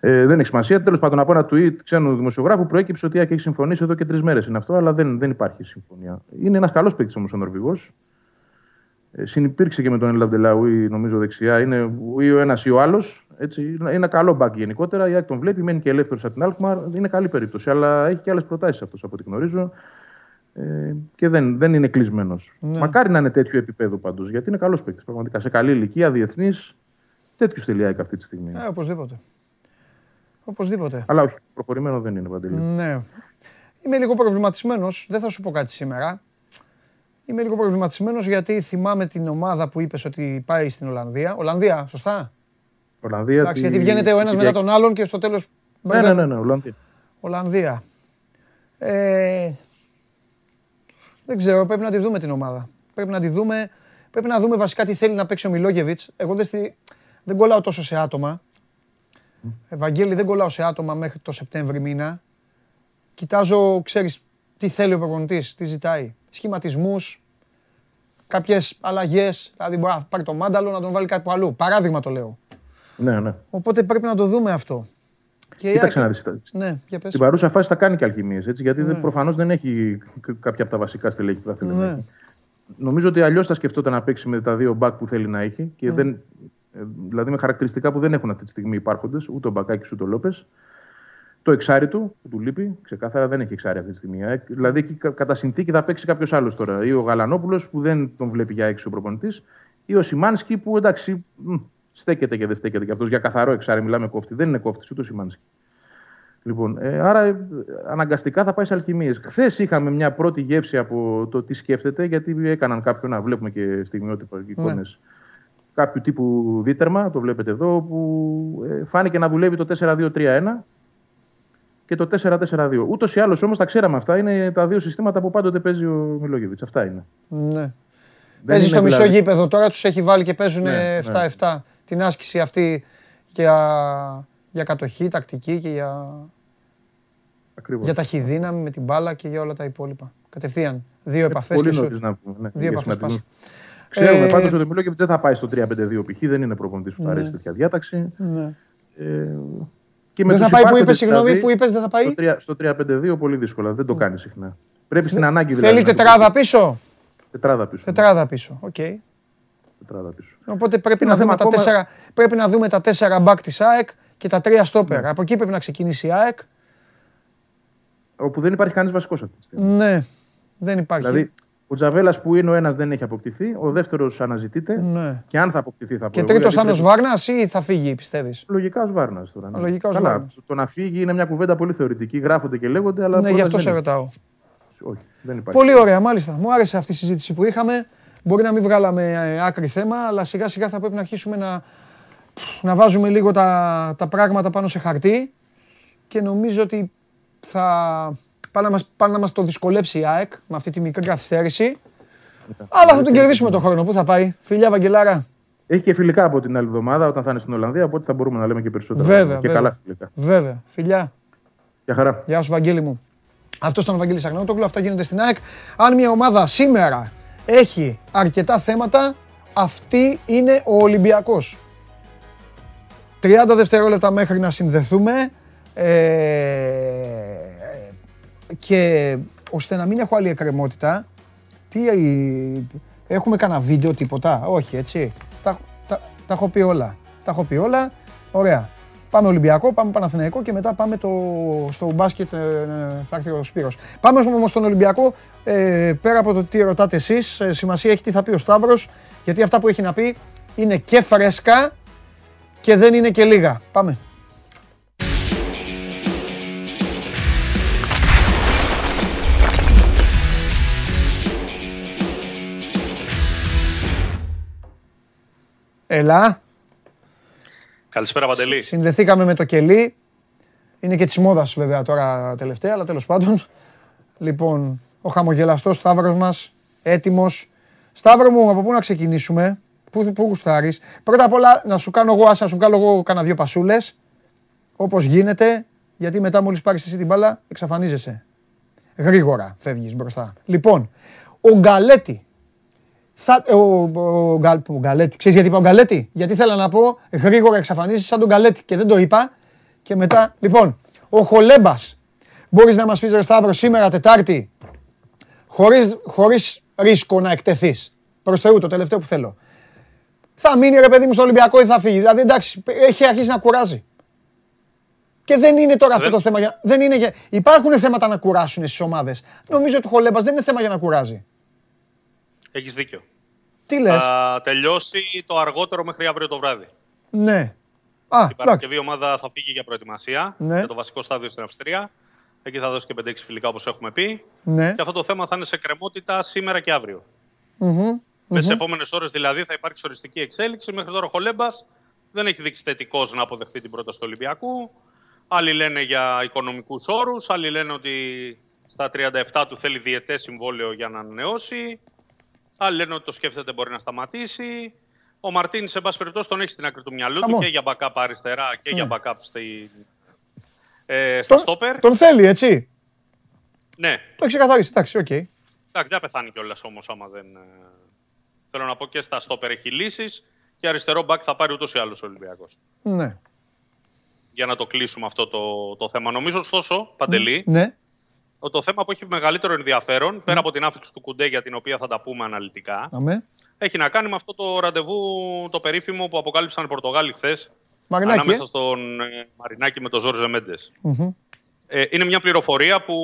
Ε, δεν έχει σημασία. Τέλος πάντων, από ένα tweet ξένου δημοσιογράφου προέκυψε ότι η ΑΕΚ έχει συμφωνήσει εδώ και τρεις μέρες. Είναι αυτό, αλλά δεν, δεν υπάρχει συμφωνία. Είναι ένας καλός παίκτης όμως ο Νορβηγός. Ε, συνυπήρξε και με τον Ελαμπτελάουι, νομίζω δεξιά. Είναι ή ο ένας ή ο άλλος. Είναι ένα καλό μπακ γενικότερα. Η ΑΕΚ τον βλέπει, μένει και ελεύθερος από την Αλκμαρ. Είναι καλή περίπτωση. Αλλά έχει και άλλες προτάσεις αυτός από ό,τι γνωρίζω. Ε, και δεν, δεν είναι κλεισμένος. Ναι. Μακάρι να είναι τέτοιο επίπεδο πάντως. Γιατί είναι καλός παίκτης. Πραγματικά σε καλή ηλικία, διεθνής. Τέτοιου θέλει η ΑΕΚ αυτή τη στιγμή. Ε, οπωσδήποτε. Οπωσδήποτε. Αλλά όχι, προχωρημένο δεν είναι παντελή. Ναι. Είμαι λίγο προβληματισμένος, δεν θα σου πω κάτι σήμερα. Είμαι λίγο προβληματισμένος γιατί θυμάμαι την ομάδα που είπες ότι πάει στην Ολλανδία. Ολλανδία, σωστά; Ολλανδία. Εντάξει, τη- γιατί βγαίνετε ο ένας τη- μετά τον άλλον και στο τέλος... Ναι, ναι, ναι, ναι, Ολλανδία. Ολλανδία. Ε, δεν ξέρω, πρέπει να τη δούμε την ομάδα. Πρέπει να τη δούμε. Πρέπει να δούμε βασικά τι θέλει να παίξει ο Μιλόγεβιτς. Εγώ δεν, στη, δεν κολλάω τόσο σε άτομα. Ευαγγέλη, δεν κολλάω σε άτομα μέχρι το Σεπτέμβρη μήνα. Κοιτάζω, ξέρεις, τι θέλει ο προπονητής, τι ζητάει. Σχηματισμούς, κάποιες αλλαγές. Δηλαδή μπορεί να πάρει το μάνταλο να τον βάλει κάπου αλλού. Παράδειγμα το λέω. Ναι, ναι. Οπότε πρέπει να το δούμε αυτό. Και η Κοίταξε ΑΕΚ- να δεις. Ναι, για πες. Στην παρούσα φάση θα κάνει και αλχημίες, έτσι, γιατί Ναι. δεν, προφανώς δεν έχει κα- κάποια από τα βασικά στελέχη που θα θέλει να Ναι. έχει. Νομίζω ότι αλλιώς θα σκεφτόταν να παίξει με τα δύο μπακ που θέλει να έχει. Ναι. Και δεν, ε, δηλαδή με χαρακτηριστικά που δεν έχουν αυτή τη στιγμή υπάρχοντες, ούτε ο Μπακάκης ούτε ο Λόπες. Το εξάρι του, που του λείπει, ξεκάθαρα δεν έχει εξάρι αυτή τη στιγμή. Ε, Δηλαδή εκεί κα- κατά συνθήκη θα παίξει κάποιος άλλος τώρα. Ή ο Γαλανόπουλος που δεν τον βλέπει για έξω ο προπονητής, ή ο Σιμάνσκι που εντάξει, μ, Στέκεται και δεν στέκεται και αυτός για καθαρό εξάρι. Μιλάμε κόφτη. Δεν είναι κόφτης ούτε ο Σιμάνσκι. Λοιπόν, ε, άρα ε, αναγκαστικά θα πάει σε αλχημίε. Χθες είχαμε μια πρώτη γεύση από το τι σκέφτεται, γιατί έκαναν κάποιον να βλέπουμε και στιγμιότυπα και εικόνε. Κάποιου τύπου δίτερμα, το βλέπετε εδώ, που ε, φάνηκε να δουλεύει το 4-2-3-1 και το 4-4-2. Ούτως ή άλλως όμως τα ξέραμε αυτά. Είναι τα δύο συστήματα που πάντοτε παίζει ο Μιλόγεβιτς. Αυτά είναι. Ναι. Παίζει στο μισό δηλαδή- γήπεδο. Τώρα τους έχει βάλει και παίζουν Ναι, 7-7. Την άσκηση αυτή για, για κατοχή, τακτική και για, Ακριβώς. για ταχυδύναμη με την μπάλα και για όλα τα υπόλοιπα. Κατευθείαν. Δύο επαφές Πολύ και σου. νωρίς να πούμε. Ναι, Δύο για επαφές σημαντικούς. πας. Ξέρουμε Ε, πάντως ότι ο Μιλόγεβιτς δεν θα πάει στο 3-5-2 π.χ. Δεν είναι προπονητής που θα αρέσει Ναι. τέτοια διάταξη. Ναι. Ε, και με Δεν θα τους πάει που υπάρχοντες είπες, συγγνώμη, δηλαδή, που είπες, δεν θα πάει; Στο 3 στο 3-5-2 πολύ δύσκολα. Δεν το κάνει συχνά. Πρέπει στην ανάγκη δηλαδή. Θέλει να το τετράδα κάνει. πίσω; Τετράδα πίσω. ναι. Τετράδα πίσω. Οκ. Τετράδα πίσω. Οπότε πρέπει Ένα να, δούμε θέμα τα ακόμα- τέσσερα, πρέπει να δούμε τα τέσσερα μπακ της ΑΕΚ και τα τρία στόπερ. Από εκεί πρέπει να ξεκινήσει η ΑΕΚ. Όπου δεν υπάρχει κανείς βασικός αυτή τη στιγμή. Ναι, δεν υπάρχει. Δηλαδή, ο Τζαβέλας που είναι ο ένας δεν έχει αποκτηθεί, ο δεύτερος αναζητείται. Ναι. Και αν θα αποκτηθεί, θα πω. Και εγώ, τρίτος γιατί Θάνος πρέπει- Βάρνας ή θα φύγει, πιστεύεις; Λογικά ω Βάρνα τώρα. ναι. Λογικά ως Καλά, Βάρνας. Το να φύγει είναι μια κουβέντα πολύ θεωρητική. Γράφονται και λέγονται, αλλά. Ναι, γι' πρόταση αυτό δεν σε είναι. ρωτάω. Όχι, δεν υπάρχει. Πολύ ωραία, μάλιστα. Μου άρεσε αυτή η συζήτηση που είχαμε. Μπορεί να μην βγάλαμε ε, άκρη θέμα, αλλά σιγά σιγά θα πρέπει να αρχίσουμε να, να βάζουμε λίγο τα, τα πράγματα πάνω σε χαρτί και νομίζω ότι θα πάνε να μας, πάνε να μας το δυσκολέψει η ΑΕΚ με αυτή τη μικρή καθυστέρηση. Αλλά θα τον κερδίσουμε τον χρόνο. Πού θα πάει, φιλιά Βαγγελάρα. Έχει και φιλικά από την άλλη εβδομάδα όταν θα είναι στην Ολλανδία, οπότε θα μπορούμε να λέμε και περισσότερα. Βέβαια, και βέβαια. καλά φιλικά. Βέβαια, φιλιά. Γεια χαρά. Γεια σου, Βαγγέλη μου. Αυτός ήταν ο Βαγγέλης Αγνότογλου, αυτά γίνονται στην ΑΕΚ. Αν μια ομάδα σήμερα έχει αρκετά θέματα, αυτή είναι ο Ολυμπιακός. 30 δευτερόλεπτα μέχρι να συνδεθούμε ε, και ώστε να μην έχω άλλη εκκρεμότητα, τι, έχουμε κανένα βίντεο τίποτα, όχι έτσι, τα, τα, τα έχω πει όλα, τα έχω πει όλα, ωραία. Πάμε Ολυμπιακό, πάμε Παναθηναϊκό και μετά πάμε το, στο μπάσκετ, ε, ε, θα έρθει ο Σπύρος. Πάμε όμως στον Ολυμπιακό, ε, πέρα από το τι ρωτάτε εσείς, ε, σημασία έχει τι θα πει ο Σταύρος, γιατί αυτά που έχει να πει είναι και φρέσκα και δεν είναι και λίγα. Πάμε. Ελά. Καλησπέρα, Παντελή. Συνδεθήκαμε με το κελί. Είναι και της μόδας βέβαια τώρα τελευταία, αλλά τέλος πάντων. Λοιπόν, ο χαμογελαστός Σταύρος μας, έτοιμος. Σταύρο μου, από πού να ξεκινήσουμε, πού, πού γουστάρεις; Πρώτα απ' όλα να σου κάνω εγώ, ας να σου κάνω εγώ κάνα δύο πασούλες, όπως γίνεται, γιατί μετά μόλις πάρεις εσύ την μπάλα, εξαφανίζεσαι. Γρήγορα φεύγεις μπροστά. Λοιπόν, ο Γκαλέτη θα, ο, ο, Γκαλ, ο Γκαλέτη. Ξέρεις γιατί είπα ο Γκαλέτη; Γιατί θέλω να πω γρήγορα εξαφανίζεις σαν τον Γκαλέτη και δεν το είπα. Και μετά, λοιπόν, ο Χολέμπας. Μπορείς να μας πεις ρε Σταύρο σήμερα Τετάρτη χωρίς, χωρίς ρίσκο να εκτεθείς. Προς Θεού το τελευταίο που θέλω. Θα μείνει ρε παιδί μου στο Ολυμπιακό ή θα φύγει. Δηλαδή εντάξει, έχει αρχίσει να κουράζει. Και δεν είναι τώρα αυτό Δεν- το θέμα. Για, δεν είναι για, υπάρχουν θέματα να κουράσουν στις ομάδες. Νομίζω ότι ο Χολέμπας δεν είναι θέμα για να κουράζει. Έχεις δίκιο. Τι λες; Θα τελειώσει το αργότερο μέχρι αύριο το βράδυ. Ναι. Α, Την εντάξει. Παρασκευή η ομάδα θα φύγει για προετοιμασία Ναι. για το βασικό στάδιο στην Αυστρία. Εκεί θα δώσει και 5-6 φιλικά όπως έχουμε πει. Ναι. Και αυτό το θέμα θα είναι σε κρεμότητα σήμερα και αύριο. Μμμ. Με τις επόμενες ώρες δηλαδή θα υπάρξει οριστική εξέλιξη. Μέχρι τώρα ο Χολέμπας δεν έχει δείξει θετικός να αποδεχθεί την πρόταση του Ολυμπιακού. Άλλοι λένε για οικονομικούς όρους, άλλοι λένε ότι στα 37 του θέλει διετές συμβόλαιο για να ανανεώσει. Άλλοι λένε ότι το σκέφτεται μπορεί να σταματήσει. Ο Μαρτίνς, σε πάση περιπτώσει, τον έχει στην άκρη του μυαλού του Χαμός. και για backup αριστερά και για Ναι. backup στη, ε, στα Τον, στόπερ. τον θέλει, έτσι. Ναι, Το έχει ξεκαθαρίσει. Εντάξει, οκ. Εντάξει, δεν θα πεθάνει κιόλας όμως άμα δεν. ε, Θέλω να πω και στα στόπερ έχει λύσεις και αριστερό μπακ θα πάρει ούτως ή άλλως ο Ολυμπιακός. Ναι. Για να το κλείσουμε αυτό το, το θέμα. Νομίζω, ωστόσο, Παντελή, Ναι. Ότι το θέμα που έχει μεγαλύτερο ενδιαφέρον, πέρα από την άφηξη του Κουντέ για την οποία θα τα πούμε αναλυτικά, Αμέ. έχει να κάνει με αυτό το ραντεβού το περίφημο που αποκάλυψαν οι Πορτογάλοι χθες Μαρινάκι, ανάμεσα ε. στον ε, Μαρινάκη με τον Ζόρζε Μέντες. Μμμ. Ε, είναι μια πληροφορία που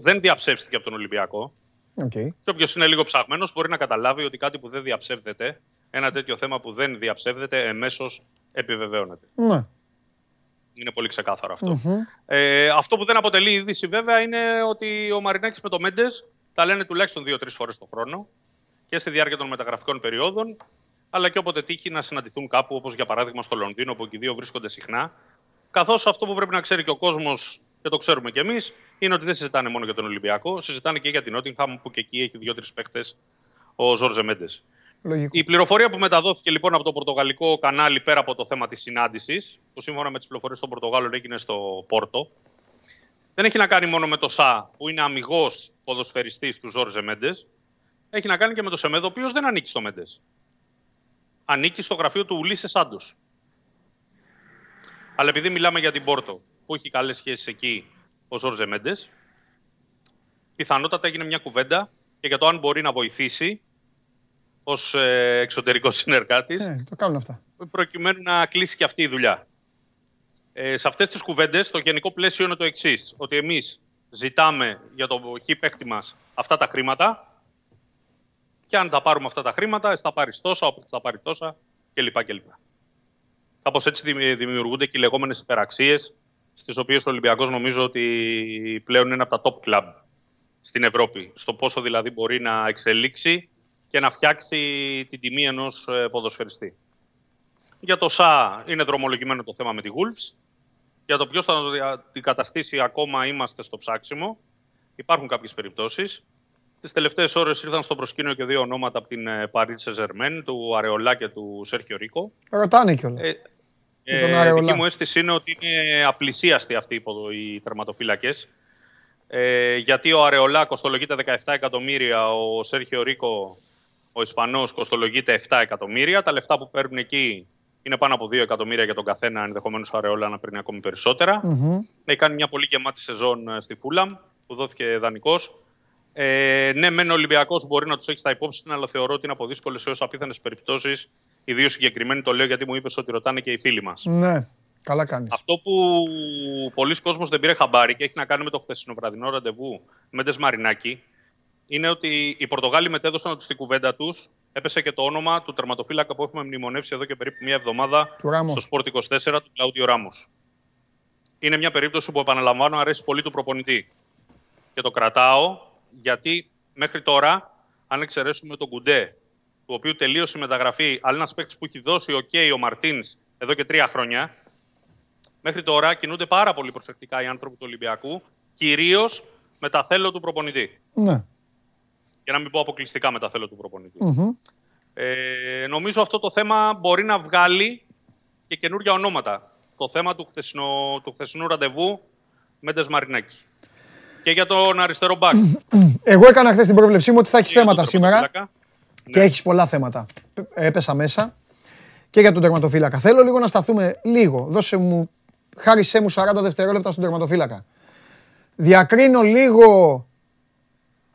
δεν διαψεύστηκε από τον Ολυμπιακό. Οκ. Και όποιος είναι λίγο ψαγμένος μπορεί να καταλάβει ότι κάτι που δεν διαψεύδεται Ένα τέτοιο θέμα που δεν διαψεύδεται, εμμέσως επιβεβαιώνεται. Ναι. Είναι πολύ ξεκάθαρο αυτό. Ε, αυτό που δεν αποτελεί είδηση βέβαια είναι ότι ο Μαρινάκης με το Μέντες τα λένε τουλάχιστον δύο-τρεις φορές το χρόνο και στη διάρκεια των μεταγραφικών περιόδων, αλλά και όποτε τύχει να συναντηθούν κάπου, όπως για παράδειγμα στο Λονδίνο, που και οι δύο βρίσκονται συχνά. Καθώς αυτό που πρέπει να ξέρει και ο κόσμος, και το ξέρουμε κι εμείς, είναι ότι δεν συζητάνε μόνο για τον Ολυμπιακό, συζητάνε και για την Νότιγχαμ, που και εκεί έχει δύο-τρεις παίχτε ο Ζόρζε Μέντες. Λογικό. Η πληροφορία που μεταδόθηκε λοιπόν από το πορτογαλικό κανάλι πέρα από το θέμα της συνάντησης, που σύμφωνα με τις πληροφορίες των Πορτογάλων έγινε στο Πόρτο, δεν έχει να κάνει μόνο με το ΣΑ, που είναι αμυγός ποδοσφαιριστής του Ζόρζε Μέντες. Έχει να κάνει και με το ΣΕΜΕΔ, ο οποίος δεν ανήκει στο Μέντες. Ανήκει στο γραφείο του Ουλίσε Σάντος. Αλλά επειδή μιλάμε για την Πόρτο, που έχει καλές σχέσεις εκεί ο Ζόρζε Μέντες, πιθανότατα έγινε μια κουβέντα και για το αν μπορεί να βοηθήσει ως ε, εξωτερικός συνεργάτης, Ε, το κάνουν αυτά. προκειμένου να κλείσει και αυτή η δουλειά. Ε, σε αυτές τις κουβέντες το γενικό πλαίσιο είναι το εξής. Ότι εμείς ζητάμε για το χ παίχτη μας αυτά τα χρήματα και αν τα πάρουμε αυτά τα χρήματα, εσύ θα πάρεις τόσα, όπως θα πάρει τόσα κλπ. κλπ. Κάπως έτσι δημι- δημιουργούνται και οι λεγόμενες υπεραξίες στις οποίες ο Ολυμπιακός νομίζω ότι πλέον είναι από τα top club στην Ευρώπη. Στο πόσο δηλαδή μπορεί να εξελίξει και να φτιάξει την τιμή ενός ε, ποδοσφαιριστή. Για το ΣΑ είναι δρομολογημένο το θέμα με τη Wolves. Για το ποιος θα το αντικαταστήσει ακόμα είμαστε στο ψάξιμο. Υπάρχουν κάποιες περιπτώσεις. Τις τελευταίες ώρες ήρθαν στο προσκήνιο και δύο ονόματα από την ε, Paris Saint-Germain, του Αρεολά και του Σέρχιο Ρίκο. Ρωτάνε κιόλας. Ε, Με τον ε, Αρεολά. δική μου αίσθηση είναι ότι είναι απλησίαστοι αυτοί οι, ποδο- οι τερματοφύλακες. Ε, γιατί ο Αρεολά κοστολογείται 17 εκατομμύρια, ο Σέρχιο Ρίκο, ο Ισπανός, κοστολογείται 7 εκατομμύρια. Τα λεφτά που παίρνουν εκεί είναι πάνω από 2 εκατομμύρια για τον καθένα, ενδεχομένως ο Αρεολά να παίρνει ακόμη περισσότερα. Μμμ. Έχει κάνει μια πολύ γεμάτη σεζόν ε, στη Φούλαμ, που δόθηκε δανεικός. Ε, ναι, μεν ο Ολυμπιακός μπορεί να τους έχει στα υπόψη, του, αλλά θεωρώ ότι είναι από δύσκολες έως απίθανες περιπτώσεις. Οι δύο συγκεκριμένοι το λέω γιατί μου είπες ότι ρωτάνε και οι φίλοι μας. Ναι, καλά κάνεις. Αυτό που πολλοί κόσμος δεν πήρε χαμπάρι και έχει να κάνει με το χθεσινό βραδινό ραντεβού με Μαρινάκη είναι ότι οι Πορτογάλοι μετέδωσαν ότι στην κουβέντα τους έπεσε και το όνομα του τερματοφύλακα που έχουμε μνημονεύσει εδώ και περίπου μια εβδομάδα Του Ράμος. στο Sport 24 του Κλάουδιο Ράμος. Είναι μια περίπτωση που επαναλαμβάνω αρέσει πολύ του προπονητή. Και το κρατάω γιατί μέχρι τώρα, αν εξαιρέσουμε τον Κουντέ, του οποίου τελείωσε η μεταγραφή, αλλά ένας παίκτης που έχει δώσει OK ο Μαρτίνς εδώ και τρία χρόνια, μέχρι τώρα κινούνται πάρα πολύ προσεκτικά οι άνθρωποι του Ολυμπιακού, κυρίως με τα θέλω του προπονητή. Ναι. Για να μην πω αποκλειστικά με τα θέλω του προπονητή. Μμμ. Ε, νομίζω αυτό το θέμα μπορεί να βγάλει και καινούργια ονόματα. Το θέμα του, χθεσινο, του χθεσινού ραντεβού Μέντες Μαρινάκη. Και για τον αριστερό μπακ. Εγώ έκανα χθες την πρόβλεψή μου ότι θα έχεις Και για τον θέματα σήμερα τερματοφύλακα. και έχεις πολλά θέματα. Π- Έπεσα μέσα και για τον τερματοφύλακα. Θέλω λίγο να σταθούμε λίγο. Δώσε μου, χάρισέ μου 40 δευτερόλεπτα στον τερματοφύλακα. Διακρίνω λίγο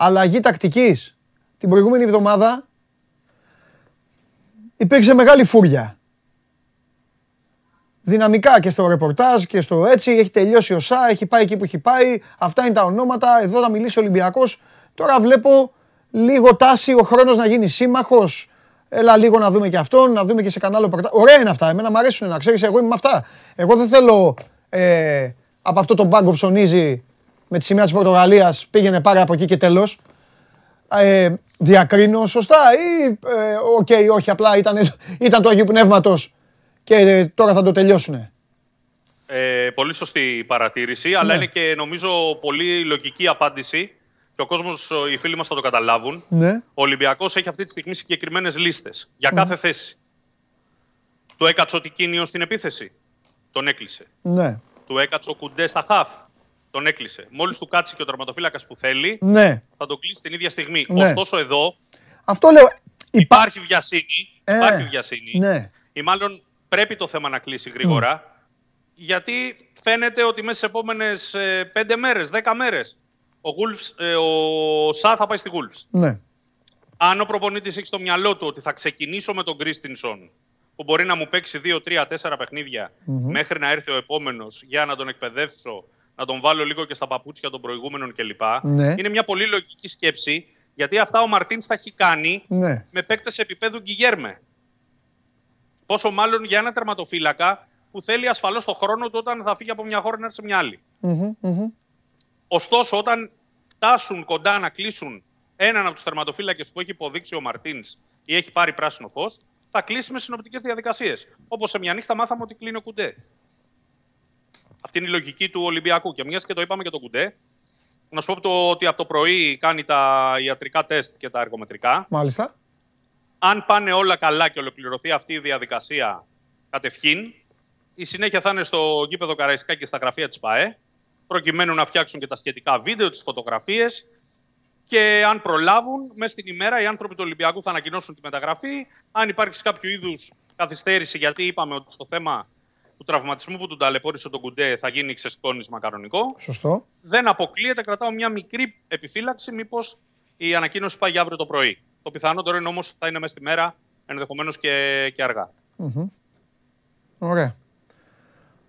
αλλαγή τακτικής. Την προηγούμενη εβδομάδα υπήρξε μεγάλη φούρια. Δυναμικά και στο ρεπορτάζ και στο έτσι. Έχει τελειώσει ο ΣΑ, έχει πάει εκεί που έχει πάει. Αυτά είναι τα ονόματα. Εδώ θα μιλήσει ο Ολυμπιακός. Τώρα βλέπω λίγο τάση ο χρόνος να γίνει σύμμαχος. Έλα λίγο να δούμε και αυτόν, να δούμε και σε κανένα άλλο πορτά. Ωραία είναι αυτά. Εμένα μου αρέσουν να ξέρεις, εγώ είμαι με αυτά. Εγώ δεν θέλω ε, από αυτό το μπάγκο ψωνίζει με τη σημαία της Πορτογαλίας πήγαινε πάρε από εκεί και τέλος. Ε, διακρίνω σωστά ή ε, οκ, όχι, απλά ήταν, ήταν το Αγίου Πνεύματος και ε, τώρα θα το τελειώσουνε. Ε, πολύ σωστή η παρατήρηση, αλλά Ναι. είναι και νομίζω πολύ λογική απάντηση και ο κόσμος, οι φίλοι μας θα το καταλάβουν. Ναι. Ο Ολυμπιακός έχει αυτή τη στιγμή συγκεκριμένες λίστες για κάθε θέση. Του έκατσε ο Τικίνιος στην επίθεση. Τον έκλεισε. Ναι. Του έκατσε ο Κουντές στα χαφ. Τον έκλεισε. Μόλις του κάτσει και ο τερματοφύλακας που θέλει, Ναι. θα τον κλείσει την ίδια στιγμή. Ναι. Ωστόσο, εδώ Αυτό λέω. υπάρχει βιασύνη. Ε, υπάρχει βιασύνη. Ναι. Ή μάλλον πρέπει το θέμα να κλείσει γρήγορα. Γιατί φαίνεται ότι μέσα στις επόμενες πέντε μέρες, δέκα μέρες, ο, Wolves, ε, ο Σα θα πάει στη Wolves. Ναι. Αν ο προπονήτη έχει στο μυαλό του ότι θα ξεκινήσω με τον Κρίστινσον, που μπορεί να μου παίξει 2, 3, 4 παιχνιδια μέχρι να έρθει ο επόμενος για να τον εκπαιδεύσω, να τον βάλω λίγο και στα παπούτσια των προηγούμενων κλπ. Ναι. Είναι μια πολύ λογική σκέψη, γιατί αυτά ο Μαρτίν τα έχει κάνει Ναι. με παίκτες επίπεδου Γκυγέρμε. Πόσο μάλλον για ένα τερματοφύλακα που θέλει ασφαλώς το χρόνο του όταν θα φύγει από μια χώρα να έρθει σε μια άλλη. Μμμ, μμμ. Ωστόσο, όταν φτάσουν κοντά να κλείσουν έναν από τους τερματοφύλακες που έχει υποδείξει ο Μαρτίνς ή έχει πάρει πράσινο φως, θα κλείσει με συνοπτικές διαδικασίες. Όπως σε μια νύχτα μάθαμε ότι κλείνει ο Κουντέ. Αυτή είναι η λογική του Ολυμπιακού. Και μιας και το είπαμε και το Κουντέ, να σου πω το, ότι από το πρωί κάνει τα ιατρικά τεστ και τα εργομετρικά. Μάλιστα. Αν πάνε όλα καλά και ολοκληρωθεί αυτή η διαδικασία κατευχήν, η συνέχεια θα είναι στο γήπεδο Καραϊσκά και στα γραφεία της ΠΑΕ, προκειμένου να φτιάξουν και τα σχετικά βίντεο, τις φωτογραφίες και αν προλάβουν, μέσα στην ημέρα οι άνθρωποι του Ολυμπιακού θα ανακοινώσουν τη μεταγραφή. Αν υπάρξει κάποιο είδους καθυστέρηση, γιατί είπαμε ότι στο θέμα του τραυματισμού που τον ταλαιπώρησε τον Κουντέ θα γίνει ξεσκόνισμα κανονικό. Σωστό. Δεν αποκλείεται, κρατάω μια μικρή επιφύλαξη, μήπως η ανακοίνωση πάει για αύριο το πρωί. Το πιθανότερο είναι όμως θα είναι μέσα στη μέρα, ενδεχομένως και, και αργά. Μμμ. Ωραία.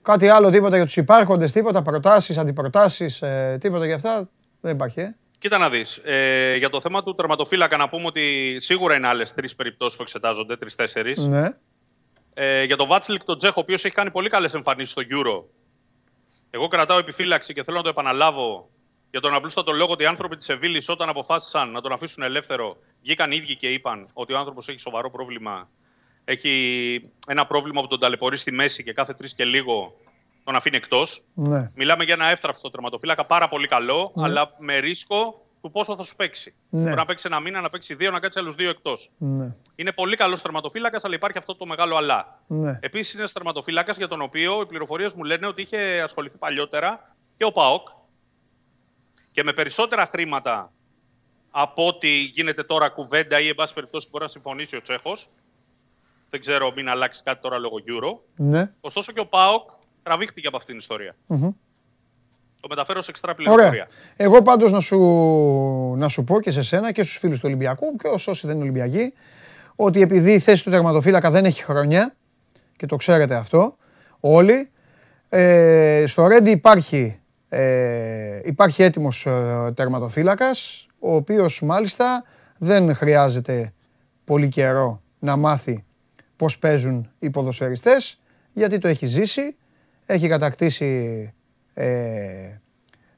Κάτι άλλο, τίποτα για τους υπάρχοντες, τίποτα, προτάσεις, αντιπροτάσεις, ε, τίποτα για αυτά, δεν υπάρχει, ε. Κοίτα να δεις. Ε, για το θέμα του τερματοφύλακα, να πούμε ότι σίγουρα είναι άλλες τρεις περιπτώσεις που εξετάζονται, τρει-τέσσερι. Ναι. Ε, για τον Βάτσλικ τον Τσέχο, ο οποίος έχει κάνει πολύ καλές εμφανίσεις στο Euro. Εγώ κρατάω επιφύλαξη και θέλω να το επαναλάβω για τον απλούστατο λόγο ότι οι άνθρωποι της Σεβίλη, όταν αποφάσισαν να τον αφήσουν ελεύθερο, βγήκαν οι ίδιοι και είπαν ότι ο άνθρωπος έχει σοβαρό πρόβλημα. Έχει ένα πρόβλημα που τον ταλαιπωρεί στη μέση και κάθε τρεις και λίγο τον αφήνει εκτός. Ναι. Μιλάμε για ένα εύθραυστο τερματοφύλακα πάρα πολύ καλό, αλλά με ρίσκο του πόσο θα σου παίξει. Ναι. Μπορεί να παίξει ένα μήνα, να παίξει δύο, να κάτσει άλλους δύο εκτός. Ναι. Είναι πολύ καλός τερματοφύλακα, αλλά υπάρχει αυτό το μεγάλο αλλά. Ναι. Επίσης, είναι ένας τερματοφύλακα για τον οποίο οι πληροφορίες μου λένε ότι είχε ασχοληθεί παλιότερα και ο ΠΑΟΚ και με περισσότερα χρήματα από ό,τι γίνεται τώρα κουβέντα ή, εν πάση περιπτώσει, μπορεί να συμφωνήσει ο Τσέχος. Δεν ξέρω, μην αλλάξεις κάτι τώρα λόγω Euro. Ναι. Ωστόσο και ο ΠΑΟΚ τραβήχτηκε από αυτήν την ιστορία. Μμμ. Το μεταφέρω σε εξτρά Ωραία. πληροφορία. Εγώ πάντως να σου, να σου πω και σε σένα και στους φίλους του Ολυμπιακού και ως όσοι δεν είναι Ολυμπιακοί ότι επειδή η θέση του τερματοφύλακα δεν έχει χρονιά και το ξέρετε αυτό όλοι ε, στο Ρέντι υπάρχει, ε, υπάρχει έτοιμος ε, τερματοφύλακας ο οποίος μάλιστα δεν χρειάζεται πολύ καιρό να μάθει πώς παίζουν οι ποδοσφαιριστές γιατί το έχει ζήσει, έχει κατακτήσει ε,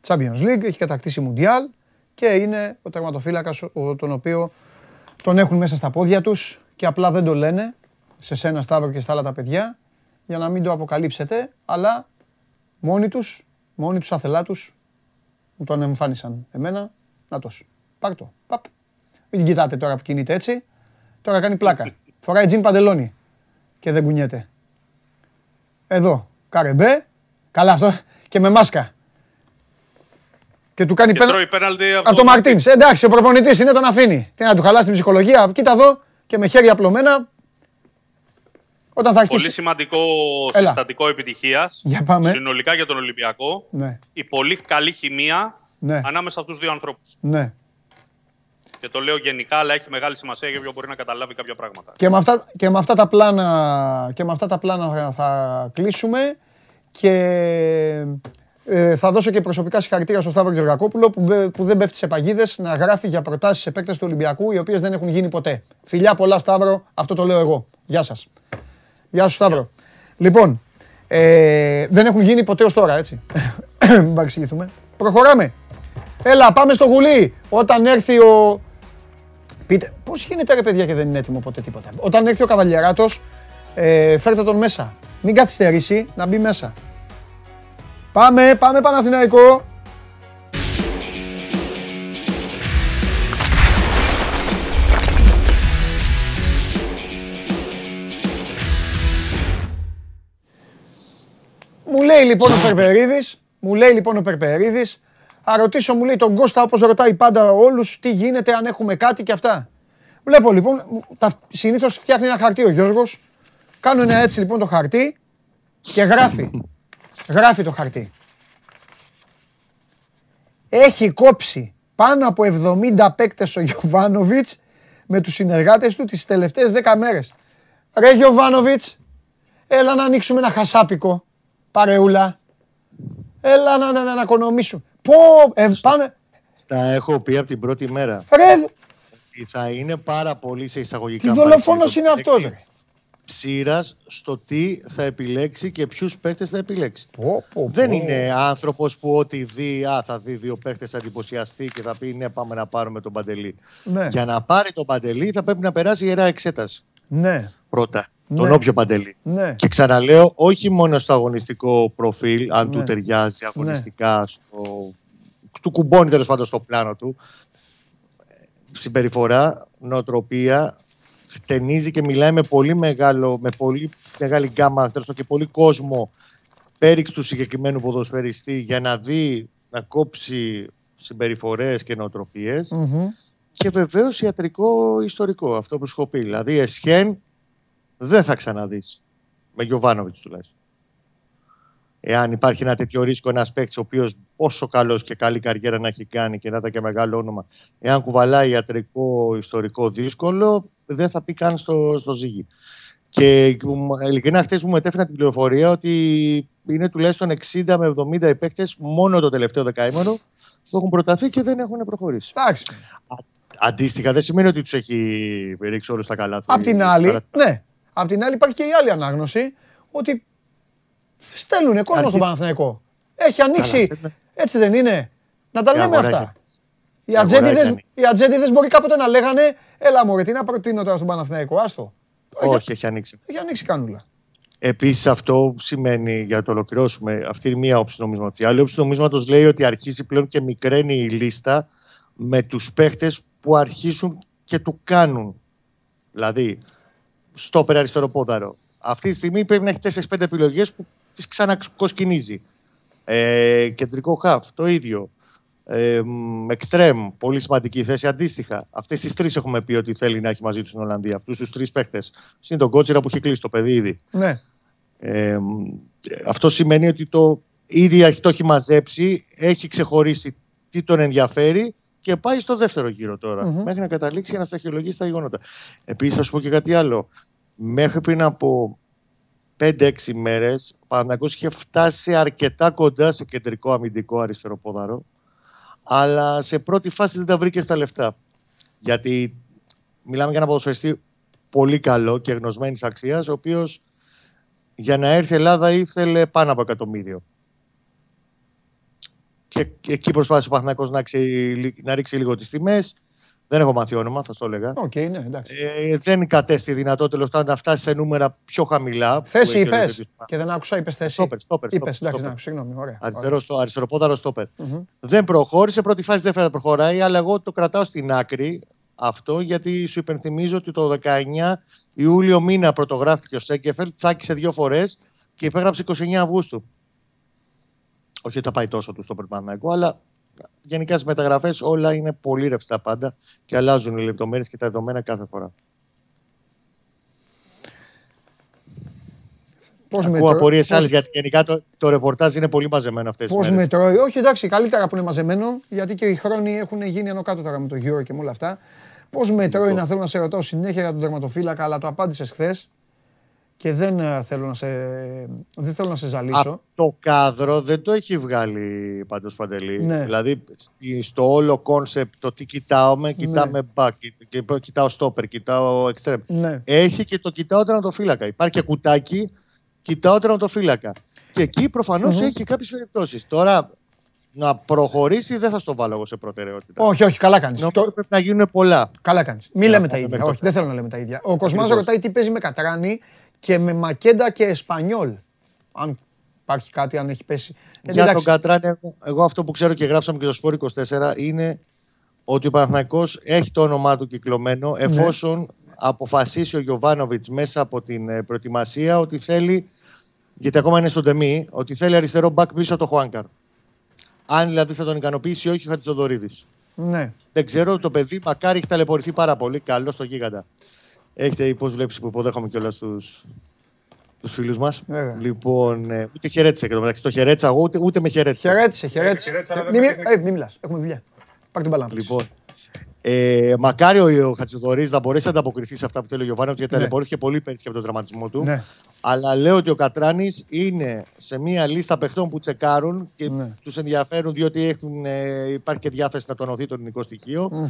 Champions League, έχει κατακτήσει Mundial και είναι ο τερματοφύλακας ο- τον οποίο τον έχουν μέσα στα πόδια τους και απλά δεν το λένε σε σένα Σταύρο και στα άλλα τα παιδιά για να μην το αποκαλύψετε, αλλά μόνοι τους, μόνοι τους άθελά τους μου τον εμφάνισαν εμένα, να τος. Πάρ' το, παπ. Μην την κοιτάτε τώρα που κινείται έτσι, τώρα κάνει πλάκα. Φοράει τζιν παντελόνι και δεν κουνιέται. Εδώ, καρεμπέ, καλά αυτό, και με μάσκα. Και του κάνει Και πένα... τρώει πέναλτι Από το Μαρτίν. Εντάξει, ο προπονητής είναι τον αφήνει. Τι να του χαλάσει την ψυχολογία. Κοίτα εδώ και με χέρια απλωμένα. Όταν θα Πολύ αρχίσει. σημαντικό Έλα. συστατικό επιτυχίας Για πάμε. συνολικά για τον Ολυμπιακό. Ναι, Η πολύ καλή χημεία ναι, ανάμεσα στους δύο ανθρώπους. ναι. Και το λέω γενικά, αλλά έχει μεγάλη σημασία για ποιον μπορεί να καταλάβει κάποια πράγματα. Και με αυτά, και με αυτά τα πλάνα, και με αυτά τα πλάνα θα, θα κλείσουμε και ε, θα δώσω και προσωπικά συγχαρητήρια στον Σταύρο Γεωργακόπουλο που, μπε- που δεν πέφτει σε παγίδες να γράφει για προτάσεις επέκταση του Ολυμπιακού οι οποίες δεν έχουν γίνει ποτέ. Φιλιά πολλά Σταύρο, αυτό το λέω εγώ. Γεια σας. Γεια σου Σταύρο. Λοιπόν, ε, δεν έχουν γίνει ποτέ ως τώρα, έτσι. Μην παρεξηγηθούμε. Προχωράμε. Έλα, πάμε στο γουλί. Όταν έρθει ο, Πείτε, πώς γίνεται ρε παιδιά και δεν είναι έτοιμο ποτέ τίποτα. Όταν έρθει ο Καβαλιαράτος, ε, φέρτε τον μέσα. Μην καθυστερήσει να μπει μέσα. Πάμε, πάμε Παναθηναϊκό. Μου λέει λοιπόν ο Περπερίδης, μου λέει λοιπόν ο Περπερίδης, θα ρωτήσω μου λέει τον Κώστα όπως ρωτάει πάντα όλους τι γίνεται αν έχουμε κάτι και αυτά. Βλέπω λοιπόν, τα, συνήθως φτιάχνει ένα χαρτί ο Γιώργος, κάνω ένα έτσι λοιπόν το χαρτί και γράφει. γράφει το χαρτί. Έχει κόψει πάνω από 70 παίκτες ο Γιωβάνοβιτς με τους συνεργάτες του τις τελευταίες 10 μέρες. Ρε Γιωβάνοβιτς, έλα να ανοίξουμε ένα χασάπικο, παρεούλα. Έλα να, να, να, να οικονομήσουμε. Πω, ε, πάνε, Στα έχω πει από την πρώτη μέρα. ρε, ότι Θα είναι πάρα πολύ σε εισαγωγικά. τι δολοφόνος είναι αυτός, ρε. Ψήρας στο τι θα επιλέξει και ποιους παίχτες θα επιλέξει. Πω, πω, Δεν πω. είναι άνθρωπος που ό,τι δει, α, θα δει δύο παίχτες, θα εντυπωσιαστεί και θα πει ναι, πάμε να πάρουμε τον Παντελή. Ναι. Για να πάρει τον Παντελή θα πρέπει να περάσει ιερά εξέταση Ναι. πρώτα. Ναι. Τον όποιο Παντελή. Ναι. Και ξαναλέω, όχι μόνο στο αγωνιστικό προφίλ, αν Ναι. του ταιριάζει αγωνιστικά, στο... του κουμπώνει τέλος πάντων στο πλάνο του. Συμπεριφορά, νοοτροπία, χτενίζει και μιλάει με πολύ, μεγάλο, με πολύ μεγάλη γκάμα τέλος πάντων, και πολύ κόσμο πέριξ του συγκεκριμένου ποδοσφαιριστή για να δει, να κόψει συμπεριφορές και νοοτροπίες Μμμ. και βεβαίως ιατρικό ιστορικό, αυτό που σου έχω πει. Δηλαδή, Εσχέν δεν θα ξαναδείς με Γιωβάνοβιτς τουλάχιστον. Εάν υπάρχει ένα τέτοιο ρίσκο, ένας παίκτης ο οποίος όσο καλός και καλή καριέρα να έχει κάνει και να ήταν και μεγάλο όνομα, εάν κουβαλάει ιατρικό ιστορικό δύσκολο, δεν θα πει καν στο, στο ζύγι. Και μου- ειλικρινά, χθες μου μετέφεραν την πληροφορία ότι είναι τουλάχιστον 60 με 70 οι παίκτες μόνο το τελευταίο δεκαήμερο που έχουν προταθεί και δεν έχουν προχωρήσει. Εντάξει. Αντίστοιχα, δεν σημαίνει ότι τους έχει ρίξει όλους τα καλά του. Απ' την άλλη, ναι. Απ' την άλλη υπάρχει και η άλλη ανάγνωση ότι στέλνουν κόσμο στον Αρχίζει- Παναθηναϊκό. Έχει ανοίξει, Καλά, έτσι δεν είναι. Να τα Η λέμε αγορά αυτά. έχει- Οι η αγορά ατζέντιδες, έχει ανοίξει. οι ατζέντιδες μπορεί κάποτε να λέγανε έλα μωρέ, τι να προτείνω τώρα στον Παναθηναϊκό, άστο. Όχι, έχει ανοίξει. Έχει ανοίξει κανούλα. Επίσης, αυτό σημαίνει, για να το ολοκληρώσουμε, αυτή είναι μία όψη νομίσματος. Η άλλη όψη νομίσματος λέει ότι αρχίζει πλέον και μικραίνει η λίστα με τους παίχτες που αρχίσουν και του κάνουν. Δηλαδή, στο αριστερό πόδαρο. Αυτή τη στιγμή πρέπει να έχει 4-5 επιλογές που τις ξανακοσκινίζει. Ε, κεντρικό χαφ, το ίδιο. Ε, μ, Εξτρέμ, πολύ σημαντική θέση αντίστοιχα. Αυτές τις τρεις έχουμε πει ότι θέλει να έχει μαζί τους στην Ολλανδία. Αυτούς τους τρεις παίχτες. Συν τον Κότσιρα που έχει κλείσει το παιδί ήδη. Ναι. Ε, μ, αυτό σημαίνει ότι το ήδη έχει- το έχει μαζέψει, έχει ξεχωρίσει τι τον ενδιαφέρει και πάει στο δεύτερο γύρο τώρα. Μμμ. Μέχρι να καταλήξει για να σταχυολογήσει τα γεγονότα. Επίσης, θα σου πω και κάτι άλλο. Μέχρι πριν από 5-6 μέρες, ο Παναγιώτης είχε φτάσει αρκετά κοντά σε κεντρικό αμυντικό αριστερό πόδαρο, αλλά σε πρώτη φάση δεν τα βρήκε στα λεφτά. Γιατί μιλάμε για ένα ποδοσφαιριστή πολύ καλό και γνωσμένης αξίας, ο οποίος για να έρθει η Ελλάδα ήθελε πάνω από εκατομμύριο. Και, και εκεί προσπάθησε ο Παναθηναϊκός να, ξε- να ρίξει λίγο τις τιμές. Δεν έχω μάθει όνομα, θα στο έλεγα. Οκ, ναι, εντάξει. Ε, δεν κατέστη δυνατό τέλος πάντων να φτάσει σε νούμερα πιο χαμηλά. που Θέση έχει ο είπες Λεβέντης. και δεν άκουσα, είπες θέση. Στόπερ, στόπερ, Είπες, στόπερ, εντάξει, στόπερ. ναι, συγγνώμη, ωραία. Αριστερό, στο, αριστεροπόδαρο στόπερ. Μμμ. Δεν προχώρησε. Πρώτη φάση δεν φαίνεται να προχωράει, αλλά εγώ το κρατάω στην άκρη αυτό γιατί σου υπενθυμίζω ότι το 19 Ιούλιο μήνα πρωτογράφηκε ο Σένκεφελντ, τσάκισε δύο φορές και υπέγραψε 29 Αυγούστου. Όχι ότι θα πάει τόσο του στο Περπαναϊκό, αλλά γενικά στι μεταγραφές όλα είναι πολύ ρευστά πάντα και αλλάζουν οι λεπτομέρειες και τα δεδομένα κάθε φορά. Πώς Ακούω μετρώ- απορίες πώς- άλλες γιατί γενικά το, το ρεπορτάζ είναι πολύ μαζεμένο αυτές τις Πώς μέρες. μετρώει. Όχι, εντάξει, καλύτερα που είναι μαζεμένο, γιατί και οι χρόνοι έχουν γίνει ενώ κάτω τώρα με το Euro και με όλα αυτά. Πώς μετρώει Λοιπόν. να θέλω να σε ρωτάω συνέχεια για τον τερματοφύλακα, αλλά το απάντησες χθες και δεν ε, θέλω να σε, δεν θέλω να σε ζαλίσω. Το κάδρο δεν το έχει βγάλει πάντως Παντελή. Ναι. Δηλαδή στη- στο όλο concept το τι κοιτάω, κοιτάμε μπακ, και- και- κοιτάω στόπερ, κοιτάω εξτρέμ. Ναι. Έχει και το κοιτάω τερματοφύλακα. Υπάρχει και κουτάκι, κοιτάω τερματοφύλακα. Και εκεί προφανώς Μμμ. έχει κάποιες περιπτώσεις. Τώρα να προχωρήσει δεν θα στο βάλω εγώ σε προτεραιότητα. Όχι, όχι, καλά κάνεις. Νομίζω ότι πρέπει να γίνουν πολλά. Καλά κάνεις. Μην Για λέμε να τα πάμε ίδια. μέχρι Όχι, το δεν θέλω να λέμε τα ίδια. Ο Κοσμάς Ακριβώς. ρωτάει τι παίζει με Κατράνη και με Μακέντα και Εσπανιόλ. Αν υπάρχει κάτι, αν έχει πέσει. Ε, Για εντάξει. τον Κατράνη, εγώ, εγώ αυτό που ξέρω και γράψαμε και στο Σπόρ 24 είναι ότι ο Παναθηναϊκός έχει το όνομά του κυκλωμένο Ναι. εφόσον αποφασίσει ο Γιωβάνοβιτς μέσα από την ε, προετοιμασία ότι θέλει, γιατί ακόμα είναι στον τεμή, ότι θέλει αριστερό μπακ πίσω το Χουάνκαρ. Αν δηλαδή θα τον ικανοποιήσει ή όχι ο Χατζηδωρίδης. Ναι. Δεν ξέρω, το παιδί μακάρι έχει ταλαιπωρηθεί πάρα πολύ. Καλό στο γίγαντα. Έχετε πώ βλέπει που υποδέχομαι κιόλας τους τους φίλους μας. Βέβαια. Λοιπόν, ε, ούτε χαιρέτησε και το μεταξύ. Το χαιρέτησα εγώ, ούτε, ούτε με χαιρέτησε. Χαιρέτησε, χαιρέτησε. χαιρέτησε, αλλά Ε, δεν Μην με μι- ε, μην μιλάς. Έχουμε δουλειά. Πάρ' την μπαλά. Λοιπόν, ε, μακάρι ο, ο Χατζηδωρής να μπορέσει να ανταποκριθεί σε αυτά που θέλει ο Γιωβάνοβιτ, γιατί Ναι. ταλαιπωρήθηκε πολύ πέρυσι και από τον τραυματισμό του. Ναι. Αλλά λέω ότι ο Κατράνης είναι σε μία λίστα παιχτών που τσεκάρουν και Ναι. τους ενδιαφέρουν διότι έχουν, ε, υπάρχει και διάθεση να τονωθεί το ελληνικό στοιχείο Μμμ.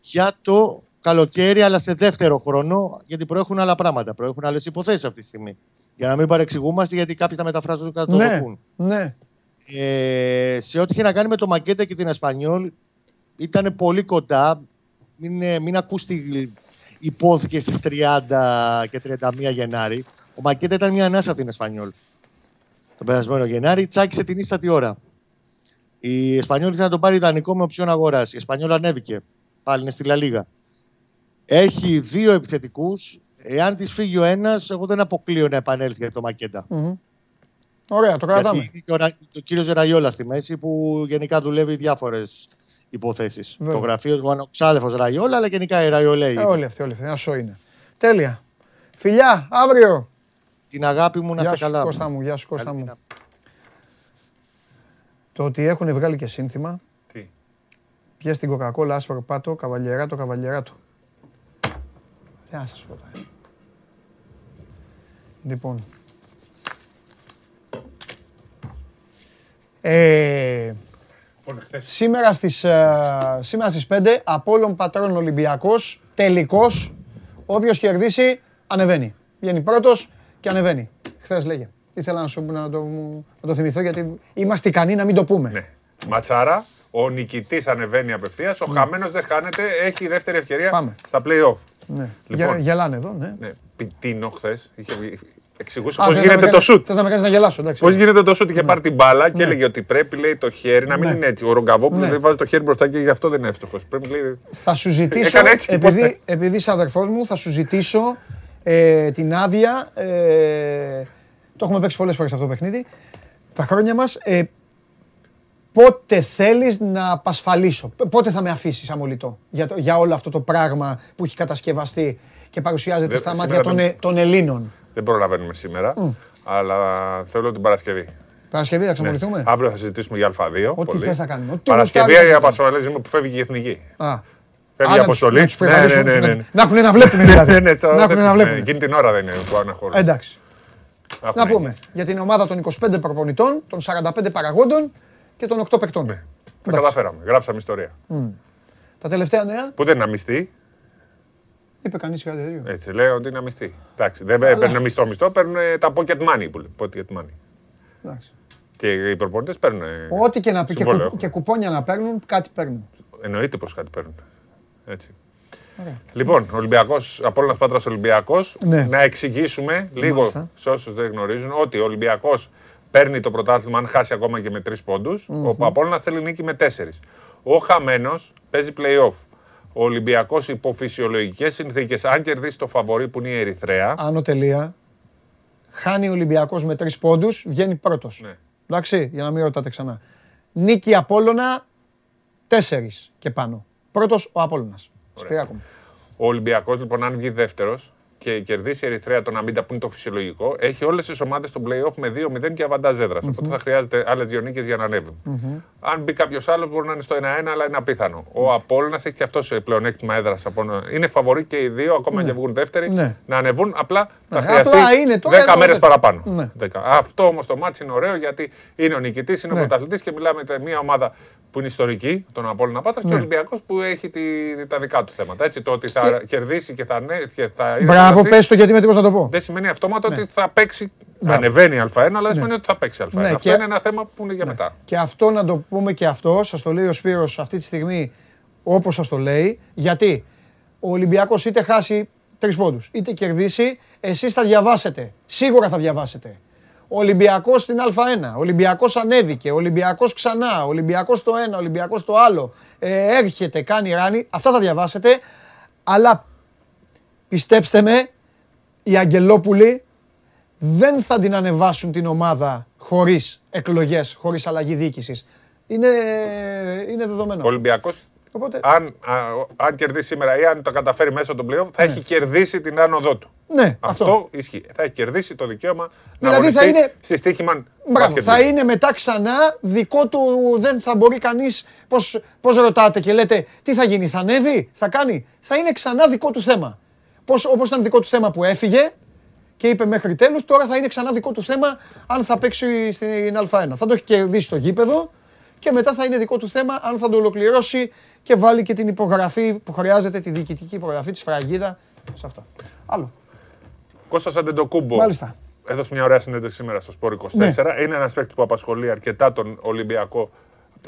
για το καλοκαίρι, αλλά σε δεύτερο χρόνο, γιατί προέχουν άλλα πράγματα. Προέχουν άλλες υποθέσεις αυτή τη στιγμή. Για να μην παρεξηγούμαστε, γιατί κάποιοι τα μεταφράζουν και Ναι, κατοδοκούν. ναι. Ε, σε ό,τι είχε να κάνει με το Μακέτα και την Εσπανιόλ, ήταν πολύ κοντά. Μην, ε, μην ακούς τι υπόθηκε στις 30 και 31 Γενάρη. Ο Μακέτα ήταν μια ανάσα από την Εσπανιόλ. Τον περασμένο Γενάρη τσάκισε την ίστατη ώρα. Η Εσπανιόλ ήθελε να τον πάρει ιδανικό με οψιόν αγοράς. Η Εσπανιόλ ανέβηκε. Πάλι είναι στη Λα Λίγα. Έχει δύο επιθετικούς. Εάν της φύγει ο ένας, εγώ δεν αποκλείω να επανέλθει για το Μακέτα. Μμμ. Ωραία, το κρατάμε. Γιατί είναι και ο, Ρα- και ο κύριος Ραϊόλα στη μέση που γενικά δουλεύει διάφορες υποθέσεις. Βέβαια. Το γραφείο του ο ξάδερφος Ραϊόλα, αλλά γενικά η Ραϊολέη. Ε, όλοι αυτοί, όλοι αυτοί. Ένα σο είναι. Τέλεια. Φιλιά, αύριο. Την αγάπη μου να Γεια είστε σου καλά. Κώστα μου, γεια σου Κώστα Καλή μου. δύναμη. Το ότι έχουν βγάλει και σύνθημα. Τι; Πιες την κοκακόλα άσπρο πάτο, καβαλιεράτο, καβαλιεράτο. Τι να σας πω τώρα. Λοιπόν. Ε, σήμερα, στις, ε, σήμερα στις 5, Απόλλων Πατρών Ολυμπιακός, τελικός. Όποιος κερδίσει, ανεβαίνει. Βγαίνει πρώτος και ανεβαίνει. Χθες λέγε. Ήθελα να, σου, να, το, να το θυμηθώ γιατί είμαστε ικανοί να μην το πούμε. Ναι. Ματσάρα, ο νικητής ανεβαίνει απευθείας. Ο χαμένος δεν χάνεται, έχει δεύτερη ευκαιρία Πάμε. στα playoff. Ναι. Λοιπόν. Γε- γελάνε εδώ, ναι. Ναι. Πιτίνο χθες; Εξηγούσε Α, πώς θες να γίνεται με το κάνεις- σουτ. Θες να με κάνεις να γελάσω, εντάξει. Πώς γίνεται το σουτ, είχε πάρει την μπάλα και Ναι. έλεγε ότι πρέπει λέει, το χέρι να μην Ναι. είναι έτσι. Ο Ρογκαβόπουλος Ναι. δεν βάζει το χέρι μπροστά και γι' αυτό δεν είναι εύστοχος. Πρέπει λέει. Θα σου ζητήσω, Έκανε έτσι, επειδή, οπότε. επειδή είσαι αδερφός μου, θα σου ζητήσω ε, την άδεια. Ε, το έχουμε παίξει πολλές φορές αυτό το παιχνίδι. Τα χρόνια μας. Ε, πότε θέλεις να απασφαλίσω, π- πότε θα με αφήσεις αμολυτό για, το, για όλο αυτό το πράγμα που έχει κατασκευαστεί και παρουσιάζεται Δεν- στα σήμερα μάτια των, δεν- Ε- των Ελλήνων; Δεν προλαβαίνουμε σήμερα, αλλά θέλω την Παρασκευή. Παρασκευή θα Ναι. ξαμολυθούμε. Αύριο θα συζητήσουμε για Α2. Ό,τι πολύ. θες θα κάνουμε. Ό,τι Παρασκευή γουστάρεις η θα απασφαλίζουμε που φεύγει η εθνική. Α. Φεύγει Α, η να τους- αποστολή. να τους πρεβαδίσουμε, ναι, ναι, να- ναι, ναι. να έχουν να βλέπουν δηλαδή. Ναι, ναι, το- Να έχουν να ναι, βλέπουν. Εκείνη την ώρα δεν είναι που αναχωρούν. Εντάξει. Έχουν Να πούμε για την ομάδα των 25 προπονητών, των 45 παραγόντων και των 8 παικτών. Ναι. Τα καταφέραμε. Γράψαμε ιστορία. Τα τελευταία νέα, Που δεν είναι αμυστή. είπε κανείς κάτι τέτοιο. Έτσι, λέει ότι είναι αμυστή. Εντάξει, δεν παίρνουν μισθό μισθό, παίρνουν τα pocket money που λέει. Pocket money. Εντάξει. Και οι προπονητές παίρνουν. Ό,τι και να πει και, συμβόλαιο. κου- και κουπόνια να παίρνουν, κάτι παίρνουν. Εννοείται πως κάτι παίρνουν. Έτσι. Ωραία. Λοιπόν, Ολυμπιακός, Απόλυνα Πάτρας Ολυμπιακός. Ναι. Να εξηγήσουμε λίγο Μάλιστα. σε όσους δεν γνωρίζουν ότι ο Ολυμπιακός παίρνει το πρωτάθλημα αν χάσει ακόμα και με τρεις πόντους. Ο Απόλυνα θέλει νίκη με τέσσερις. Ο χαμένος παίζει playoff. Ο Ολυμπιακός υπό φυσιολογικέ συνθήκες, αν κερδίσει το φαβορή που είναι η Ερυθρέα. Άνω τελεία. Χάνει ο Ολυμπιακός με τρεις πόντους, βγαίνει πρώτος. Ναι. Εντάξει, για να μην ρωτάτε ξανά. Νίκη Απόλλωνα, τέσσερις και πάνω. Πρώτος ο Απόλλωνας. Σπυράκο μου. Ο Ολυμπιακός, λοιπόν, αν βγει δεύτερος και κερδίσει η Ερυθρέα τον Αμπίντα που είναι το φυσιολογικό, έχει όλες τις ομάδες στο playoff με 2-0 και αβαντάζ έδρας. Οπότε θα χρειάζεται άλλες δύο νίκες για να ανεβουν Αν μπει κάποιος άλλος, μπορεί να είναι στο 1-1, αλλά είναι απίθανο. Ο Απόλλωνας έχει και αυτό σε πλεονέκτημα έδρας. Είναι φαβορή και οι δύο, ακόμα και βγουν δεύτεροι, Ναι. να ανεβούν. Απλά θα Ναι, χρειαστεί απλά είναι τώρα 10 εδώ, μέρες τέτοιο. παραπάνω. Ναι. 10. Αυτό όμως το μάτι είναι ωραίο γιατί είναι ο νικητής, είναι ο Ναι. πρωταθλητής και μιλάμε με μια ομάδα που είναι ιστορική, τον Απόλλωνα Πάτρας, και Ναι. ο Ολυμπιακός που έχει τη, τα δικά του θέματα. Έτσι, το ότι θα κερδίσει και θα, ναι, και θα είναι Μπράβο, δυνατή, πες το γιατί με τίποτα να το πω. δεν σημαίνει αυτόματα ότι θα παίξει. Μπράβο. Ανεβαίνει Α1, αλλά δεν σημαίνει ότι θα παίξει Α1. Ναι, Αυτό και- είναι ένα θέμα που είναι για μετά. Και αυτό να το πούμε και αυτό, σας το λέει ο Σπύρος αυτή τη στιγμή όπως σας το λέει, γιατί ο Ολυμπιακός είτε χάσει τρεις πόντους, είτε κερδίσει, εσείς θα διαβάσετε, σίγουρα θα διαβάσετε. Ο Ολυμπιακός στην Α1, ο Ολυμπιακός ανέβηκε, ο Ολυμπιακός ξανά, ο Ολυμπιακός το ένα, ο Ολυμπιακός το άλλο, ε, έρχεται, κάνει ράνι, αυτά θα διαβάσετε, αλλά πιστέψτε με, οι Αγγελόπουλοι δεν θα την ανεβάσουν την ομάδα χωρίς εκλογές, χωρίς αλλαγή διοίκησης. Είναι, είναι δεδομένο. Ο Ολυμπιακός, Οπότε, αν, α, αν κερδίσει σήμερα ή αν τα καταφέρει μέσα των πλέον, θα έχει κερδίσει την άνοδό του. ναι, Αυτό, αυτό. ισχύει. Θα έχει κερδίσει το δικαίωμα να Δηλαδή θα αγωνιστεί είναι- στη Στίχημαν Μπράβο, Basket θα League. είναι μετά ξανά δικό του, δεν θα μπορεί κανείς, πώς, πώς ρωτάτε και λέτε, τι θα γίνει, θα ανέβει, θα κάνει. Θα είναι ξανά δικό του θέμα. Πώς, όπως ήταν δικό του θέμα που έφυγε και είπε μέχρι τέλους, τώρα θα είναι ξανά δικό του θέμα αν θα παίξει στην Α1. Θα το έχει κερδίσει στο γήπεδο και μετά θα είναι δικό του θέμα αν θα το ολοκληρώσει και βάλει και την υπογραφή που χρειάζεται, τη διοικητική υπογραφή τη Φραγίδα σε αυτά. Άλλο. Κώστας Αντεντοκούμπο. Μάλιστα. Έδωσε μια ωραία συνέντευξη σήμερα στο Σπόρ 24. Ναι. Είναι ένας παίκτης που απασχολεί αρκετά τον Ολυμπιακό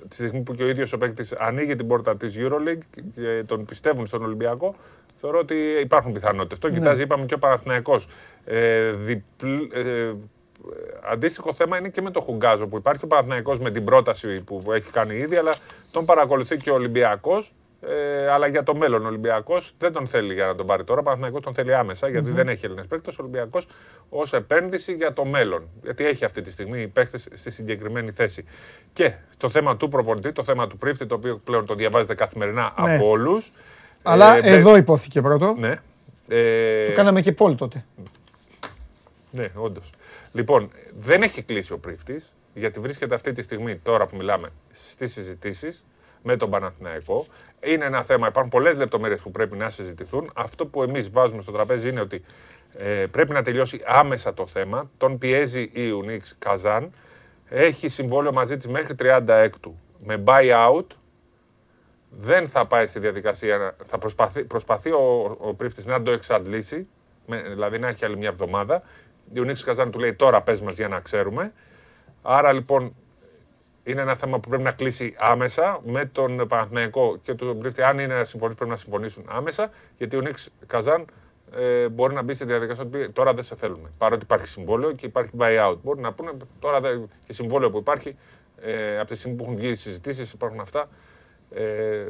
τη στιγμή που και ο ίδιος ο παίκτης ανοίγει την πόρτα της Euroleague και τον πιστεύουν στον Ολυμπιακό. Θεωρώ ότι υπάρχουν πιθανότητες. Το Ναι. κοιτάζει, είπαμε και ο Παναθηναϊκός. Ε, διπλ, ε, αντίστοιχο θέμα είναι και με το Χουγκάζο που υπάρχει ο Παναθηναϊκός με την πρόταση που έχει κάνει ήδη, αλλά τον παρακολουθεί και ο Ολυμπιακός. Ε, αλλά για το μέλλον ο Ολυμπιακός δεν τον θέλει για να τον πάρει τώρα. Ο Παναθηναϊκός τον θέλει άμεσα γιατί Μμμ. δεν έχει Έλληνες παίκτες. Ο Ολυμπιακός ως επένδυση για το μέλλον. Γιατί έχει αυτή τη στιγμή παίκτες στη συγκεκριμένη θέση. Και το θέμα του προπονητή, το θέμα του πρίφτη, το οποίο πλέον το διαβάζετε καθημερινά Ναι. από όλους. Αλλά εδώ υπόθηκε πρώτο. Ναι. Ε, Το κάναμε και πόλη τότε. ναι, όντως. Λοιπόν, δεν έχει κλείσει ο πρίφτης, γιατί βρίσκεται αυτή τη στιγμή, τώρα που μιλάμε, στις συζητήσεις με τον Παναθηναϊκό. Είναι ένα θέμα, υπάρχουν πολλές λεπτομέρειες που πρέπει να συζητηθούν. Αυτό που εμείς βάζουμε στο τραπέζι είναι ότι ε, πρέπει να τελειώσει άμεσα το θέμα. Τον πιέζει η Ιουνίξ Καζάν. Έχει συμβόλαιο μαζί της μέχρι 36 με buyout. Δεν θα πάει στη διαδικασία, να- θα προσπαθεί, προσπαθεί ο, ο Πρίφτης να το εξαντλήσει, με, δηλαδή να έχει άλλη μια εβδομάδα. Η Ουνίξ Καζάν του λέει τώρα πες μας για να ξέρουμε. Άρα λοιπόν είναι ένα θέμα που πρέπει να κλείσει άμεσα με τον Παναθηναϊκό και τον Πρίφτη. Αν είναι να συμφωνήσουν, πρέπει να συμφωνήσουν άμεσα. Γιατί η Ουνίξ Καζάν ε, μπορεί να μπει στη διαδικασία ότι πει, τώρα δεν σε θέλουμε. Παρότι υπάρχει συμβόλαιο και υπάρχει buyout. Μπορεί να πούνε τώρα δεν, και συμβόλαιο που υπάρχει ε, από τη στιγμή που έχουν βγει οι συζητήσεις, υπάρχουν αυτά. Ε,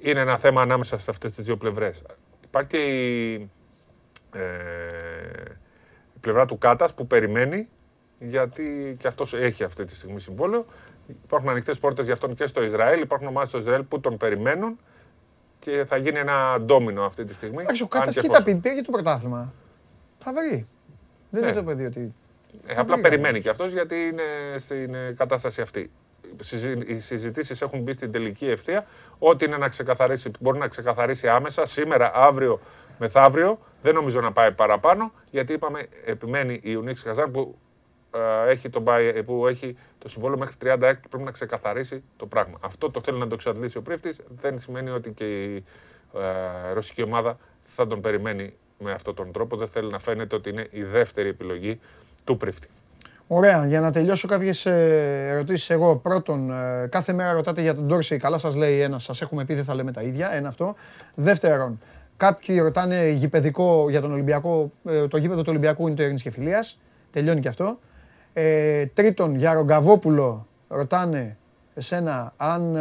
είναι ένα θέμα ανάμεσα σε αυτές τις δύο πλευρές. Υπάρχει και η, ε, η πλευρά του Κάτας που περιμένει γιατί και αυτός έχει αυτή τη στιγμή συμβόλαιο. Υπάρχουν ανοιχτές πόρτες για αυτόν και στο Ισραήλ. Υπάρχουν ομάδες στο Ισραήλ που τον περιμένουν και θα γίνει ένα ντόμινο αυτή τη στιγμή. Εντάξει, ο αν Κάτας και κοίτα εφόσον. πει, πήγε το πρωτάθλημα. Θα βρει. Δεν Ναι. είναι το παιδί ότι. Ε, θα απλά βρει, περιμένει και αυτός γιατί είναι στην ε, κατάσταση αυτή. Συζη- Οι συζητήσεις έχουν μπει στην τελική ευθεία. Ό,τι είναι να ξεκαθαρίσει, μπορεί να ξεκαθαρίσει άμεσα σήμερα, αύριο, μεθαύριο. Δεν νομίζω να πάει παραπάνω, γιατί είπαμε, επιμένει η Ιουνίξ Καζάν που, ε, έχει το, buy- που έχει το συμβόλαιο μέχρι 36 και πρέπει να ξεκαθαρίσει το πράγμα. Αυτό το θέλει να το εξαντλήσει ο πρίφτη. Δεν σημαίνει ότι και η ε, ρωσική ομάδα θα τον περιμένει με αυτόν τον τρόπο. Δεν θέλει να φαίνεται ότι είναι η δεύτερη επιλογή του πρίφτη. Ωραία, για να τελειώσω κάποιες ερωτήσεις εγώ. Πρώτον, ε, κάθε μέρα ρωτάτε για τον Ντόρσεϊ. Καλά σας λέει ένας, σας έχουμε πει δεν θα λέμε τα ίδια. Ένα αυτό. Δεύτερον, κάποιοι ρωτάνε γηπαιδικό για τον Ολυμπιακό. ε, Το γήπεδο του Ολυμπιακού είναι το Ειρήνης και Φιλίας. Τελειώνει και αυτό. Ε, τρίτον, για Ρογκαβόπουλο ρωτάνε εσένα αν.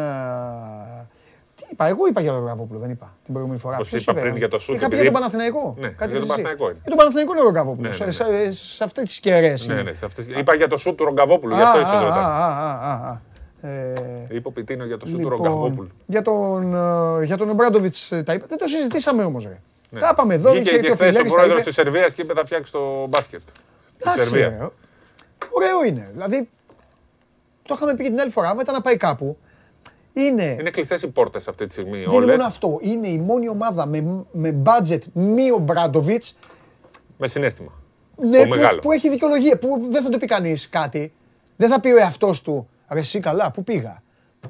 Ε, Τι είπα, εγώ είπα για τον Ρογκαβόπουλο, δεν είπα την προηγούμενη φορά. Όπως Ποιος είπα είπε, πριν ε; για το σούτ, Είχα πει επειδή- για τον Παναθηναϊκό. Ναι, Κάτι για τον είπες εσύ. Παναθηναϊκό είναι. Για τον Παναθηναϊκό είναι ο Ρογκαβόπουλος. Ναι, ναι, ναι. Σε, σε, σε αυτές τις κεραίες. Ναι, ναι, σε αυτές... Είπα για το σουτ του Ρογκαβόπουλου, γι' αυτό Α, είσαι α, ρωτάνε. α, α, α, α. Ε, Είπε ο Πιτίνο για το σουτ του λοιπόν, Ρογκαβόπουλου. Για τον, ε, για τον Ομπράντοβιτς ε, τα είπα. Δεν το συζητήσαμε όμως. Ρε. Ναι. Τα είπαμε εδώ. Βγήκε είχε και έρθει ο χθε ο Φιλέρης, τα πρόεδρο είπε. τη Σερβία και είπε θα φτιάξεις το μπάσκετ. Τη Εντάξει, Σερβία. ρε. Ωραίο είναι. Δηλαδή, το είχαμε πει και την άλλη φορά, μετά να πάει κάπου. Είναι, Είναι κλειστές οι πόρτες αυτή τη στιγμή δεν είναι όλες. μόνο αυτό. Είναι η μόνη ομάδα με, με budget μη ο Μπράντοβιτς Με συνέστημα. ναι, Το που, μεγάλος. που έχει δικαιολογία, που δεν θα του πει κανείς κάτι. Δεν θα πει ο εαυτός του, ρε εσύ καλά, πού πήγα.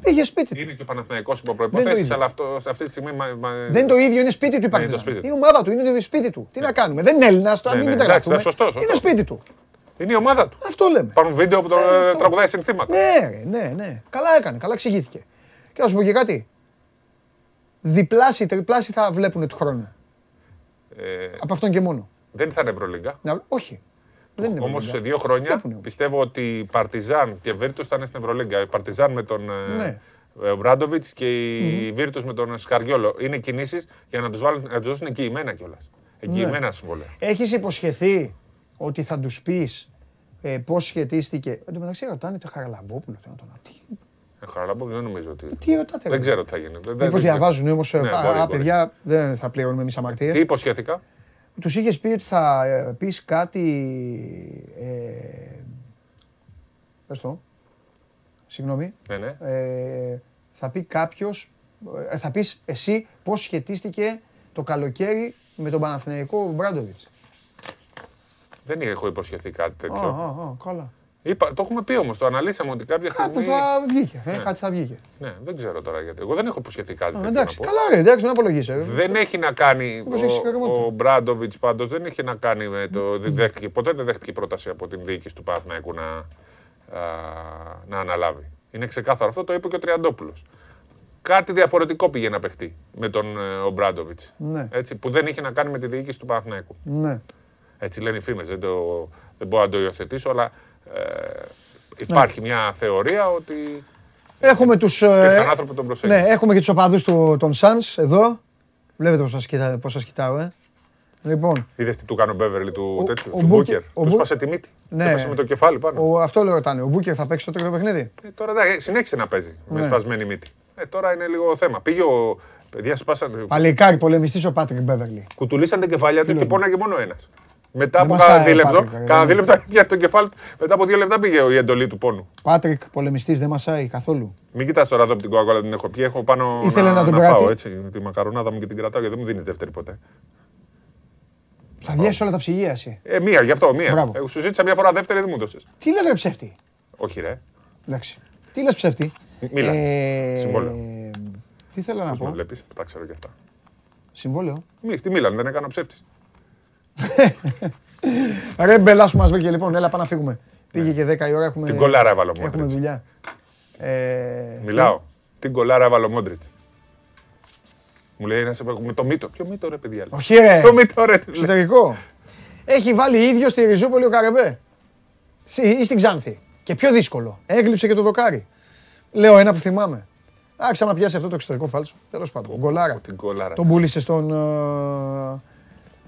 Πήγε σπίτι του. Είναι και ο Παναθηναϊκός υπό Δεν το προποθέσει, ίδιο. αλλά αυτό, αυτή τη στιγμή. μα- μα- Δεν είναι το ίδιο, είναι σπίτι του η Ναι, είναι το Παρτιζάν. σπίτι του. Είναι η ομάδα του, είναι το σπίτι του. Τι να κάνουμε. Δεν είναι Έλληνας, το Ναι, μην ναι, μην τα εντάξει, γράφουμε. σωστός, σωστό. Είναι σπίτι του. Είναι η ομάδα του. Αυτό λέμε. Υπάρχουν βίντεο που το Ε, ε, αυτό. τραγουδάει συνθήματα. Ναι, ρε, ναι, ναι. Καλά έκανε, καλά εξηγήθηκε. Και να σου πω και κάτι. Διπλάσιοι, τριπλάσιοι θα βλέπουν του χρόνου. Ε, Από αυτόν και μόνο. δεν θα είναι Ευρωλίγκα. Να- όχι. Δεν είναι Όμως Ευρωλίγκα. σε δύο χρόνια Βλέπουνε. πιστεύω ότι η Παρτιζάν και η Βίρτους θα είναι στην Ευρωλίγκα. Η Παρτιζάν με τον Ναι. Μπράντοβιτς και η Βίρτους με τον Σκαριόλο. Είναι κινήσεις για να τους να τους δώσουν εγγυημένα κιόλας. Εγγυημένα Ναι. συμβόλαια. Έχεις υποσχεθεί ότι θα τους πεις ε, πώς σχετίστηκε; Εν τω μεταξύ ρωτάνε το Χαραλαμπόπουλο. Τι, να τον- τι, Ε, Χαραλάμπο δεν νομίζω ότι. τι ρωτάτε. Δεν ξέρω τι θα γίνει. Δεν- δεν- Μήπως δεν ξέρω. διαβάζουν όμως. Ναι, μπορεί, Α, μπορεί. παιδιά, δεν θα πληρώνουμε εμείς αμαρτίες. Τι υποσχέθηκα; Τους είχες πει ότι θα ε, πεις κάτι. Ε, πες το. Συγγνώμη. Ναι, ναι. Ε, θα πει κάποιος. θα πεις εσύ πώς σχετίστηκε το καλοκαίρι με τον Παναθηναϊκό Μπράντοβιτς. Δεν έχω υποσχεθεί κάτι Α, τέτοιο. α, α, καλά. Είπα, το έχουμε πει όμως, το αναλύσαμε ότι κάποια στιγμή. Κάπου θα βγήκε. Ε, κάτι θα βγήκε. Ναι, δεν ξέρω τώρα γιατί. Εγώ δεν έχω υποσχεθεί κάτι. Α, τέτοιο εντάξει, να πω. καλά ρε, εντάξει, μην απολογείσαι. Δεν έχει να κάνει. Όπως έχεις συγκεκριμότητα. Ο, ο Μπράντοβιτς πάντως δεν έχει να κάνει με το. δεν δέχτηκε, ποτέ δεν δέχτηκε πρόταση από την διοίκηση του Παναθηναϊκού να, α, να αναλάβει. Είναι ξεκάθαρο αυτό, το είπε και ο Τριαντόπουλος. Κάτι διαφορετικό πήγε να παιχτεί με τον ε, ο Μπράντοβιτς. Ναι. Έτσι, που δεν είχε να κάνει με τη διοίκηση του Παναθηναϊκού. Ναι. Έτσι λένε οι φήμες. Δεν, το, δεν μπορώ να το υιοθετήσω, αλλά ε, υπάρχει μια θεωρία ότι Έχουμε τους... υπήρχαν Ε, άνθρωποι που τον ναι, προσέγγισαν. έχουμε και τους οπαδούς του, των Suns εδώ. Βλέπετε πώς σας, κοιτά, πώς σας κοιτάω, ε. Λοιπόν, Είδες τι του κάνει ο Μπέβερλι του Ο- τέτοιου, ο του Μπούκερ- Μπούκερ. ο Τους Μπου- σπάσε τη μύτη. Ναι. Έπεσε με το κεφάλι πάνω. ο, αυτό λέω ρωτάνε. Ο Μπούκερ θα παίξει το τρίτο παιχνίδι; Ε, τώρα εντάξει, συνέχισε να παίζει με Ναι. σπασμένη μύτη. Ε, τώρα είναι λίγο θέμα. Πήγε ο. Παιδιά, σπάσανε. Παλικάρι, πολεμιστής ο Πάτρικ Μπέβερλι. Κουτουλήσαν τα κεφάλια του και πόναγε μόνο ένας. Μετά Δεν από μασάει κάνα ο δίλεπτο, Πάτρικ, κάνα ε, δίλεπτο πια το κεφάλι του. Μετά από δύο λεπτά πήγε η εντολή του πόνου. Πάτρικ, πολεμιστής, δεν μασάει καθόλου. Μην κοιτάς τώρα εδώ από την κοκακόλα την έχω πει. Έχω πάνω Ήθελε να, να τον να κρατεί. φάω έτσι. Τη μακαρονάδα μου και την κρατάω γιατί δεν μου δίνεις δεύτερη ποτέ. Θα διέσει όλα τα ψυγεία εσύ. Ε, μία, γι' αυτό, μία. Μπράβο. Ε, σου ζήτησα μια φορά δεύτερη, δεν μου δώσες. Τι λες ρε ψεύτη; Όχι, ρε. Εντάξει. Τι λες ψεύτη; Μίλα. Ε, Συμβόλαιο. Τι θέλω να Πώς με πω. βλέπεις, τα ξέρω κι αυτά. Συμβόλαιο. Μη, στη Μίλαν δεν έκανα ψεύτης. Ρε μπελά που μας βρήκε λοιπόν, έλα πάμε να φύγουμε. Πήγε και 10 η ώρα, έχουμε, Ναι. Την κολάρα έβαλε ο έχουμε Μόντριτ. δουλειά. Ε, Μιλάω. Την κολάρα έβαλε ο Μόντριτς. Μου λέει να σε με το μύτο. Ποιο μύτο ρε παιδιά. Όχι ρε, Το μύτο ρε. τι λέει. εσωτερικό. Έχει βάλει ίδιο στη Ριζούπολη ο Καρεμπέ. Στη- Ή στην Ξάνθη. Και πιο δύσκολο. Έγλειψε και το δοκάρι. Λέω ένα που θυμάμαι. Άρχισα να πιάσει αυτό το εξωτερικό φάλσο. Τέλος πάντων. Γκολάρα. Την κολάρα. Τον πούλησε στον.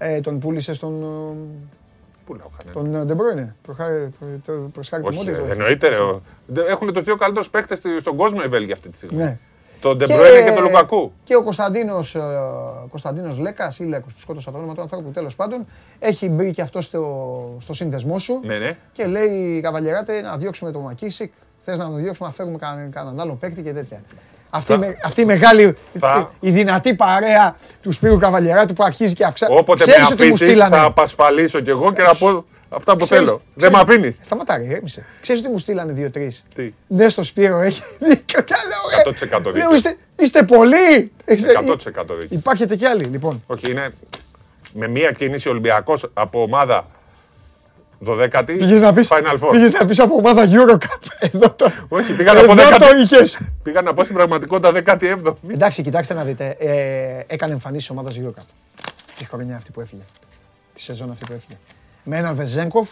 Ε, Ε, τον πούλησες στον. Πού λέω κανένα. ε, Τον Ντεμπρόινε. Προ χάρη του Όχι, Μόντι. ρε, εννοείται. ρε, ο- δε- Έχουν τους δύο καλύτερους παίχτε στον κόσμο οι Βέλγοι αυτή τη στιγμή. Ναι. Τον Ντεμπρόινε και τον Λουκακού. Και ο Κωνσταντίνος, ε, Κωνσταντίνος Λέκας ή Λέκος, του σκότωσα το όνομα του ανθρώπου τέλος πάντων, έχει μπει και αυτό στο, στο σύνδεσμό σου Ναι, ναι. και λέει καβαλιεράτε να διώξουμε τον Μακίσικ, θες να τον διώξουμε να φέρουμε κανέναν, κανέναν άλλον παίκτη και τέτοια. Αυτή, η με- αυτή η μεγάλη, Θα- η δυνατή παρέα του Σπύρου Καβαλιεράτου που αρχίζει και αυξάνει. Όποτε με Ξέρεις ότι μου αφήσεις, στείλανε. θα απασφαλίσω κι εγώ και να πω αυτά που Ξέρεις- θέλω. Δεν με ξέρεις- αφήνεις. Σταματά ρε, έμεισε. Ξέρεις ότι μου στείλανε δύο-τρεις. Τι; Ναι, στο Σπύρο έχει δίκιο. Και λέω, ρε, 100% δίκιο. λέω, είστε, είστε πολλοί. Είστε- 100% δίκιο. Υπάρχετε κι άλλοι, λοιπόν. Όχι, είναι με μία κίνηση Ολυμπιακός από ομάδα 12η. Πήγες να πεις, Final Four. πήγες να πεις από ομάδα Eurocup. Εδώ το, Όχι, πήγα να πω εδώ 10η. το είχες. Πήγα να πω στην πραγματικότητα 17η. Εντάξει, κοιτάξτε να δείτε. Ε, έκανε εμφανίσεις ομάδας Eurocup. Τη χρονιά αυτή που έφυγε. Τη σεζόν αυτή που έφυγε. Με έναν Βεζέγκοφ,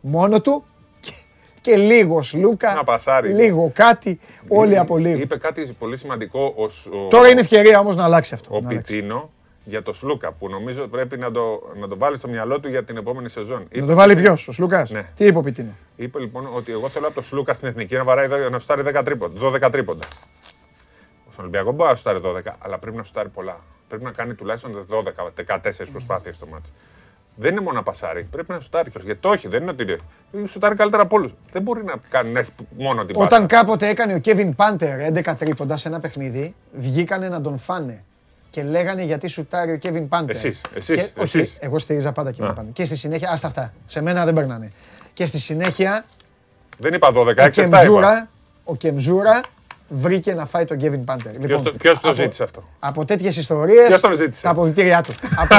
μόνο του και, και λίγος Λούκα, Να πασάρει. λίγο κάτι, όλοι από λίγο. Είπε κάτι πολύ σημαντικό ο, Σ- ο, Τώρα είναι ευκαιρία όμως να αλλάξει αυτό. ο να αλλάξει. Πιτίνο για το Σλούκα που νομίζω πρέπει να το, να το βάλει στο μυαλό του για την επόμενη σεζόν. Να Είπε το βάλει ότι- ποιος, ο Σλούκας; Ναι. Τι είπε ο Πιτίνο; Είπε λοιπόν ότι εγώ θέλω από το Σλούκα στην εθνική να βαράει δε- να σουτάρει 10 τρίποντα, 12 τρίποντα. Στον Ολυμπιακό μπορεί να σουτάρει 12, αλλά πρέπει να σουτάρει πολλά. Πρέπει να κάνει τουλάχιστον 12, 14 προσπάθειες στο μάτι. Δεν είναι μόνο να πασάρει, πρέπει να σουτάρει κιόλας. Γιατί το όχι, δεν είναι ότι είναι. Σουτάρει καλύτερα από όλους. Δεν μπορεί να, κάνει, να έχει μόνο την πάσα. Όταν κάποτε έκανε ο Κέβιν Πάντερ 11 τρίποντα σε ένα παιχνίδι, βγήκανε να τον φάνε. Και λέγανε γιατί σουτάρει ο Κέβιν Πάντερ. Εσείς, εσείς, Και- όχι, εσείς. εγώ στηρίζα πάντα Κέβιν Α. Πάντερ. Και στη συνέχεια, άστα αυτά. Σε μένα δεν περνάνε. Και στη συνέχεια Δεν είπα 12, ο 6 7 είπα. Κεμζούρα, ο Κεμζούρα βρήκε να φάει τον Κέβιν Πάντερ. Ποιος το- ποιος το από- ζήτησε αυτό; Από τέτοιες ιστορίες. Ποιος τον ζήτησε; Τα αποδητήριά του. από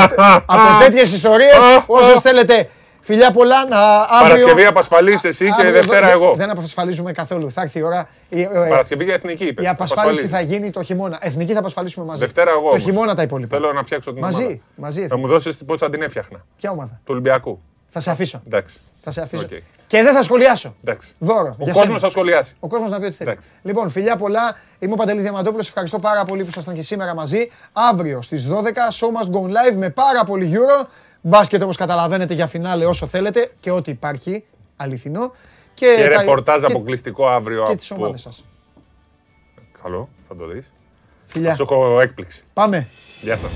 από τέτοιες ιστορίες, όσες θέλετε. Φιλιά πολλά να αύριο. Παρασκευή απασφαλίζεις εσύ και αύριο Δευτέρα δεν- εγώ. Δεν απασφαλίζουμε καθόλου. Θα έρθει η ώρα. η- ε, Παρασκευή για εθνική είπε. η απασφάλιση Απασφαλίζει. θα γίνει το χειμώνα. Εθνική θα απασφαλίσουμε μαζί. Δευτέρα εγώ. Το όμως. χειμώνα τα υπόλοιπα. Θέλω να φτιάξω την Μαζί, ομάδα. μαζί. Θα μου δώσεις πώς θα την έφτιαχνα. Ποια ομάδα; Του Ολυμπιακού. Θα σε αφήσω. Εντάξει. Θα σε αφήσω. Οκ. Και δεν θα σχολιάσω. Εντάξει. Δώρο. Ο για κόσμος σένα. θα σχολιάσει. Ο κόσμος να πει ό,τι θέλει. Εντάξει. Λοιπόν, φιλιά πολλά. Είμαι ο Παντελής Διαμαντόπουλος. Ευχαριστώ πάρα πολύ που ήσασταν και σήμερα μαζί. Αύριο στις 12 Show Must Go Live με πάρα πολύ Euro. Μπάσκετ όπως καταλαβαίνετε για φινάλε όσο θέλετε και ό,τι υπάρχει αληθινό. Και, Και τα- ρεπορτάζ και- αποκλειστικό αύριο Και από. τις ομάδες σας. Καλό, θα το δεις. Φιλιά. Σου έχω έκπληξη. Πάμε. Γεια σας.